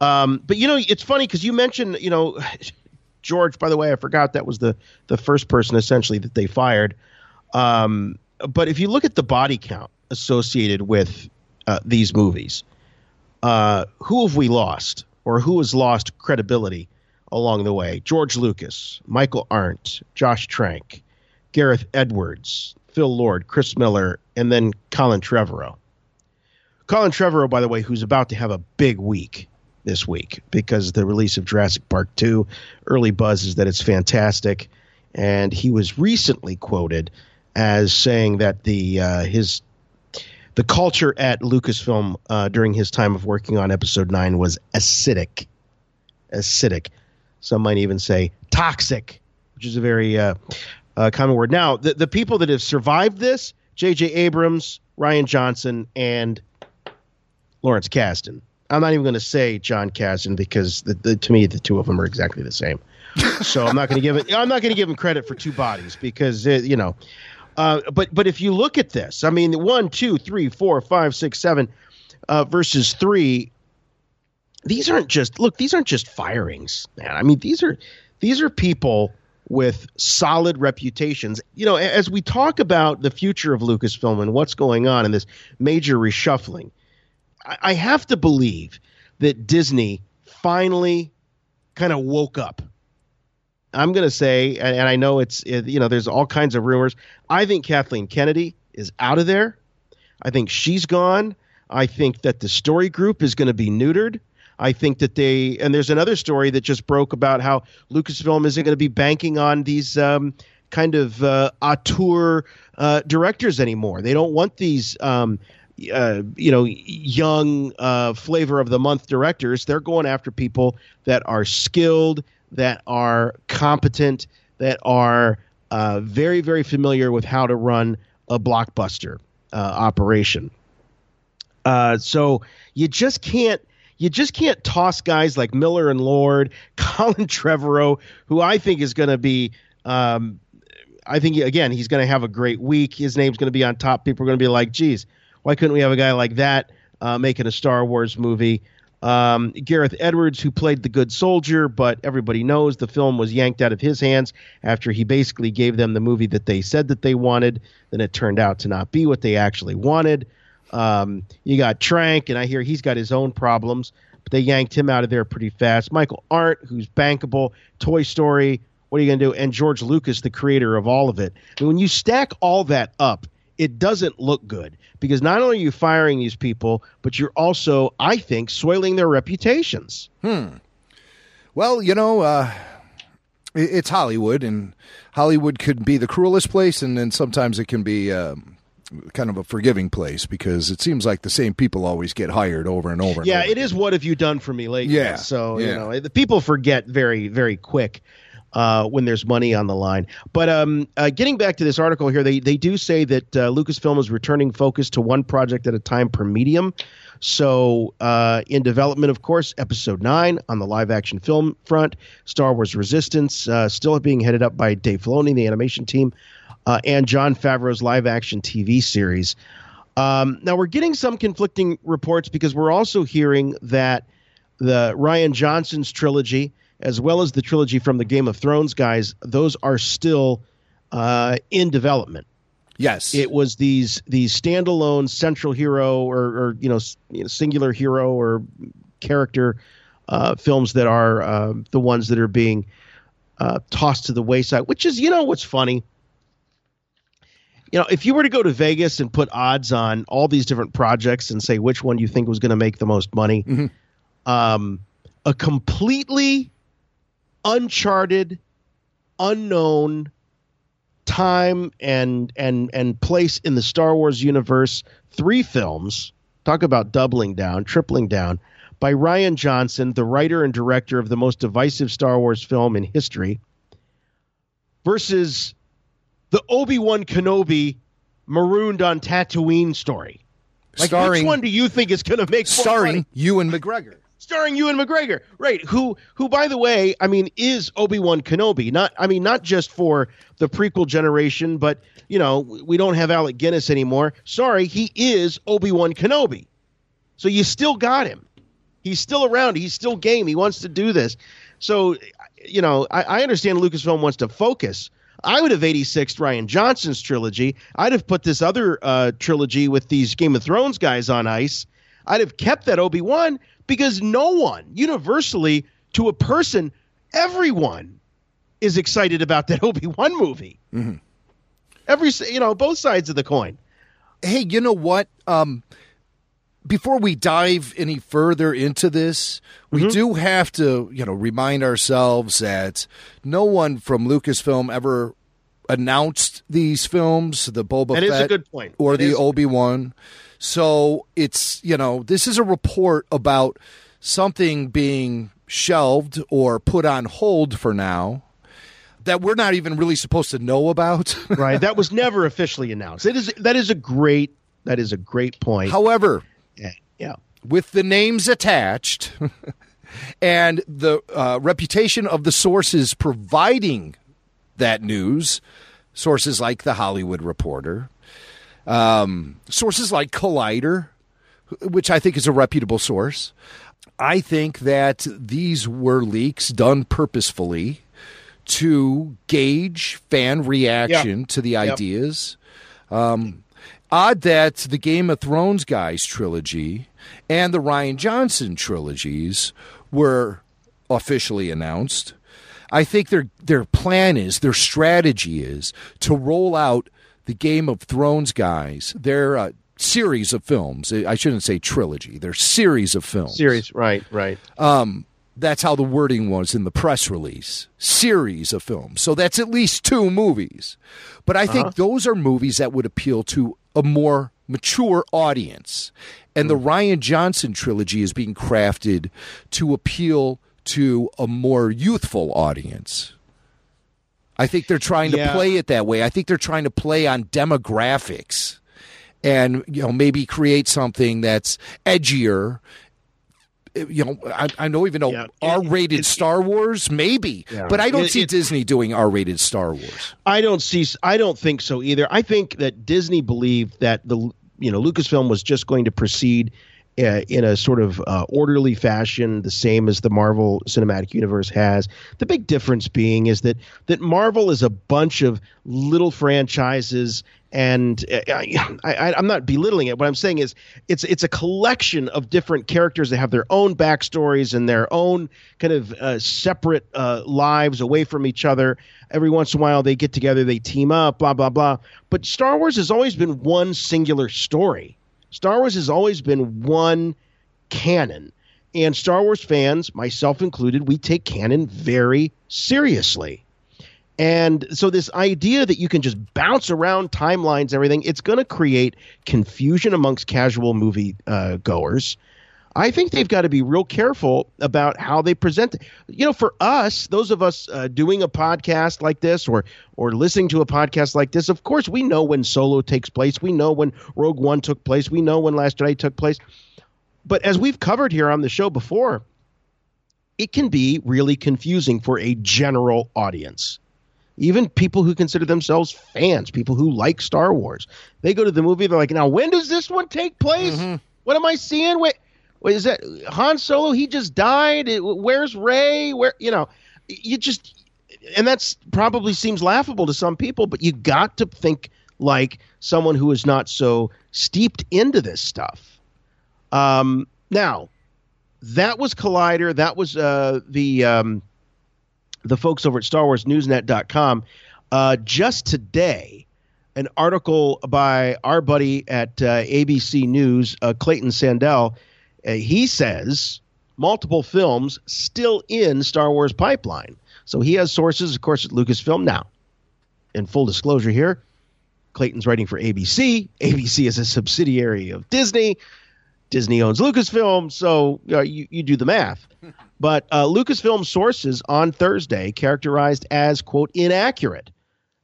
Um, but you know, it's funny because you mentioned, you know, George. By the way, I forgot that was the the first person essentially that they fired. Um, but if you look at the body count associated with uh, these movies, uh, who have we lost, or who has lost credibility along the way? George Lucas, Michael Arndt, Josh Trank, Gareth Edwards, Phil Lord, Chris Miller, and then Colin Trevorrow. Colin Trevorrow, by the way, who's about to have a big week this week because the release of Jurassic Park 2. Early buzz is that it's fantastic. And he was recently quoted as saying that the uh, his the culture at Lucasfilm uh, during his time of working on Episode Nine was acidic, acidic. Some might even say toxic, which is a very uh, uh, common word. Now, the the people that have survived this: J.J. Abrams, Rian Johnson, and Lawrence Kasdan. I'm not even going to say Jon Kasdan because the, the, to me the two of them are exactly the same. so I'm not going to give it. [laughs] I'm not going to give him credit for two bodies because uh, you know. Uh, but but if you look at this, I mean, one, two, three, four, five, six, seven uh, versus three. These aren't just look. These aren't just firings, man. I mean, these are these are people with solid reputations. You know, as we talk about the future of Lucasfilm and what's going on in this major reshuffling, I, have to believe that Disney finally kind of woke up. I'm going to say, and, I know it's, it, you know, there's all kinds of rumors. I think Kathleen Kennedy is out of there. I think she's gone. I think that the story group is going to be neutered. I think that they, and there's another story that just broke about how Lucasfilm isn't going to be banking on these um, kind of uh, auteur uh, directors anymore. They don't want these, um, uh, you know, young uh, flavor of the month directors. They're going after people that are skilled, that are competent, that are uh, very, very familiar with how to run a blockbuster uh, operation. Uh, so you just can't you just can't toss guys like Miller and Lord, [laughs] Colin Trevorrow, who I think is going to be. Um, I think again he's going to have a great week. His name's going to be on top. People are going to be like, "Geez, why couldn't we have a guy like that uh, making a Star Wars movie?" Um, Gareth Edwards, who played the good soldier, but everybody knows the film was yanked out of his hands after he basically gave them the movie that they said that they wanted. Then it turned out to not be what they actually wanted. Um, you got Trank, and I hear he's got his own problems, but they yanked him out of there pretty fast. Michael Arndt, who's bankable, Toy Story. What are you going to do? And George Lucas, the creator of all of it. When you stack all that up, it doesn't look good because not only are you firing these people, but you're also, I think, soiling their reputations. Hmm. Well, you know, uh, it's Hollywood, and Hollywood could be the cruelest place, and then sometimes it can be um, kind of a forgiving place because it seems like the same people always get hired over and over. And Yeah, over. it is. What have you done for me lately? Yeah, So you know, the people forget very, very quick uh, when there's money on the line. But um, uh, getting back to this article here, they they do say that uh, Lucasfilm is returning focus to one project at a time per medium. So uh, in development, of course, Episode Nine on the live action film front, Star Wars Resistance uh, still being headed up by Dave Filoni, the animation team, uh, and Jon Favreau's live action TV series. Um, now we're getting some conflicting reports because we're also hearing that the Rian Johnson's trilogy, as well as the trilogy from the Game of Thrones guys, those are still uh, in development. Yes, it was these these standalone central hero or, or you know, s- you know, singular hero or character uh, films that are uh, the ones that are being uh, tossed to the wayside. Which is, you know, what's funny you know, if you were to go to Vegas and put odds on all these different projects and say which one you think was going to make the most money, um, a completely uncharted, unknown time and and and place in the Star Wars universe, three films. Talk about doubling down, tripling down. By Rian Johnson, the writer and director of the most divisive Star Wars film in history, versus the Obi Wan Kenobi marooned on Tatooine story. Like, Starring- which one do you think is going to make starring? Ewan McGregor. Starring Ewan McGregor, right? Who, who, by the way, I mean, is Obi Wan Kenobi? Not, I mean, not just for the prequel generation, but you know, we don't have Alec Guinness anymore. Sorry, he is Obi Wan Kenobi. So you still got him. He's still around. He's still game. He wants to do this. So, you know, I, I understand Lucasfilm wants to focus. I would have 86th Rian Johnson's trilogy. I'd have put this other uh, trilogy with these Game of Thrones guys on ice. I'd have kept that Obi Wan because no one, universally, to a person, everyone is excited about that [laughs] Obi Wan movie. Mm-hmm. Every, you know, both sides of the coin. Hey, you know what? Um, before we dive any further into this, we Mm-hmm. do have to, you know, remind ourselves that no one from Lucasfilm ever announced these films, the Boba That is a good point. or That the Obi Wan. So it's you know this is a report about something being shelved or put on hold for now that we're not even really supposed to know about. [laughs] right. That was never officially announced. It is that is a great that is a great point. However, yeah, yeah. with the names attached [laughs] and the uh, reputation of the sources providing that news, sources like The Hollywood Reporter, um, sources like Collider, which I think is a reputable source. I think that these were leaks done purposefully to gauge fan reaction Yeah. to the Yep. ideas. Um, odd that the Game of Thrones guys trilogy and the Rian Johnson trilogies were officially announced. I think their their plan is their strategy is to roll out the Game of Thrones guys their uh, series of films. I shouldn't say trilogy. Their series of films. Series, right, right. Um, that's how the wording was in the press release. Series of films. So that's at least two movies. But I think Uh-huh. those are movies that would appeal to a more mature audience. And the Hmm. Rian Johnson trilogy is being crafted to appeal to a more youthful audience. I think they're trying to Yeah. play it that way. I think they're trying to play on demographics and you know maybe create something that's edgier you know, I, I don't even know R-rated Star Wars, maybe, Yeah. but I don't It- see it- Disney doing R-rated Star Wars. I don't see. I don't think so either. I think that Disney believed that the you know Lucasfilm was just going to proceed uh, in a sort of uh, orderly fashion, the same as the Marvel Cinematic Universe has. The big difference being is that that Marvel is a bunch of little franchises. And uh, I, I'm not belittling it. What I'm saying is, it's it's a collection of different characters that have their own backstories and their own kind of uh, separate uh, lives away from each other. Every once in a while, they get together, they team up, blah blah blah. But Star Wars has always been one singular story. Star Wars has always been one canon. And Star Wars fans, myself included, we take canon very seriously. And so this idea that you can just bounce around timelines, everything, it's going to create confusion amongst casual movie uh, goers. I think they've got to be real careful about how they present it. You know, for us, those of us uh, doing a podcast like this or or listening to a podcast like this, of course, we know when Solo takes place. We know when Rogue One took place. We know when Last Jedi took place. But as we've covered here on the show before, it can be really confusing for a general audience. Even people who consider themselves fans, people who like Star Wars, they go to the movie. They're like, "Now, when does this one take place? What am I seeing? Wait, is that Han Solo? He just died. Where's Rey? Where you know? You just, and that's probably seems laughable to some people, but you got to think like someone who is not so steeped into this stuff. Um, now, that was Collider. That was uh, the um, the folks over at StarWarsNewsNet.com. Uh, just today, an article by our buddy at uh, ABC News, uh, Clayton Sandell. Uh, he says multiple films still in Star Wars pipeline. So he has sources, of course, at Lucasfilm. Now, in full disclosure here, Clayton's writing for ABC. ABC is a subsidiary of Disney. Disney owns Lucasfilm, so uh, you, you do the math. [laughs] But uh, Lucasfilm sources on Thursday characterized as, quote, inaccurate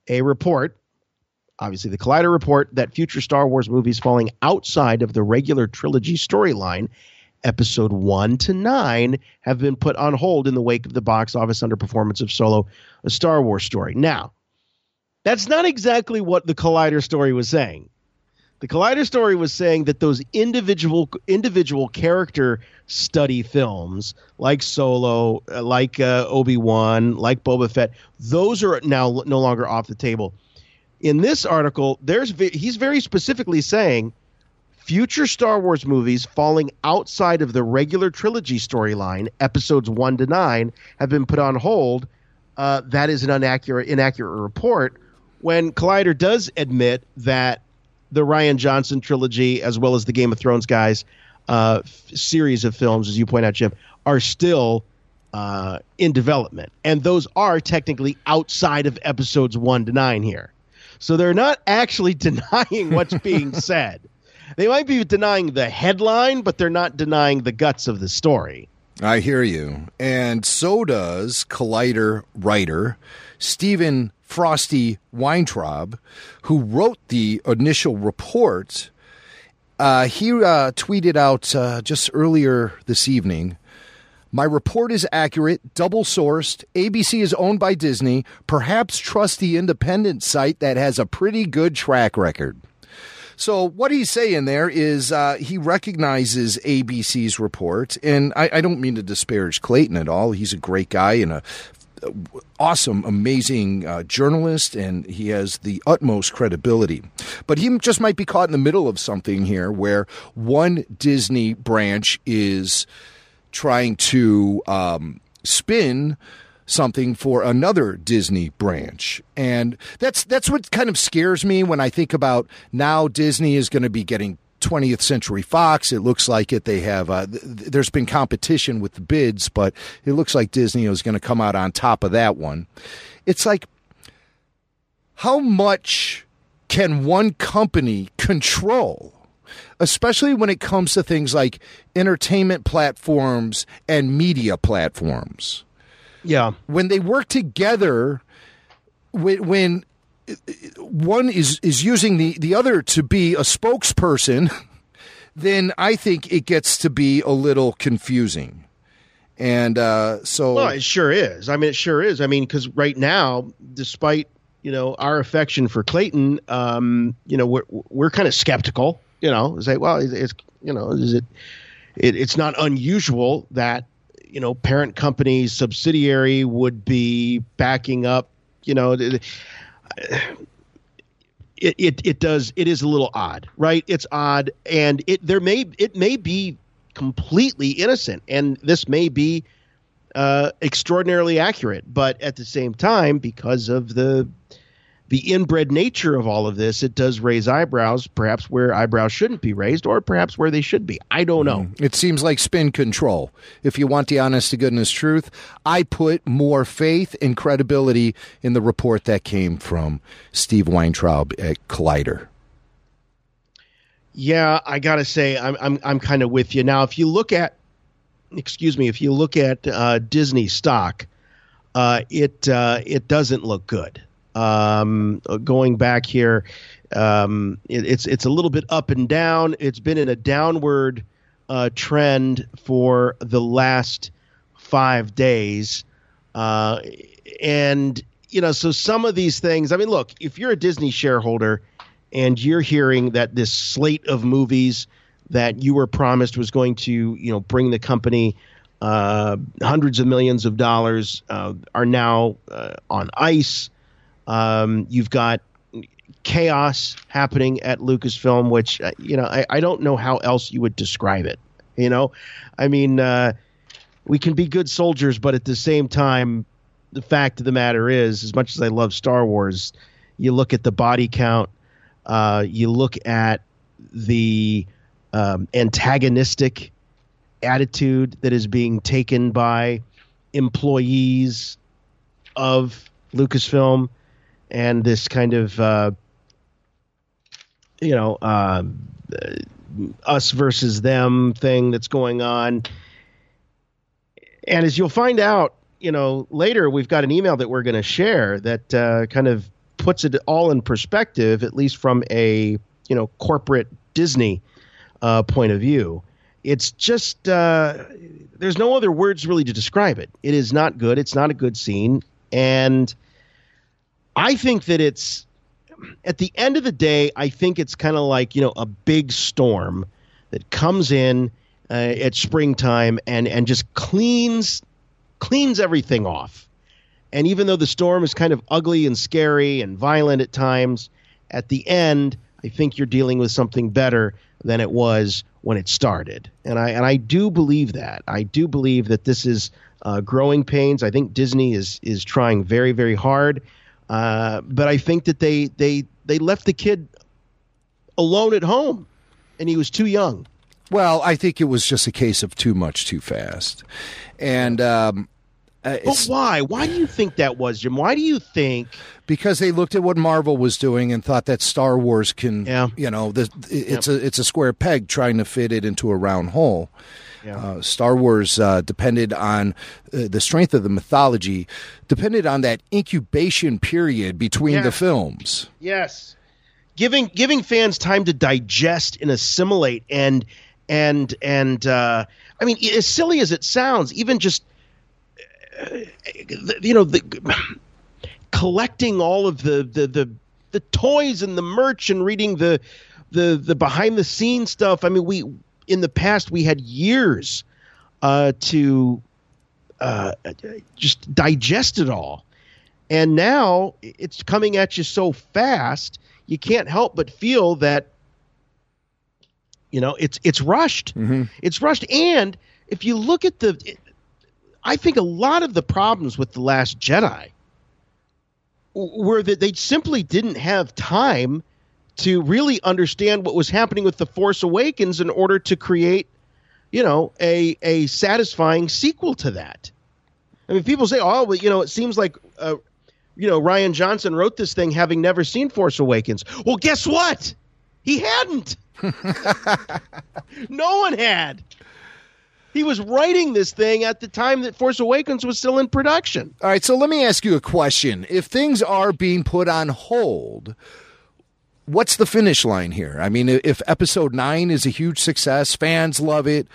a report, obviously the Collider report, that future Star Wars movies falling outside of the regular trilogy storyline, episode one to nine, have been put on hold in the wake of the box office underperformance of Solo, a Star Wars story. Now, that's not exactly what the Collider story was saying. The Collider story was saying that those individual individual character study films, like Solo, uh, like uh, Obi Wan, like Boba Fett, those are now no longer off the table. In this article, there's he's very specifically saying future Star Wars movies falling outside of the regular trilogy storyline, episodes one to nine, have been put on hold. Uh, that is an inaccurate inaccurate report. When Collider does admit that the Rian Johnson trilogy, as well as the Game of Thrones guys uh, f- series of films, as you point out, Jim, are still uh, in development, and those are technically outside of episodes one to nine here. So they're not actually [laughs] denying what's being [laughs] said. They might be denying the headline, but they're not denying the guts of the story. I hear you. And so does Collider writer Steven Frosty Weintraub, who wrote the initial report. Uh, he uh, tweeted out uh, just earlier this evening My report is accurate, double sourced. ABC is owned by Disney. Perhaps trust the independent site that has a pretty good track record. So what he's saying there is uh, he recognizes ABC's report, and I, I don't mean to disparage Clayton at all. He's a great guy and a awesome, amazing uh, journalist, and he has the utmost credibility. But he just might be caught in the middle of something here, where one Disney branch is trying to um, spin something for another Disney branch. And that's that's what kind of scares me when I think about now Disney is going to be getting 20th Century Fox. It looks like it. They have uh, th- there's been competition with the bids, but it looks like Disney is going to come out on top of that one. It's like how much can one company control? Especially when it comes to things like entertainment platforms and media platforms Yeah. when they work together when, when one is is using the the other to be a spokesperson [laughs] then i think it gets to be a little confusing and uh, so Well, it sure is. I mean, it sure is. I mean, because right now, despite you know our affection for Clayton, um, you know, we're we're kind of skeptical. You know, say, well, it's, it's you know, is it, it? It's not unusual that you know parent company subsidiary would be backing up. You know, [sighs] it, it it does. It is a little odd, right? It's odd, and it there may it may be completely innocent, and this may be uh, extraordinarily accurate. But at the same time, because of the the inbred nature of all of this, it does raise eyebrows, perhaps where eyebrows shouldn't be raised, or perhaps where they should be. I don't know. It seems like spin control. If you want the honest to goodness truth, I put more faith and credibility in the report that came from Steve Weintraub at Collider. Yeah, I gotta say, I'm I'm I'm kind of with you now. If you look at, excuse me, if you look at uh, Disney stock, uh, it uh, it doesn't look good. Um, going back here, um, it, it's it's a little bit up and down. It's been in a downward uh, trend for the last five days, uh, and you know, so some of these things. I mean, look, if you're a Disney shareholder and you're hearing that this slate of movies that you were promised was going to, you know, bring the company uh, hundreds of millions of dollars uh, are now uh, on ice. Um, you've got chaos happening at Lucasfilm, which uh, you know I, I don't know how else you would describe it. You know, I mean, uh, we can be good soldiers, but at the same time, the fact of the matter is, as much as I love Star Wars, you look at the body count, uh, you look at the um, antagonistic attitude that is being taken by employees of Lucasfilm, and this kind of uh, you know uh, us versus them thing that's going on. And as you'll find out, you know, later we've got an email that we're going to share that uh, kind of puts it all in perspective, at least from a you know corporate Disney uh, point of view. It's just uh, there's no other words really to describe it. It is not good. It's not a good scene, and I think that it's at the end of the day. I think it's kind of like you know a big storm that comes in uh, at springtime and and just cleans cleans everything off. And even though the storm is kind of ugly and scary and violent at times, at the end, I think you're dealing with something better than it was when it started. And I and I do believe that. I do believe that this is uh, growing pains. I think Disney is is trying very very hard, uh, but I think that they they they left the kid alone at home, and he was too young. Well, I think it was just a case of too much too fast, and um, uh, But why? Why do you think that was, Jim? Why do you think? because they looked at what Marvel was doing and thought that Star Wars can, yeah. you know, the, it's a it's a square peg trying to fit it into a round hole. Uh, Star Wars uh, depended on uh, the strength of the mythology, depended on that incubation period between the films. Yes. Giving giving fans time to digest and assimilate and and and uh, I mean, as silly as it sounds, even just uh, you know the collecting all of the the the the toys and the merch and reading the the the behind the scenes stuff. I mean, we in the past we had years uh, to uh, just digest it all, and now it's coming at you so fast. You can't help but feel that you know it's it's rushed. It's rushed, and if you look at the, I think a lot of the problems with the Last Jedi were that they simply didn't have time to really understand what was happening with the Force Awakens in order to create, you know, a a satisfying sequel to that. I mean, people say, "Oh, well, you know, it seems like." Uh, you know, Rian Johnson wrote this thing having never seen Force Awakens. Well, guess what? He hadn't. [laughs] no one had. He was writing this thing at the time that Force Awakens was still in production. All right, so let me ask you a question. If things are being put on hold, what's the finish line here? I mean, if episode 9 is a huge success, fans love it,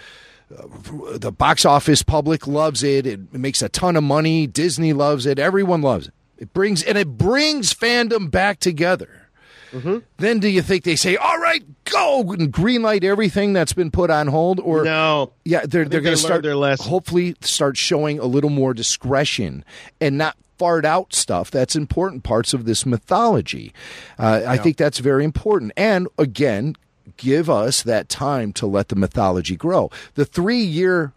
uh, the box office public loves it, it makes a ton of money, Disney loves it, everyone loves it. It brings and it brings fandom back together. Then do you think they say, "All right, go and greenlight everything that's been put on hold"? Or no? Yeah, they're they're going to start their lesson. hopefully start showing a little more discretion and not fart out stuff that's important parts of this mythology. Uh, I think that's very important. And again, give us that time to let the mythology grow. The three year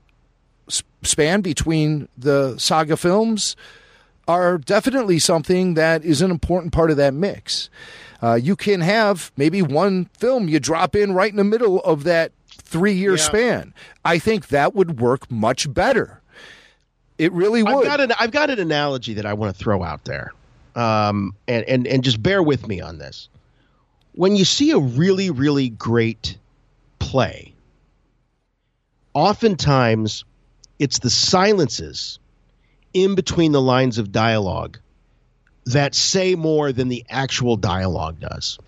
span between the saga films are definitely something that is an important part of that mix. Uh, you can have maybe one film you drop in right in the middle of that three year Yeah. span. I think that would work much better. It really would. I've got an I've got an analogy that I want to throw out there, um, and and and just bear with me on this. When you see a really really great play, oftentimes it's the silences in between the lines of dialogue that say more than the actual dialogue does.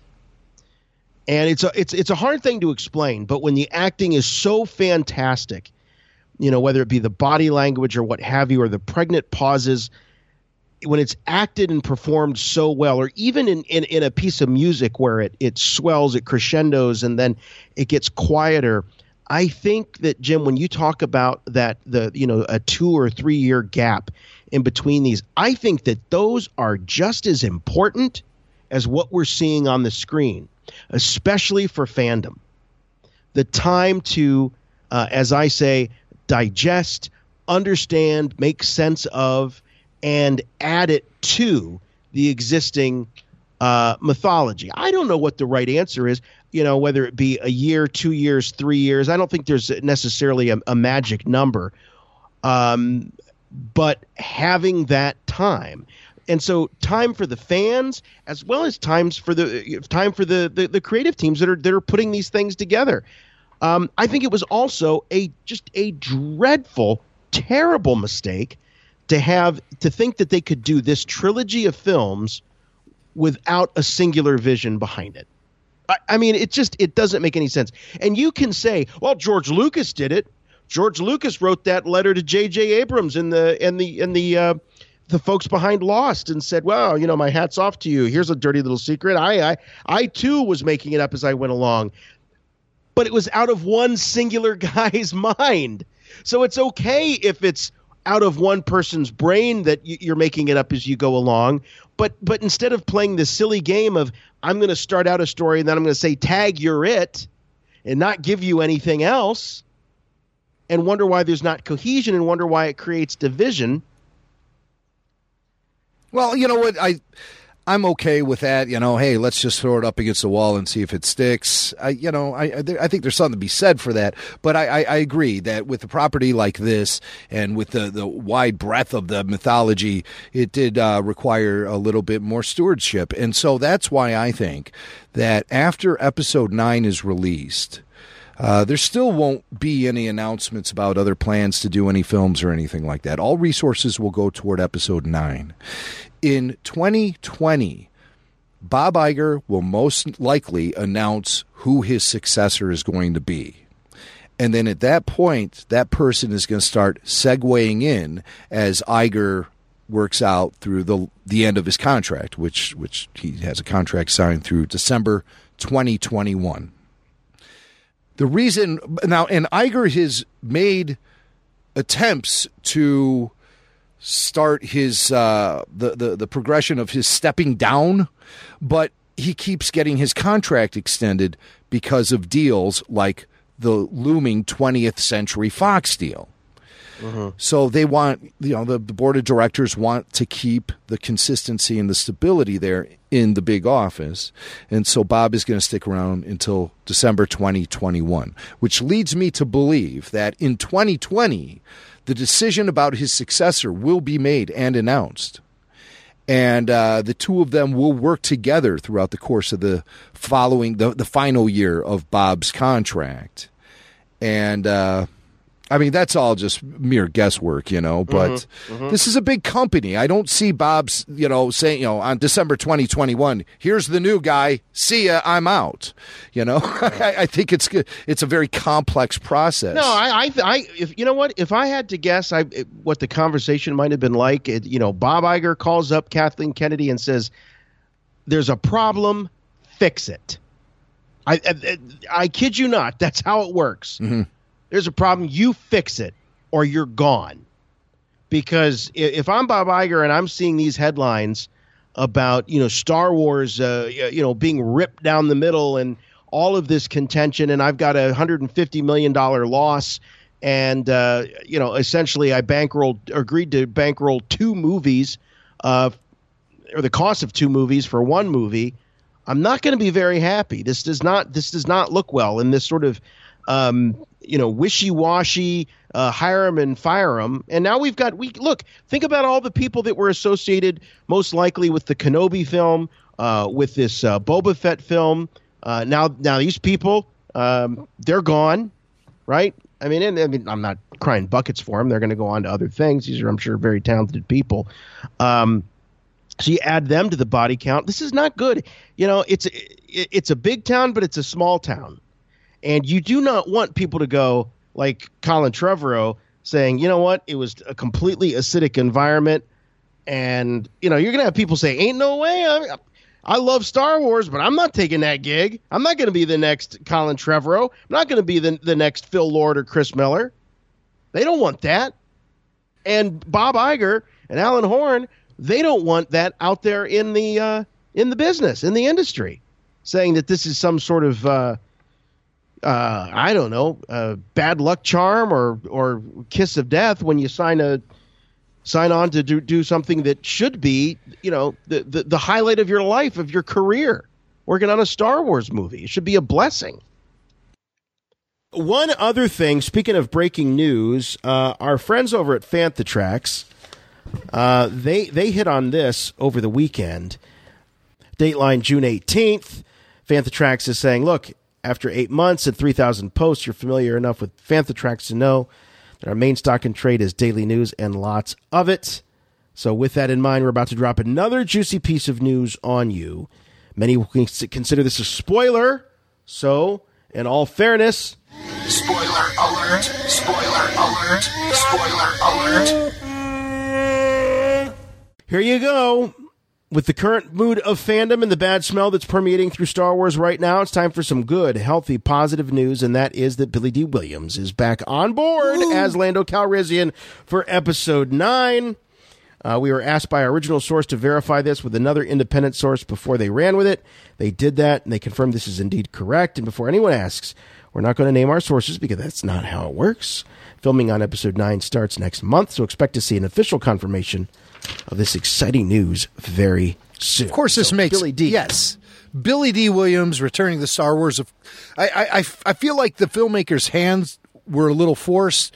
And it's a it's it's a hard thing to explain, but when the acting is so fantastic, you know, whether it be the body language or what have you, or the pregnant pauses, when it's acted and performed so well, or even in, in, in a piece of music where it, it swells, it crescendos, and then it gets quieter. I think that Jim, when you talk about that the you know a two or three year gap in between these, I think that those are just as important as what we're seeing on the screen, especially for fandom. The time to, uh, as I say, digest, understand, make sense of, and add it to the existing uh, mythology. I don't know what the right answer is. You know, whether it be a year, two years, three years. I don't think there's necessarily a, a magic number. Um, but having that time, and so time for the fans as well as times for the time for the the, the creative teams that are that are putting these things together. Um, I think it was also a just a dreadful, terrible mistake to have to think that they could do this trilogy of films without a singular vision behind it. I, I mean, it just it doesn't make any sense. And you can say, well, George Lucas did it. George Lucas wrote that letter to J.J. Abrams and the and the and the uh, the folks behind Lost and said, "Well, you know, my hat's off to you. Here's a dirty little secret. I I I too was making it up as I went along." But it was out of one singular [laughs] guy's mind. So it's okay if it's out of one person's brain that you're making it up as you go along. But but instead of playing this silly game of I'm going to start out a story and then I'm going to say tag you're it and not give you anything else and wonder why there's not cohesion and wonder why it creates division. Well, you know what? I I'm okay with that. You know, hey, let's just throw it up against the wall and see if it sticks. I, you know, I I think there's something to be said for that. But I, I, I agree that with a property like this and with the the wide breadth of the mythology, it did uh, require a little bit more stewardship, and so that's why I think that after Episode Nine is released. Uh, there still won't be any announcements about other plans to do any films or anything like that. All resources will go toward episode 9. In 2020, Bob Iger will most likely announce who his successor is going to be. And then at that point, that person is going to start segueing in as Iger works out through the the end of his contract, which which he has a contract signed through December 2021. The reason now, and Iger has made attempts to start his uh, the, the the progression of his stepping down, but he keeps getting his contract extended because of deals like the looming 20th Century Fox deal. So they want, you know, the, the board of directors want to keep the consistency and the stability there in the big office. And so Bob is going to stick around until December 2021, which leads me to believe that in 2020, the decision about his successor will be made and announced. And uh, the two of them will work together throughout the course of the following, the, the final year of Bob's contract. And, uh, I mean, that's all just mere guesswork, you know, but Mhm, mhm. this is a big company. I don't see Bob's, you know, saying, you know, on December 2021, here's the new guy. See ya, I'm out. You know, [laughs] I, I think it's. It's a very complex process. No, I, I, I, if you know what, if I had to guess, I what the conversation might have been like, it, you know, Bob Iger calls up Kathleen Kennedy and says, "There's a problem, fix it." I, I, I kid you not, that's how it works. There's a problem, you fix it, or you're gone. Because if I'm Bob Iger and I'm seeing these headlines about you know Star Wars, uh, you know, being ripped down the middle and all of this contention, and I've got a hundred and fifty million dollar loss, and uh, you know, essentially, I bankrolled, agreed to bankroll two movies, uh, or the cost of two movies for one movie. I'm not going to be very happy. This does not this does not look well in this sort of um, you know wishy-washy uh, hire 'em and fire 'em. And now we've got we look think about all the people that were associated most likely with the Kenobi film, uh, with this uh, Boba Fett film. Uh, now now these people um, they're gone, right? I mean, and, I mean, I'm not crying buckets for them. They're going to go on to other things. These are, I'm sure, very talented people. Um, so you add them to the body count. This is not good. You know, it's it, it's a big town, but it's a small town, and you do not want people to go like Colin Trevorrow saying, you know what, it was a completely acidic environment, and you know you're gonna have people say, ain't no way. I, I love Star Wars, but I'm not taking that gig. I'm not going to be the next Colin Trevorrow. I'm not going to be the the next Phil Lord or Chris Miller. They don't want that. And Bob Iger and Alan Horn, they don't want that out there in the uh, in the business, in the industry, saying that this is some sort of uh, uh, I don't know, bad luck charm or or kiss of death when you sign a sign on to do, do something that should be, you know, the, the the highlight of your life of your career, working on a Star Wars movie. It should be a blessing. One other thing, speaking of breaking news, uh, our friends over at Fantha Tracks, uh, they they hit on this over the weekend. Dateline June eighteenth. Fantha Tracks is saying, look, after eight months and three thousand posts, you're familiar enough with Fantha Tracks to know that our main stock in trade is daily news and lots of it. So, with that in mind, we're about to drop another juicy piece of news on you. Many will consider this a spoiler. So, in all fairness, Spoiler alert! Spoiler alert! Spoiler alert! Here you go. With the current mood of fandom and the bad smell that's permeating through Star Wars right now, it's time for some good, healthy, positive news, and that is that Billy Dee Williams is back on board as Lando Calrissian for Episode 9. Uh, we were asked by our original source to verify this with another independent source before they ran with it. They did that, and they confirmed this is indeed correct. And before anyone asks, we're not going to name our sources because that's not how it works. Filming on Episode 9 starts next month, so expect to see an official confirmation of this exciting news very soon. Of course, this So, makes Billy Dee. Yes, Billy Dee Williams returning the Star Wars of. I, I I I feel like the filmmakers' hands were a little forced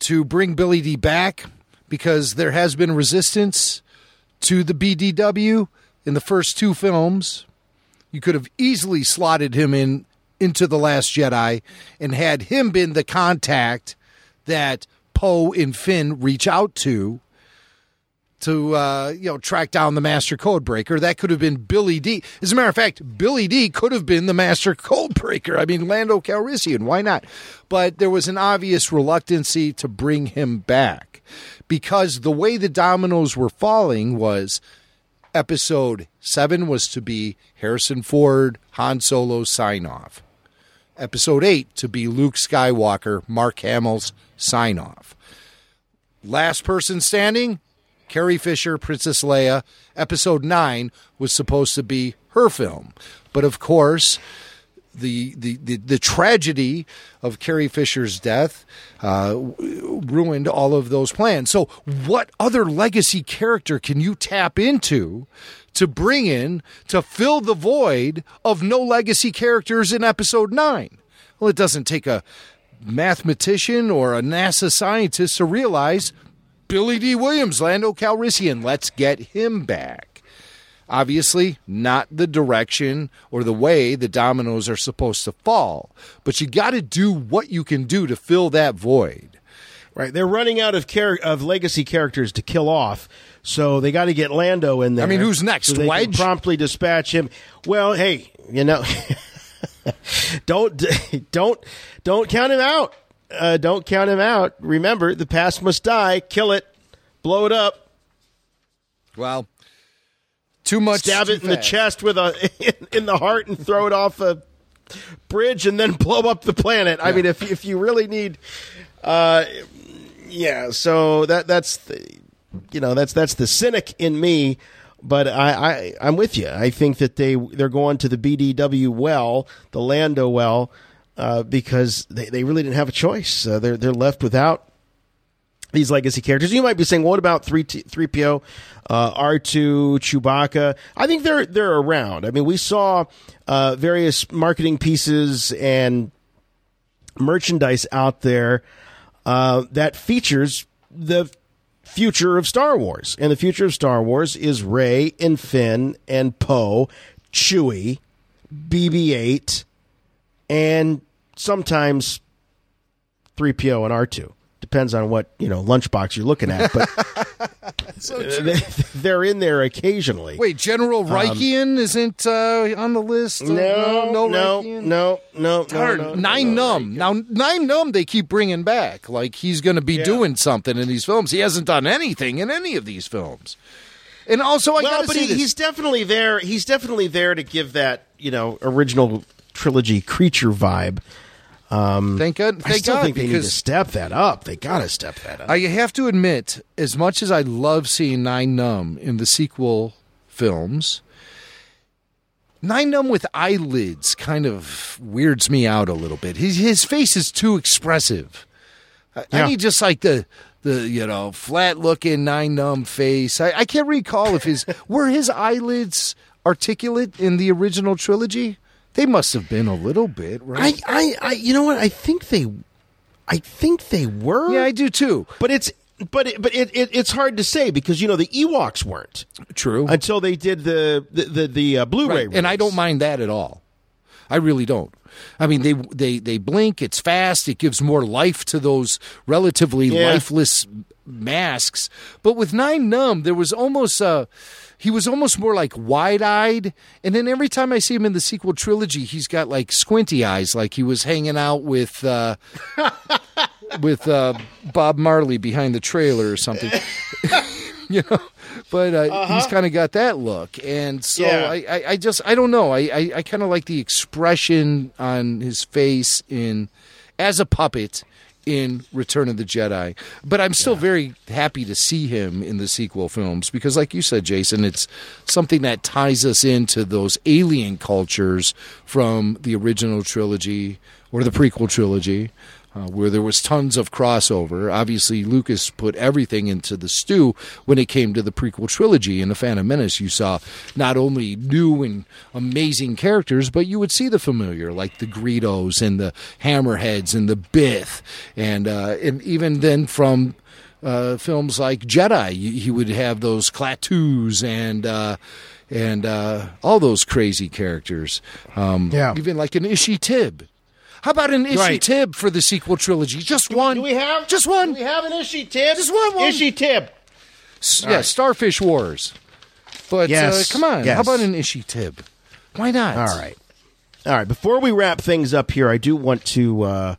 to bring Billy Dee back because there has been resistance to the BDW in the first two films. You could have easily slotted him in into the Last Jedi and had him been the contact that Poe and Finn reach out to to uh, you know track down the master code breaker. That could have been Billy Dee. As a matter of fact, Billy Dee could have been the master [laughs] code breaker. I mean, Lando Calrissian. Why not? But there was an obvious reluctancy to bring him back because the way the dominoes were falling was episode seven was to be Harrison Ford, Han Solo sign off. Episode eight to be Luke Skywalker, Mark Hamill's sign off. Last person standing, Carrie Fisher, Princess Leia. Episode nine was supposed to be her film, but of course, the the the, the tragedy of Carrie Fisher's death uh, ruined all of those plans. So, what other legacy character can you tap into to bring in to fill the void of no legacy characters in Episode Nine? Well, it doesn't take a mathematician or a NASA scientist to realize Billy Dee Williams, Lando Calrissian. Let's get him back. Obviously, not the direction or the way the dominoes are supposed to fall, but you got to do what you can do to fill that void. Right, they're running out of char- of legacy characters to kill off, so they got to get Lando in there. I mean, who's next? So Wedge? promptly dispatch him. Well, hey, you know, [laughs] don't [laughs] don't don't count him out. Uh, don't count him out. Remember, the past must die. Kill it, blow it up. Well, too much. Stab too it in the chest with a [laughs] in the heart and throw it off a bridge and then [laughs] blow up the planet. I mean, if if you really need, uh, yeah. So that that's the, you know that's that's the cynic in me. But I, I I'm with you. I think that they they're going to the BDW well, the Lando well, uh, because they, they really didn't have a choice. Uh, they're they're left without these legacy characters. You might be saying, what about three three PO, uh, R two, Chewbacca? I think they're they're around. I mean, we saw uh, various marketing pieces and merchandise out there uh, that features the future of Star Wars, and the future of Star Wars is Rey and Finn and Poe, Chewie, BB-8, and sometimes 3PO and R2. Depends on what you know lunchbox you're looking at, but [laughs] [laughs] they, they're in there occasionally. Wait, General Um, isn't uh, on the list? Uh, No, no, no, Reichian? no, no, no, Darn, no, Nien Nunb. Now, Nien Nunb, they keep bringing back. Like he's going to be doing something in these films. He hasn't done anything in any of these films. And also, I well, got to but he, he's definitely there. He's definitely there to give that you know original trilogy creature vibe. Um, Thank God- I thank still God, think they need to because- step that up. They got to step that up. I have to admit, as much as I love seeing Nien Nunb in the sequel films, Nien Nunb with eyelids kind of weirds me out a little bit. His his face is too expressive. I, I need just like the the you know flat looking Nien Nunb face. I, I can't recall if his were his eyelids articulate in the original trilogy. They must have been a little bit, right? I, I, you know what? I think they, I think they were. yeah, I do too. but it's, but it, but it, it, it's hard to say because you know the Ewoks weren't True. until they did the the the, the uh, Blu-ray, Right. and I don't mind that at all. I really don't. I mean, they they they blink. It's fast. It gives more life to those relatively Yeah. lifeless masks. But with Nien Nunb, there was almost uh he was almost more like wide eyed. And then every time I see him in the sequel trilogy, he's got like squinty eyes, like he was hanging out with uh, [laughs] with uh, Bob Marley behind the trailer or something. [laughs] you know, but uh, he's kind of got that look, and so Yeah. I, I, I just I don't know. I, I, I kind of like the expression on his face in as a puppet in Return of the Jedi, but I'm still very happy to see him in the sequel films because, like you said, Jason, it's something that ties us into those alien cultures from the original trilogy or the prequel trilogy uh, where there was tons of crossover. Obviously, Lucas put everything into the stew when it came to the prequel trilogy. In The Phantom Menace, you saw not only new and amazing characters, but you would see the familiar, like the Greedos and the Hammerheads and the Bith, and uh, and even then from. Uh, films like Jedi, you would have those Klaatus and uh, and uh, all those crazy characters. Um, Yeah. even like an Ishi Tib. How about an Ishi Right. Tib for the sequel trilogy? Just one. Do we have Just one. Do we have an Ishi Tib? Just one, one. Ishi Tib. S- All yeah, right. Starfish Wars. But Yes, uh, come on, yes. how about an Ishi Tib? Why not? All right. All right. Before we wrap things up here, I do want to uh,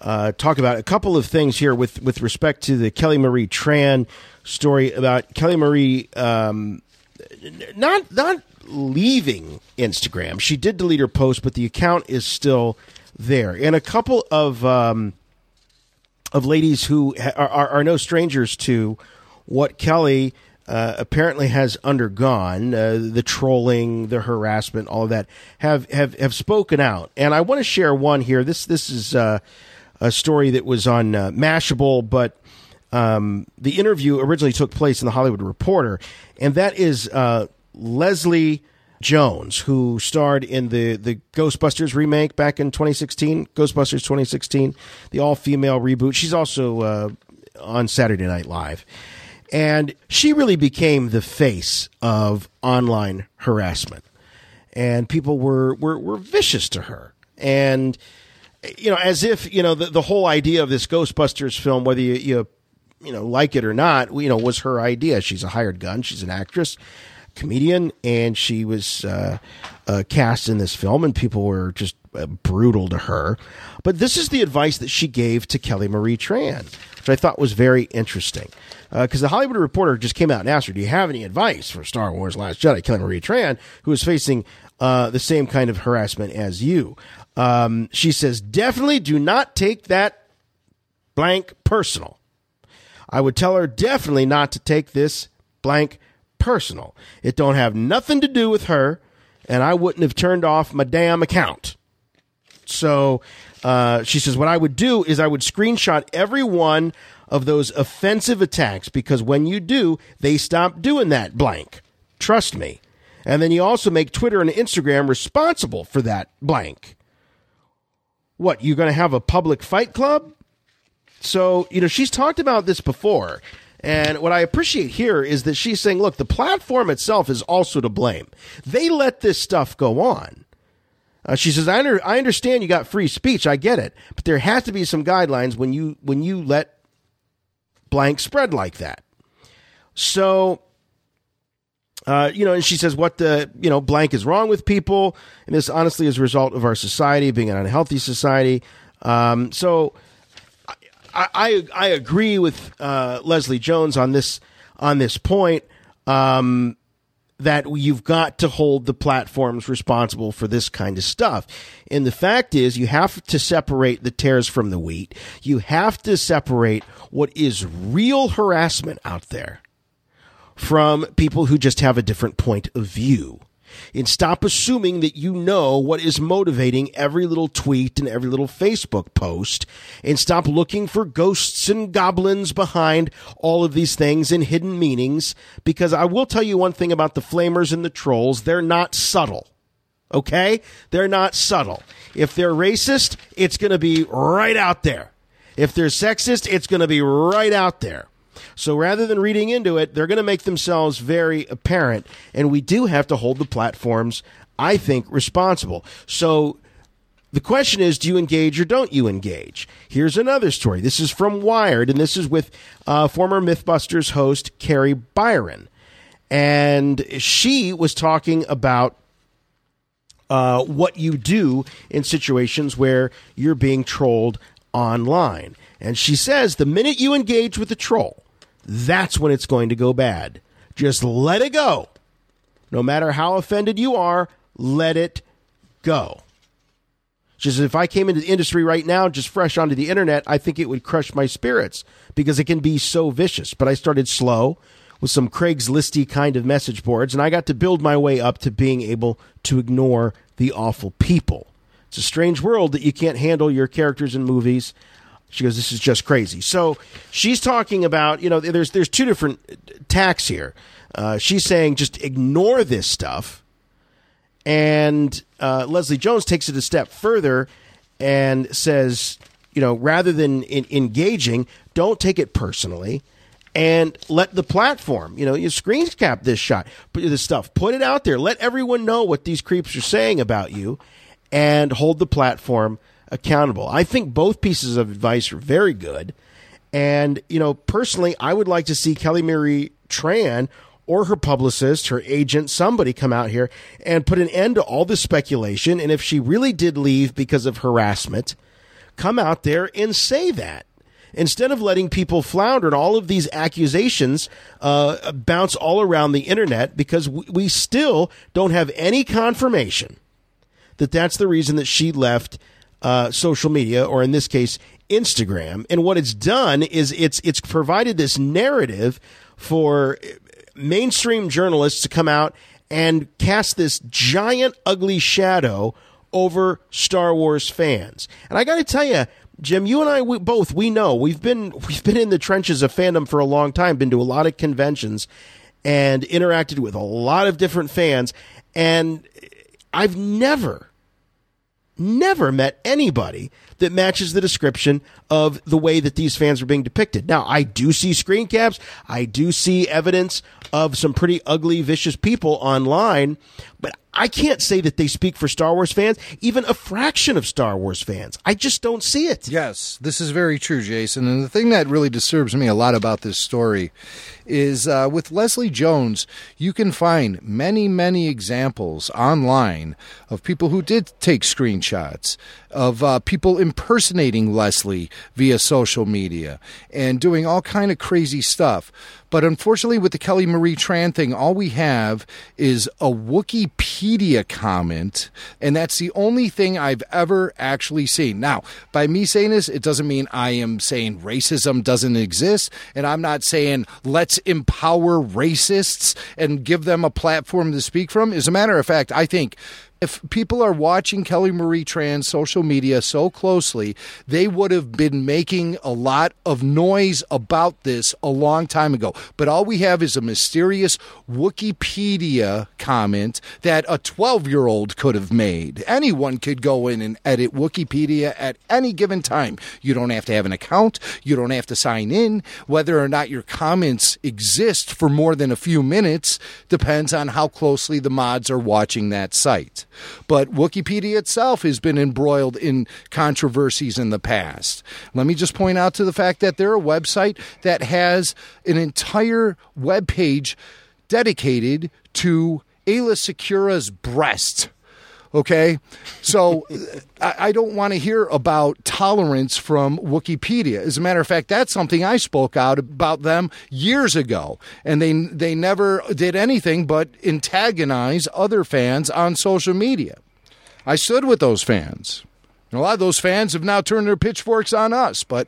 uh, talk about a couple of things here with, with respect to the Kelly Marie Tran story about Kelly Marie um, not not leaving Instagram. She did delete her post, but the account is still there. And a couple of um, of ladies who are, are, are no strangers to what Kelly uh, apparently has undergone uh, the trolling, the harassment, all of that have have have spoken out. And I want to share one here. This this is uh, a story that was on uh, Mashable, but um, the interview originally took place in the Hollywood Reporter, and that is uh, Leslie Jones, who starred in the the Ghostbusters remake back in 2016, Ghostbusters 2016, the all female reboot. She's also uh, on Saturday Night Live. And she really became the face of online harassment. And people were, were, were vicious to her. And, you know, as if, you know, the, the whole idea of this Ghostbusters film, whether you, you, you know, like it or not, you know, was her idea. She's a hired gun. She's an actress, comedian, and she was uh, uh, cast in this film, and people were just uh, brutal to her. But this is the advice that she gave to Kelly Marie Tran, which I thought was very interesting. Because the Hollywood Reporter just came out and asked her, "Do you have any advice for Star Wars: Last Jedi?" Kelly Marie Tran, who is facing uh, the same kind of harassment as you, um, she says, "Definitely do not take that blank personal." I would tell her definitely not to take this blank personal. It don't have nothing to do with her, and I wouldn't have turned off my damn account. So uh, she says, what I would do is I would screenshot every one of those offensive attacks because when you do, they stop doing that blank. Trust me. And then you also make Twitter and Instagram responsible for that blank. What, you going to have a public fight club? So, you know, she's talked about this before. And what I appreciate here is that she's saying, look, the platform itself is also to blame. They let this stuff go on. Uh, she says, I, under, I understand you got free speech. I get it. But there has to be some guidelines when you, when you let blank spread like that. So, uh, you know, and she says, what the, you know, blank is wrong with people. And this honestly is a result of our society being an unhealthy society. Um, so, I, I agree with uh, Leslie Jones on this on this point um, that you've got to hold the platforms responsible for this kind of stuff. And the fact is, you have to separate the tares from the wheat. You have to separate what is real harassment out there from people who just have a different point of view. And stop assuming that you know what is motivating every little tweet and every little Facebook post. And stop looking for ghosts and goblins behind all of these things and hidden meanings. Because I will tell you one thing about the flamers and the trolls. They're not subtle. Okay? They're not subtle. If they're racist, it's going to be right out there. If they're sexist, it's going to be right out there. So rather than reading into it, they're going to make themselves very apparent. And we do have to hold the platforms, I think, responsible. So the question is do you engage or don't you engage? Here's another story. This is from Wired, and this is with uh, former Mythbusters host Kari Byron. And she was talking about uh, what you do in situations where you're being trolled online. And she says the minute you engage with the troll, that's when it's going to go bad. Just let it go. No matter how offended you are, let it go. Says, if I came into the industry right now, just fresh onto the internet, I think it would crush my spirits because it can be so vicious. But I started slow with some Craigslisty kind of message boards, and I got to build my way up to being able to ignore the awful people. It's a strange world that you can't handle your characters in movies. She goes, "This is just crazy." So she's talking about, you know, there's there's two different tacks here. Uh, she's saying just ignore this stuff, and uh, Leslie Jones takes it a step further and says, you know, rather than in, engaging, don't take it personally. And let the platform, you know, you screen cap this shot, put this stuff, put it out there. Let everyone know what these creeps are saying about you, and hold the platform accountable. I think both pieces of advice are very good. And, you know, personally, I would like to see Kelly Marie Tran or her publicist, her agent, somebody come out here and put an end to all this speculation. And if she really did leave because of harassment, come out there and say that. Instead of letting people flounder and all of these accusations uh, bounce all around the internet because we, we still don't have any confirmation that that's the reason that she left uh, social media, or in this case, Instagram. And what it's done is it's it's provided this narrative for mainstream journalists to come out and cast this giant, ugly shadow over Star Wars fans. And I got to tell you. Jim, you and I we, both we know we've been we've been in the trenches of fandom for a long time, been to a lot of conventions and interacted with a lot of different fans and I've never never met anybody that matches the description of the way that these fans are being depicted. Now, I do see screen caps. I do see evidence of some pretty ugly, vicious people online, but I can't say that they speak for Star Wars fans, even a fraction of Star Wars fans. I just don't see it. Yes, this is very true, Jason. And the thing that really disturbs me a lot about this story is uh, with Leslie Jones, you can find many, many examples online of people who did take screenshots of uh, people impersonating Leslie via social media and doing all kind of crazy stuff. But unfortunately, with the Kelly Marie Tran thing, all we have is a Wikipedia comment, and that's the only thing I've ever actually seen. Now, by me saying this, it doesn't mean I am saying racism doesn't exist, and I'm not saying let's empower racists and give them a platform to speak from. As a matter of fact, I think if people are watching Kelly Marie Tran's social media so closely, they would have been making a lot of noise about this a long time ago. But all we have is a mysterious Wikipedia comment that a 12 year old could have made. Anyone could go in and edit Wikipedia at any given time. You don't have to have an account, you don't have to sign in. Whether or not your comments exist for more than a few minutes depends on how closely the mods are watching that site. But Wikipedia itself has been embroiled in controversies in the past. Let me just point out to the fact that they're a website that has an entire web page dedicated to Aayla Secura's breast. Okay, so I, I don't want to hear about tolerance from Wikipedia. As a matter of fact, that's something I spoke out about them years ago, and they they never did anything but antagonize other fans on social media. I stood with those fans. And a lot of those fans have now turned their pitchforks on us, but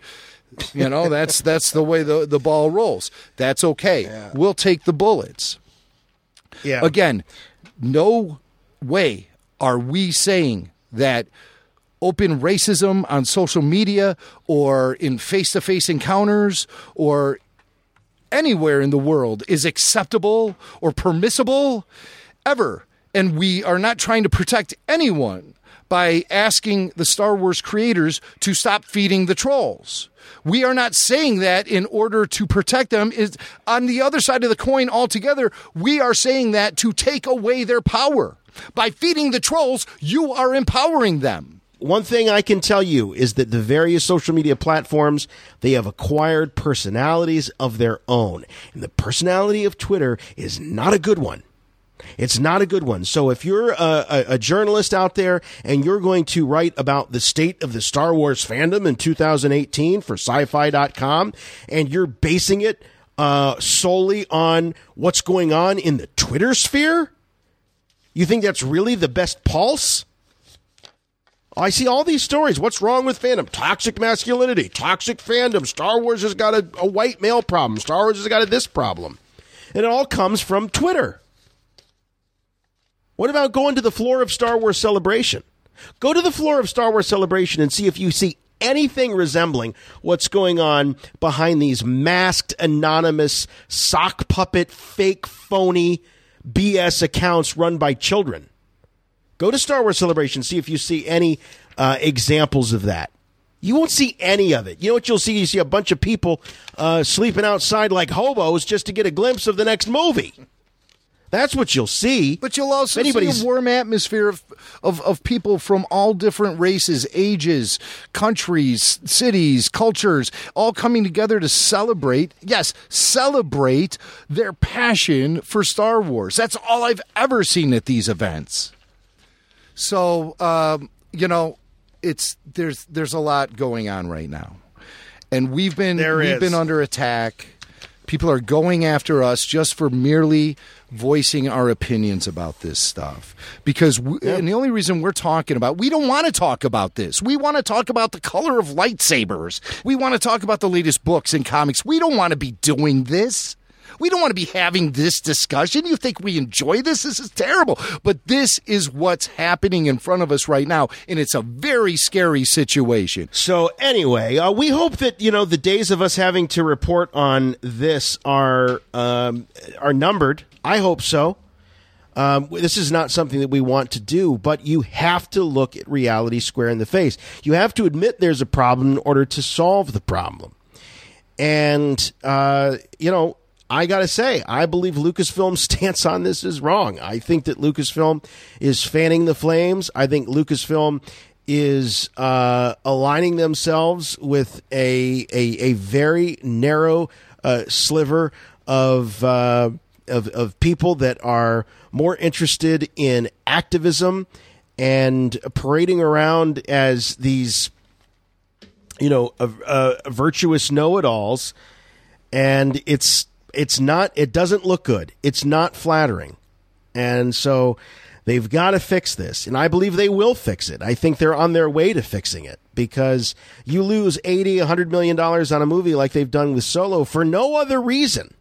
you know that's [laughs] that's the way the the ball rolls. That's okay. We'll take the bullets. Yeah. Again, no way are we saying that open racism on social media or in face to face encounters or anywhere in the world is acceptable or permissible ever. And we are not trying to protect anyone by asking the Star Wars creators to stop feeding the trolls. We are not saying that in order to protect them. Is on the other side of the coin altogether. We are saying that to take away their power. By feeding the trolls, you are empowering them. One thing I can tell you is that the various social media platforms, they have acquired personalities of their own. And the personality of Twitter is not a good one. It's not a good one. So if you're a, a, a, journalist out there and you're going to write about the state of the Star Wars fandom in 2018 for sci-fi.com and you're basing it uh, solely on what's going on in the Twitter sphere, you think that's really the best pulse? I see all these stories. What's wrong with fandom? Toxic masculinity, toxic fandom. Star Wars has got a, a white male problem. Star Wars has got a this problem. And it all comes from Twitter. What about going to the floor of Star Wars Celebration? Go to the floor of Star Wars Celebration and see if you see anything resembling what's going on behind these masked, anonymous, sock puppet, fake, phony BS accounts run by children. Go to Star Wars Celebration, see if you see any uh, examples of that. You won't see any of it. You know what you'll see? You see a bunch of people uh, sleeping outside like hobos just to get a glimpse of the next movie. That's what you'll see. But you'll also Anybody's- see a warm atmosphere of, of, of people from all different races, ages, countries, cities, cultures, all coming together to celebrate, yes, celebrate their passion for Star Wars. That's all I've ever seen at these events. So, um, you know, it's there's there's a lot going on right now, and we've been There we've is. been under attack. People are going after us just for merely voicing our opinions about this stuff. Because, we, and the only reason we're talking about, we don't want to talk about this. We want to talk about the color of lightsabers. We want to talk about the latest books and comics. We don't want to be doing this. We don't want to be having this discussion. You think we enjoy this? This is terrible. But this is what's happening in front of us right now, and it's a very scary situation. So anyway, uh, we hope that you know the days of us having to report on this are um, are numbered. I hope so. Um, this is not something that we want to do, but you have to look at reality square in the face. You have to admit there's a problem in order to solve the problem. And uh, you know, I got to say, I believe Lucasfilm's [laughs] stance on this is wrong. I think that Lucasfilm is fanning the flames. I think Lucasfilm is uh, aligning themselves with a a, a very narrow uh, sliver of, uh, of of people that are more interested in activism and parading around as these you know uh, virtuous know-it-alls. And it's it's not it doesn't look good. It's not flattering. And so they've got to fix this. And i believe they will fix it. I think they're on their way to fixing it. Because you lose 80 100 million dollars on a movie like they've done with solo for no other reason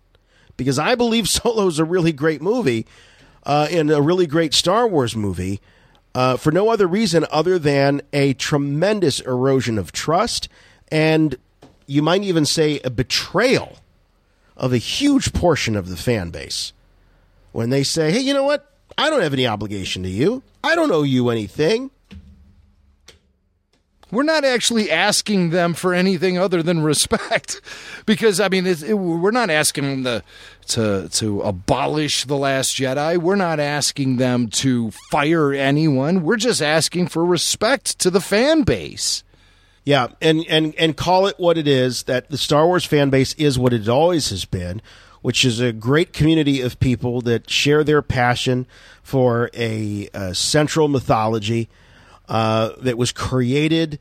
because i believe [laughs] solo is a really great movie uh, and a really great star wars movie uh, for no other reason other than a tremendous erosion of trust and you might even say a betrayal of a huge portion of the fan base when they say, hey, you know what? I don't have any obligation to you. I don't owe you anything. We're not actually asking them for anything other than respect, [laughs] because I mean, it, we're not asking them to, to to abolish the Last Jedi. We're not asking them to fire anyone. We're just asking for respect to the fan base. Yeah, and, and, and call it what it is that the Star Wars fan base is what it always has been, which is a great community of people that share their passion for a, a central mythology uh, that was created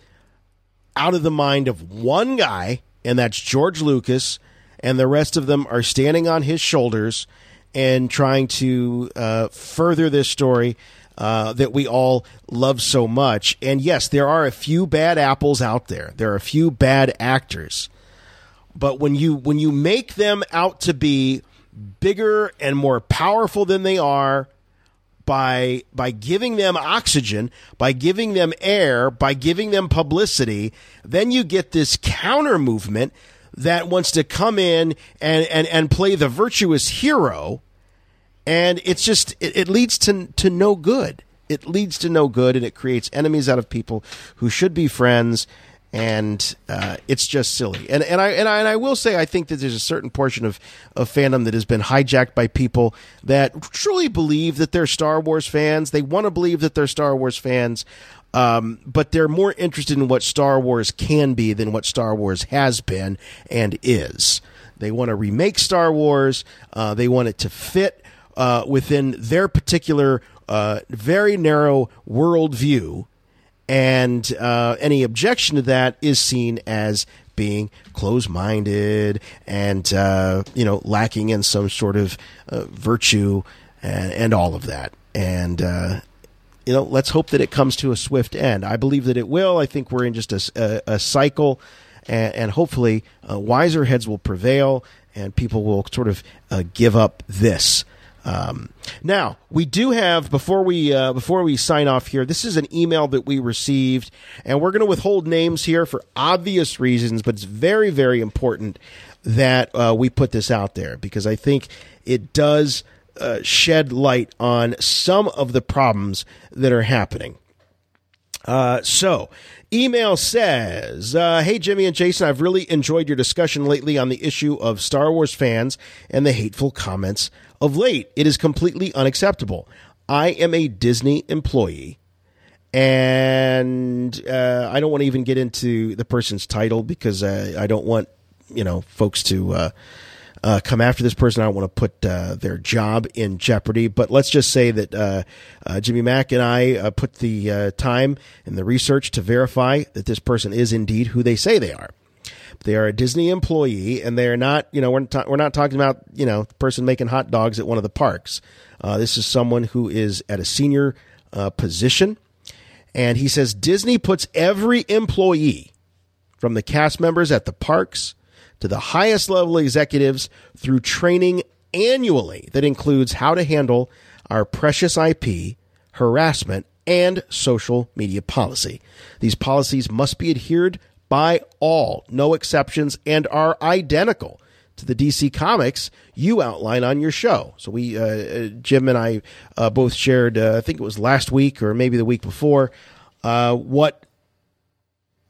out of the mind of one guy, and that's George Lucas, and the rest of them are standing on his shoulders and trying to uh, further this story uh, that we all love so much. And yes, there are a few bad apples out there. There are a few bad actors, but when you when you make them out to be bigger and more powerful than they are by by giving them oxygen, by giving them air, by giving them publicity, then you get this counter movement that wants to come in and and, and play the virtuous hero and it's just it, it leads to to no good. It leads to no good, and it creates enemies out of people who should be friends. And uh, it's just silly. And and I, and I and I will say I think that there's a certain portion of of fandom that has been hijacked by people that truly believe that they're Star Wars fans. They want to believe that they're Star Wars fans. Um, but they're more interested in what Star Wars can be than what Star Wars has been and is. They want to remake Star Wars. Uh, they want it to fit uh, within their particular uh, very narrow worldview, and uh, any objection to that is seen as being close-minded and uh, you know lacking in some sort of uh, virtue and, and all of that. And uh, you know, let's hope that it comes to a swift end. I believe that it will. I think we're in just a, a, a cycle, and, and hopefully, uh, wiser heads will prevail, and people will sort of uh, give up this. Um, now we do have before we uh, before we sign off here. This is an email that we received, and we're going to withhold names here for obvious reasons, but it's very very important that uh, we put this out there because I think it does uh, shed light on some of the problems that are happening. Uh, so, email says, uh, Hey, Jimmy and Jason, I've really enjoyed your discussion lately on the issue of Star Wars fans and the hateful comments of late. It is completely unacceptable. I am a Disney employee, and uh, I don't want to even get into the person's title because uh, I don't want, you know, folks to. Uh, uh, come after this person. I don't want to put uh, their job in jeopardy. But let's just say that uh, Jimmy Mack and I put the time and the research to verify that this person is indeed who they say they are. They are a Disney employee, and they are not. You know, we're ta- we're not talking about you know the person making hot dogs at one of the parks. Uh, this is someone who is at a senior uh, position, and he says Disney puts every employee from the cast members at the parks to the highest level executives through training annually that includes how to handle our precious IP, harassment, and social media policy. These policies must be adhered by all, no exceptions, and are identical to the DC comics you outline on your show. So we, uh, uh, Jim and I, uh, both shared. Uh, I think it was last week or maybe the week before. Uh, what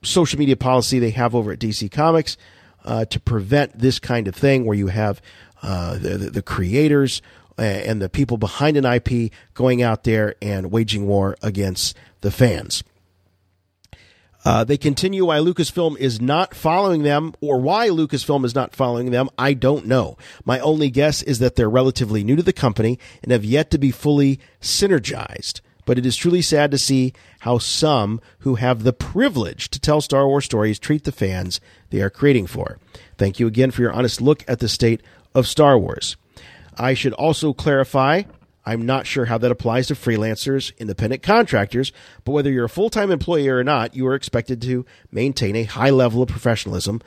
social media policy they have over at DC Comics uh, to prevent this kind of thing, where you have the, the, creators and the people behind an IP going out there and waging war against the fans. Uh, they continue why Lucasfilm is not following them, or why Lucasfilm is not following them. I don't know. My only guess is that they're relatively new to the company and have yet to be fully synergized. But it is truly sad to see how some who have the privilege to tell Star Wars stories treat the fans they are creating for. Thank you again for your honest look at the state of Star Wars. I should also clarify I'm not sure how that applies to freelancers, independent contractors, but whether you're a full time employee or not, you are expected to maintain a high level of professionalism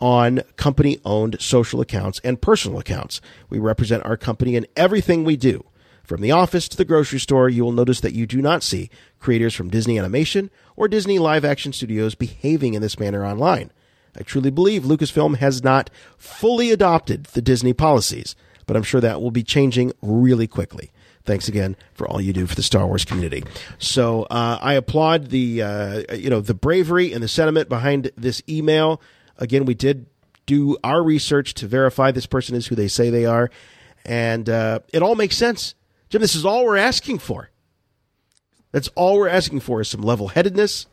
on company owned social accounts and personal accounts. We represent our company in everything we do. From the office to the grocery store, you will notice that you do not see creators from Disney Animation or Disney live action studios behaving in this manner online. I truly believe Lucasfilm has not fully adopted the Disney policies, but I'm sure that will be changing really quickly. Thanks again for all you do for the Star Wars community. So uh, I applaud the uh, you know the bravery and the sentiment behind this email. Again, we did do our research to verify this person is who they say they are, and uh, it all makes sense. Jim, this is all we're asking for. That's all we're asking for is some level headedness,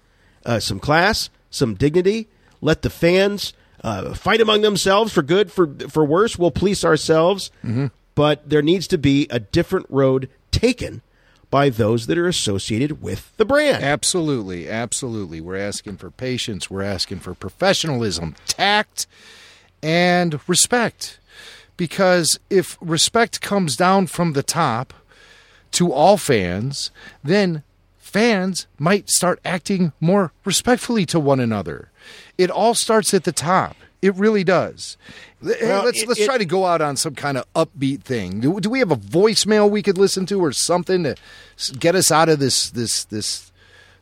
uh, some class, some dignity. Let the fans uh, fight among themselves for good, for for worse. We'll police ourselves, but there needs to be a different road taken by those that are associated with the brand. Absolutely, absolutely. We're asking for patience. We're asking for professionalism, tact, and respect. Because if respect comes down from the top to all fans, then fans might start acting more respectfully to one another. It all starts at the top. It really does. Hey, Well, let's it- let's it- try to go out on some kind of upbeat thing. Do, do we have a voicemail we could listen to or something to get us out of this this this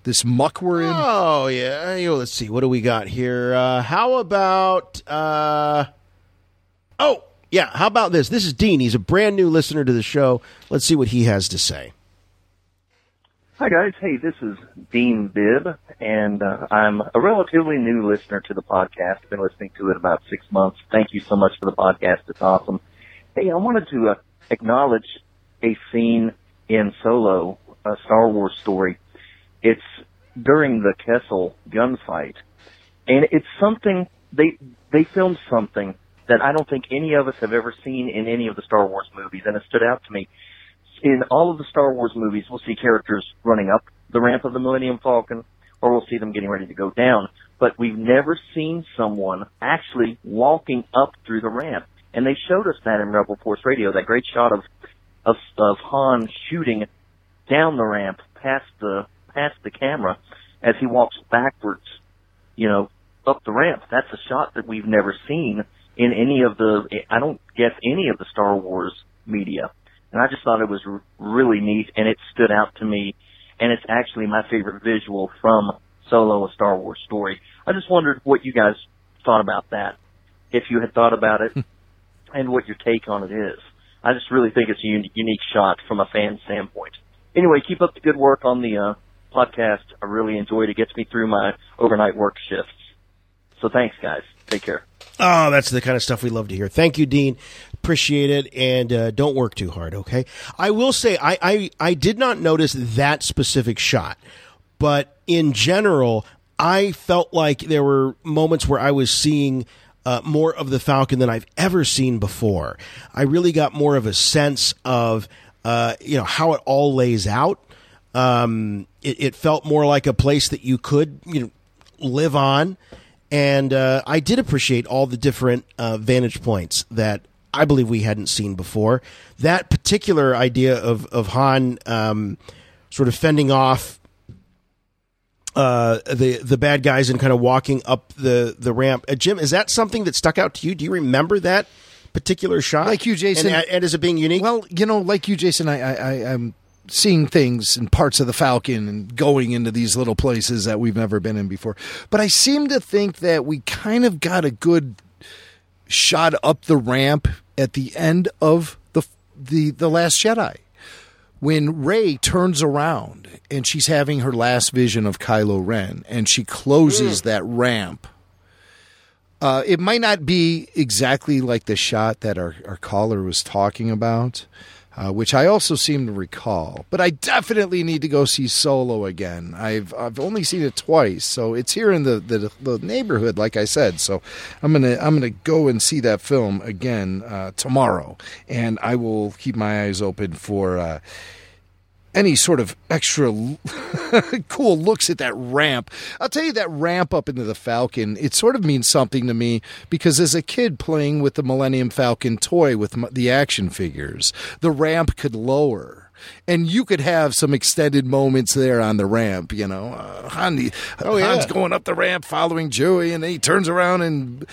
this muck we're in? Oh yeah. You know, let's see. What do we got here? Uh, how about? Uh, oh yeah. How about this? This is Dean. He's a brand new listener to the show. Let's see what he has to say. Hi guys, hey, this is Dean Bibb, and uh, I'm a relatively new listener to the podcast. I've been listening to it about six months. Thank you so much for the podcast; it's awesome. Hey, I wanted to uh, acknowledge a scene in Solo, a Star Wars story. It's during the Kessel gunfight, and it's something they they filmed something that I don't think any of us have ever seen in any of the Star Wars movies, and it stood out to me in all of the Star Wars movies, we'll see characters running up the ramp of the Millennium Falcon, or we'll see them getting ready to go down. But we've never seen someone actually walking up through the ramp. And they showed us that in Rebel Force Radio, that great shot of, of, of Han shooting down the ramp past the, past the camera as he walks backwards, you know, up the ramp. That's a shot that we've never seen in any of the, I don't guess any of the Star Wars media. And I just thought it was r- really neat and it stood out to me. And it's actually my favorite visual from Solo, a Star Wars story. I just wondered what you guys thought about that. If you had thought about it and what your take on it is. I just really think it's a un- unique shot from a fan standpoint. Anyway, keep up the good work on the, uh, podcast I really enjoyed. It gets me through my overnight work shifts. So thanks, guys. Take care. Oh, that's the kind of stuff we love to hear. Thank you, Dean. Appreciate it, and uh, don't work too hard. Okay. I will say I, I I did not notice that specific shot, but in general, I felt like there were moments where I was seeing. Uh, more of the Falcon than I've ever seen before. I really got more of a sense of, uh, you know, how it all lays out. Um, it, it felt more like a place that you could, you know, live on and uh, I did appreciate all the different uh, vantage points that I believe we hadn't seen before. That particular idea of of Han um, sort of fending off uh, the the bad guys and kind of walking up the the ramp. Uh, Jim, is that something that stuck out to you? Do you remember that particular shot? Like you, Jason. and, and is it being unique? Well, you know, like you, Jason, I, I, I am seeing things and parts of the Falcon and going into these little places that we've never been in before. But I seem to think that we kind of got a good shot up the ramp at the end of the the the Last Jedi when Rey turns around and she's having her last vision of Kylo Ren and she closes that ramp. Uh, it might not be exactly like the shot that our, our caller was talking about, uh, which I also seem to recall. But I definitely need to go see Solo again. I've I've only seen it twice, so it's here in the, the, the neighborhood, like I said. So I'm gonna I'm gonna go and see that film again uh, tomorrow, and I will keep my eyes open for. Uh, any sort of extra [laughs] cool looks at that ramp. I'll tell you that ramp up into the Falcon, it sort of means something to me because as a kid playing with the Millennium Falcon toy with the action figures, the ramp could lower. And you could have some extended moments there on the ramp, you know. Uh, Han, Oh, yeah. Han's going up the ramp following Chewie, and then he turns around and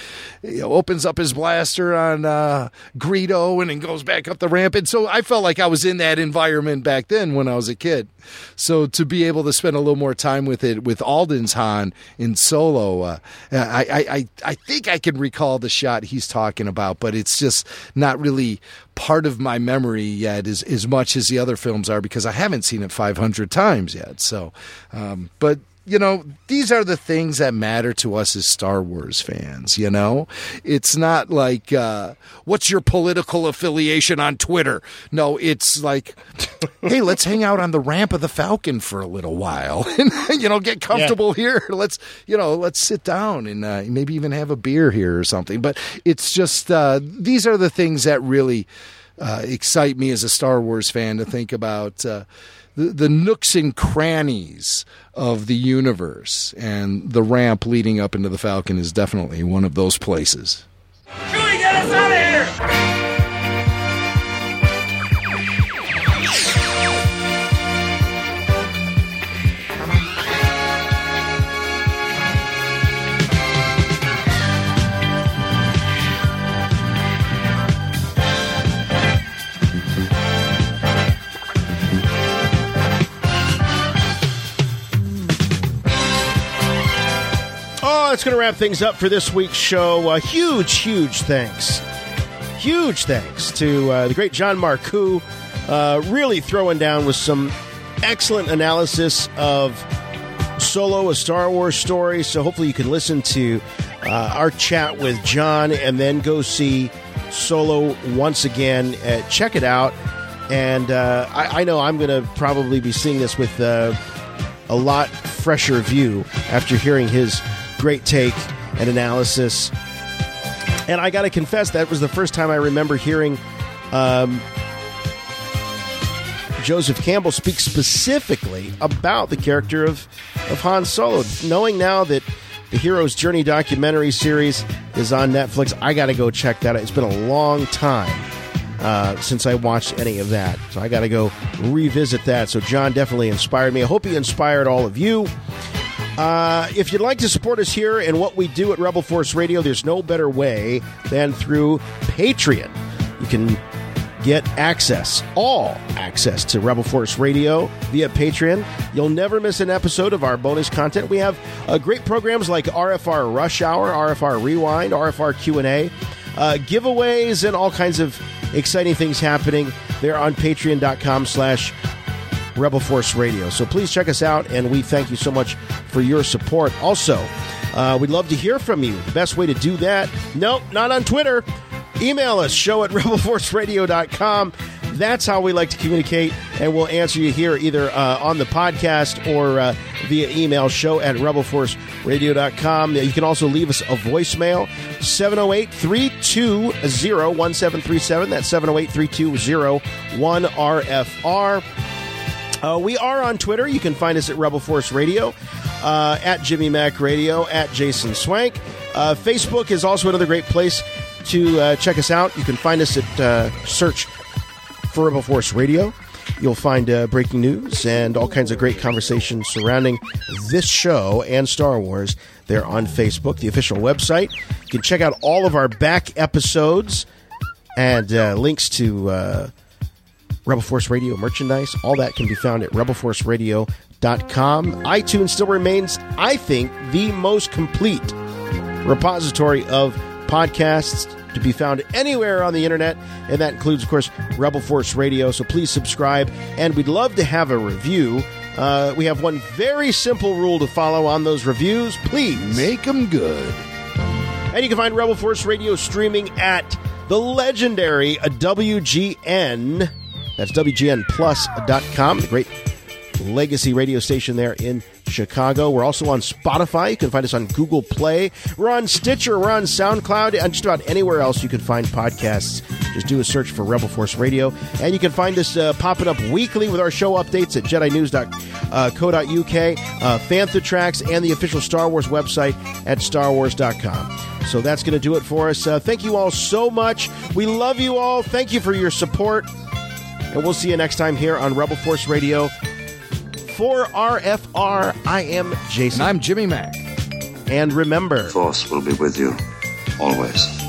you know, opens up his blaster on uh, Greedo and then goes back up the ramp. And so I felt like I was in that environment back then when I was a kid. So to be able to spend a little more time with it with Alden's Han in Solo, uh, I, I, I, I think I can recall the shot he's talking about, but it's just not really part of my memory yet as, as much as the other films are because I haven't seen it 500 times yet. So, um, but you know, these are the things that matter to us as Star Wars fans, you know? It's not like, uh, what's your political affiliation on Twitter? No, it's like, hey, let's hang out on the ramp of the Falcon for a little while [laughs] and, you know, get comfortable here. Let's, you know, let's sit down and uh, maybe even have a beer here or something. But it's just, uh, these are the things that really uh, excite me as a Star Wars fan to think about. Uh, the, the nooks and crannies of the universe, and the ramp leading up into the Falcon is definitely one of those places. Chewie, get us out of here! That's going to wrap things up for this week's show. A huge, huge thanks. Huge thanks to uh, the great John Marcoux, uh, really throwing down with some excellent analysis of Solo, a Star Wars story. So hopefully you can listen to uh, our chat with John and then go see Solo once again. Uh, check it out. And uh, I, I know I'm going to probably be seeing this with uh, a lot fresher view after hearing his great take and analysis. And I got to confess, that was the first time I remember hearing um, Joseph Campbell speak specifically about the character of, of Han Solo. Knowing now that the Hero's Journey documentary series is on Netflix, I got to go check that out. It's been a long time uh, since I watched any of that. So I got to go revisit that. So John definitely inspired me. I hope he inspired all of you. Uh, if you'd like to support us here and what we do at Rebel Force Radio, there's no better way than through Patreon. You can get access, all access to Rebel Force Radio via Patreon. You'll never miss an episode of our bonus content. We have uh, great programs like RFR Rush Hour, RFR Rewind, RFR Q&A, uh, giveaways, and all kinds of exciting things happening there on patreon.com slash Rebel Force Radio. So please check us out, and we thank you so much for your support. Also, uh, we'd love to hear from you. The best way to do that, nope, not on Twitter. Email us, show at [laughs] rebelforceradio.com. That's how we like to communicate, and we'll answer you here either uh, on the podcast or uh, via email, show at rebelforceradio.com. You can also leave us a voicemail, 708 320 1737. That's 708 320 1RFR. Uh, we are on Twitter. You can find us at Rebel Force Radio, uh, at Jimmy Mac Radio, at Jason Swank. Uh, Facebook is also another great place to uh, check us out. You can find us at uh, search for Rebel Force Radio. You'll find uh, breaking news and all kinds of great conversations surrounding this show and Star Wars there on Facebook, the official website. You can check out all of our back episodes and links to Rebel Force Radio merchandise. All that can be found at rebelforceradio.com. iTunes still remains, I think, the most complete repository of podcasts to be found anywhere on the internet, and that includes, of course, Rebel Force Radio. So please subscribe, and we'd love to have a review. Uh, we have one very simple rule to follow on those reviews. Please make them good. And you can find Rebel Force Radio streaming at the legendary WGN. That's WGNplus.com, the great legacy radio station there in Chicago. We're also on Spotify. You can find us on Google Play. We're on Stitcher. We're on SoundCloud. And just about anywhere else you can find podcasts. Just do a search for Rebel Force Radio. And you can find us uh, popping up weekly with our show updates at JediNews.co.uk, uh, Fantha Tracks, and the official Star Wars website at StarWars.com. So that's going to do it for us. Uh, thank you all so much. We love you all. Thank you for your support. And we'll see you next time here on Rebel Force Radio. For RFR, I am Jason. And I'm Jimmy Mack. And remember, Force will be with you always.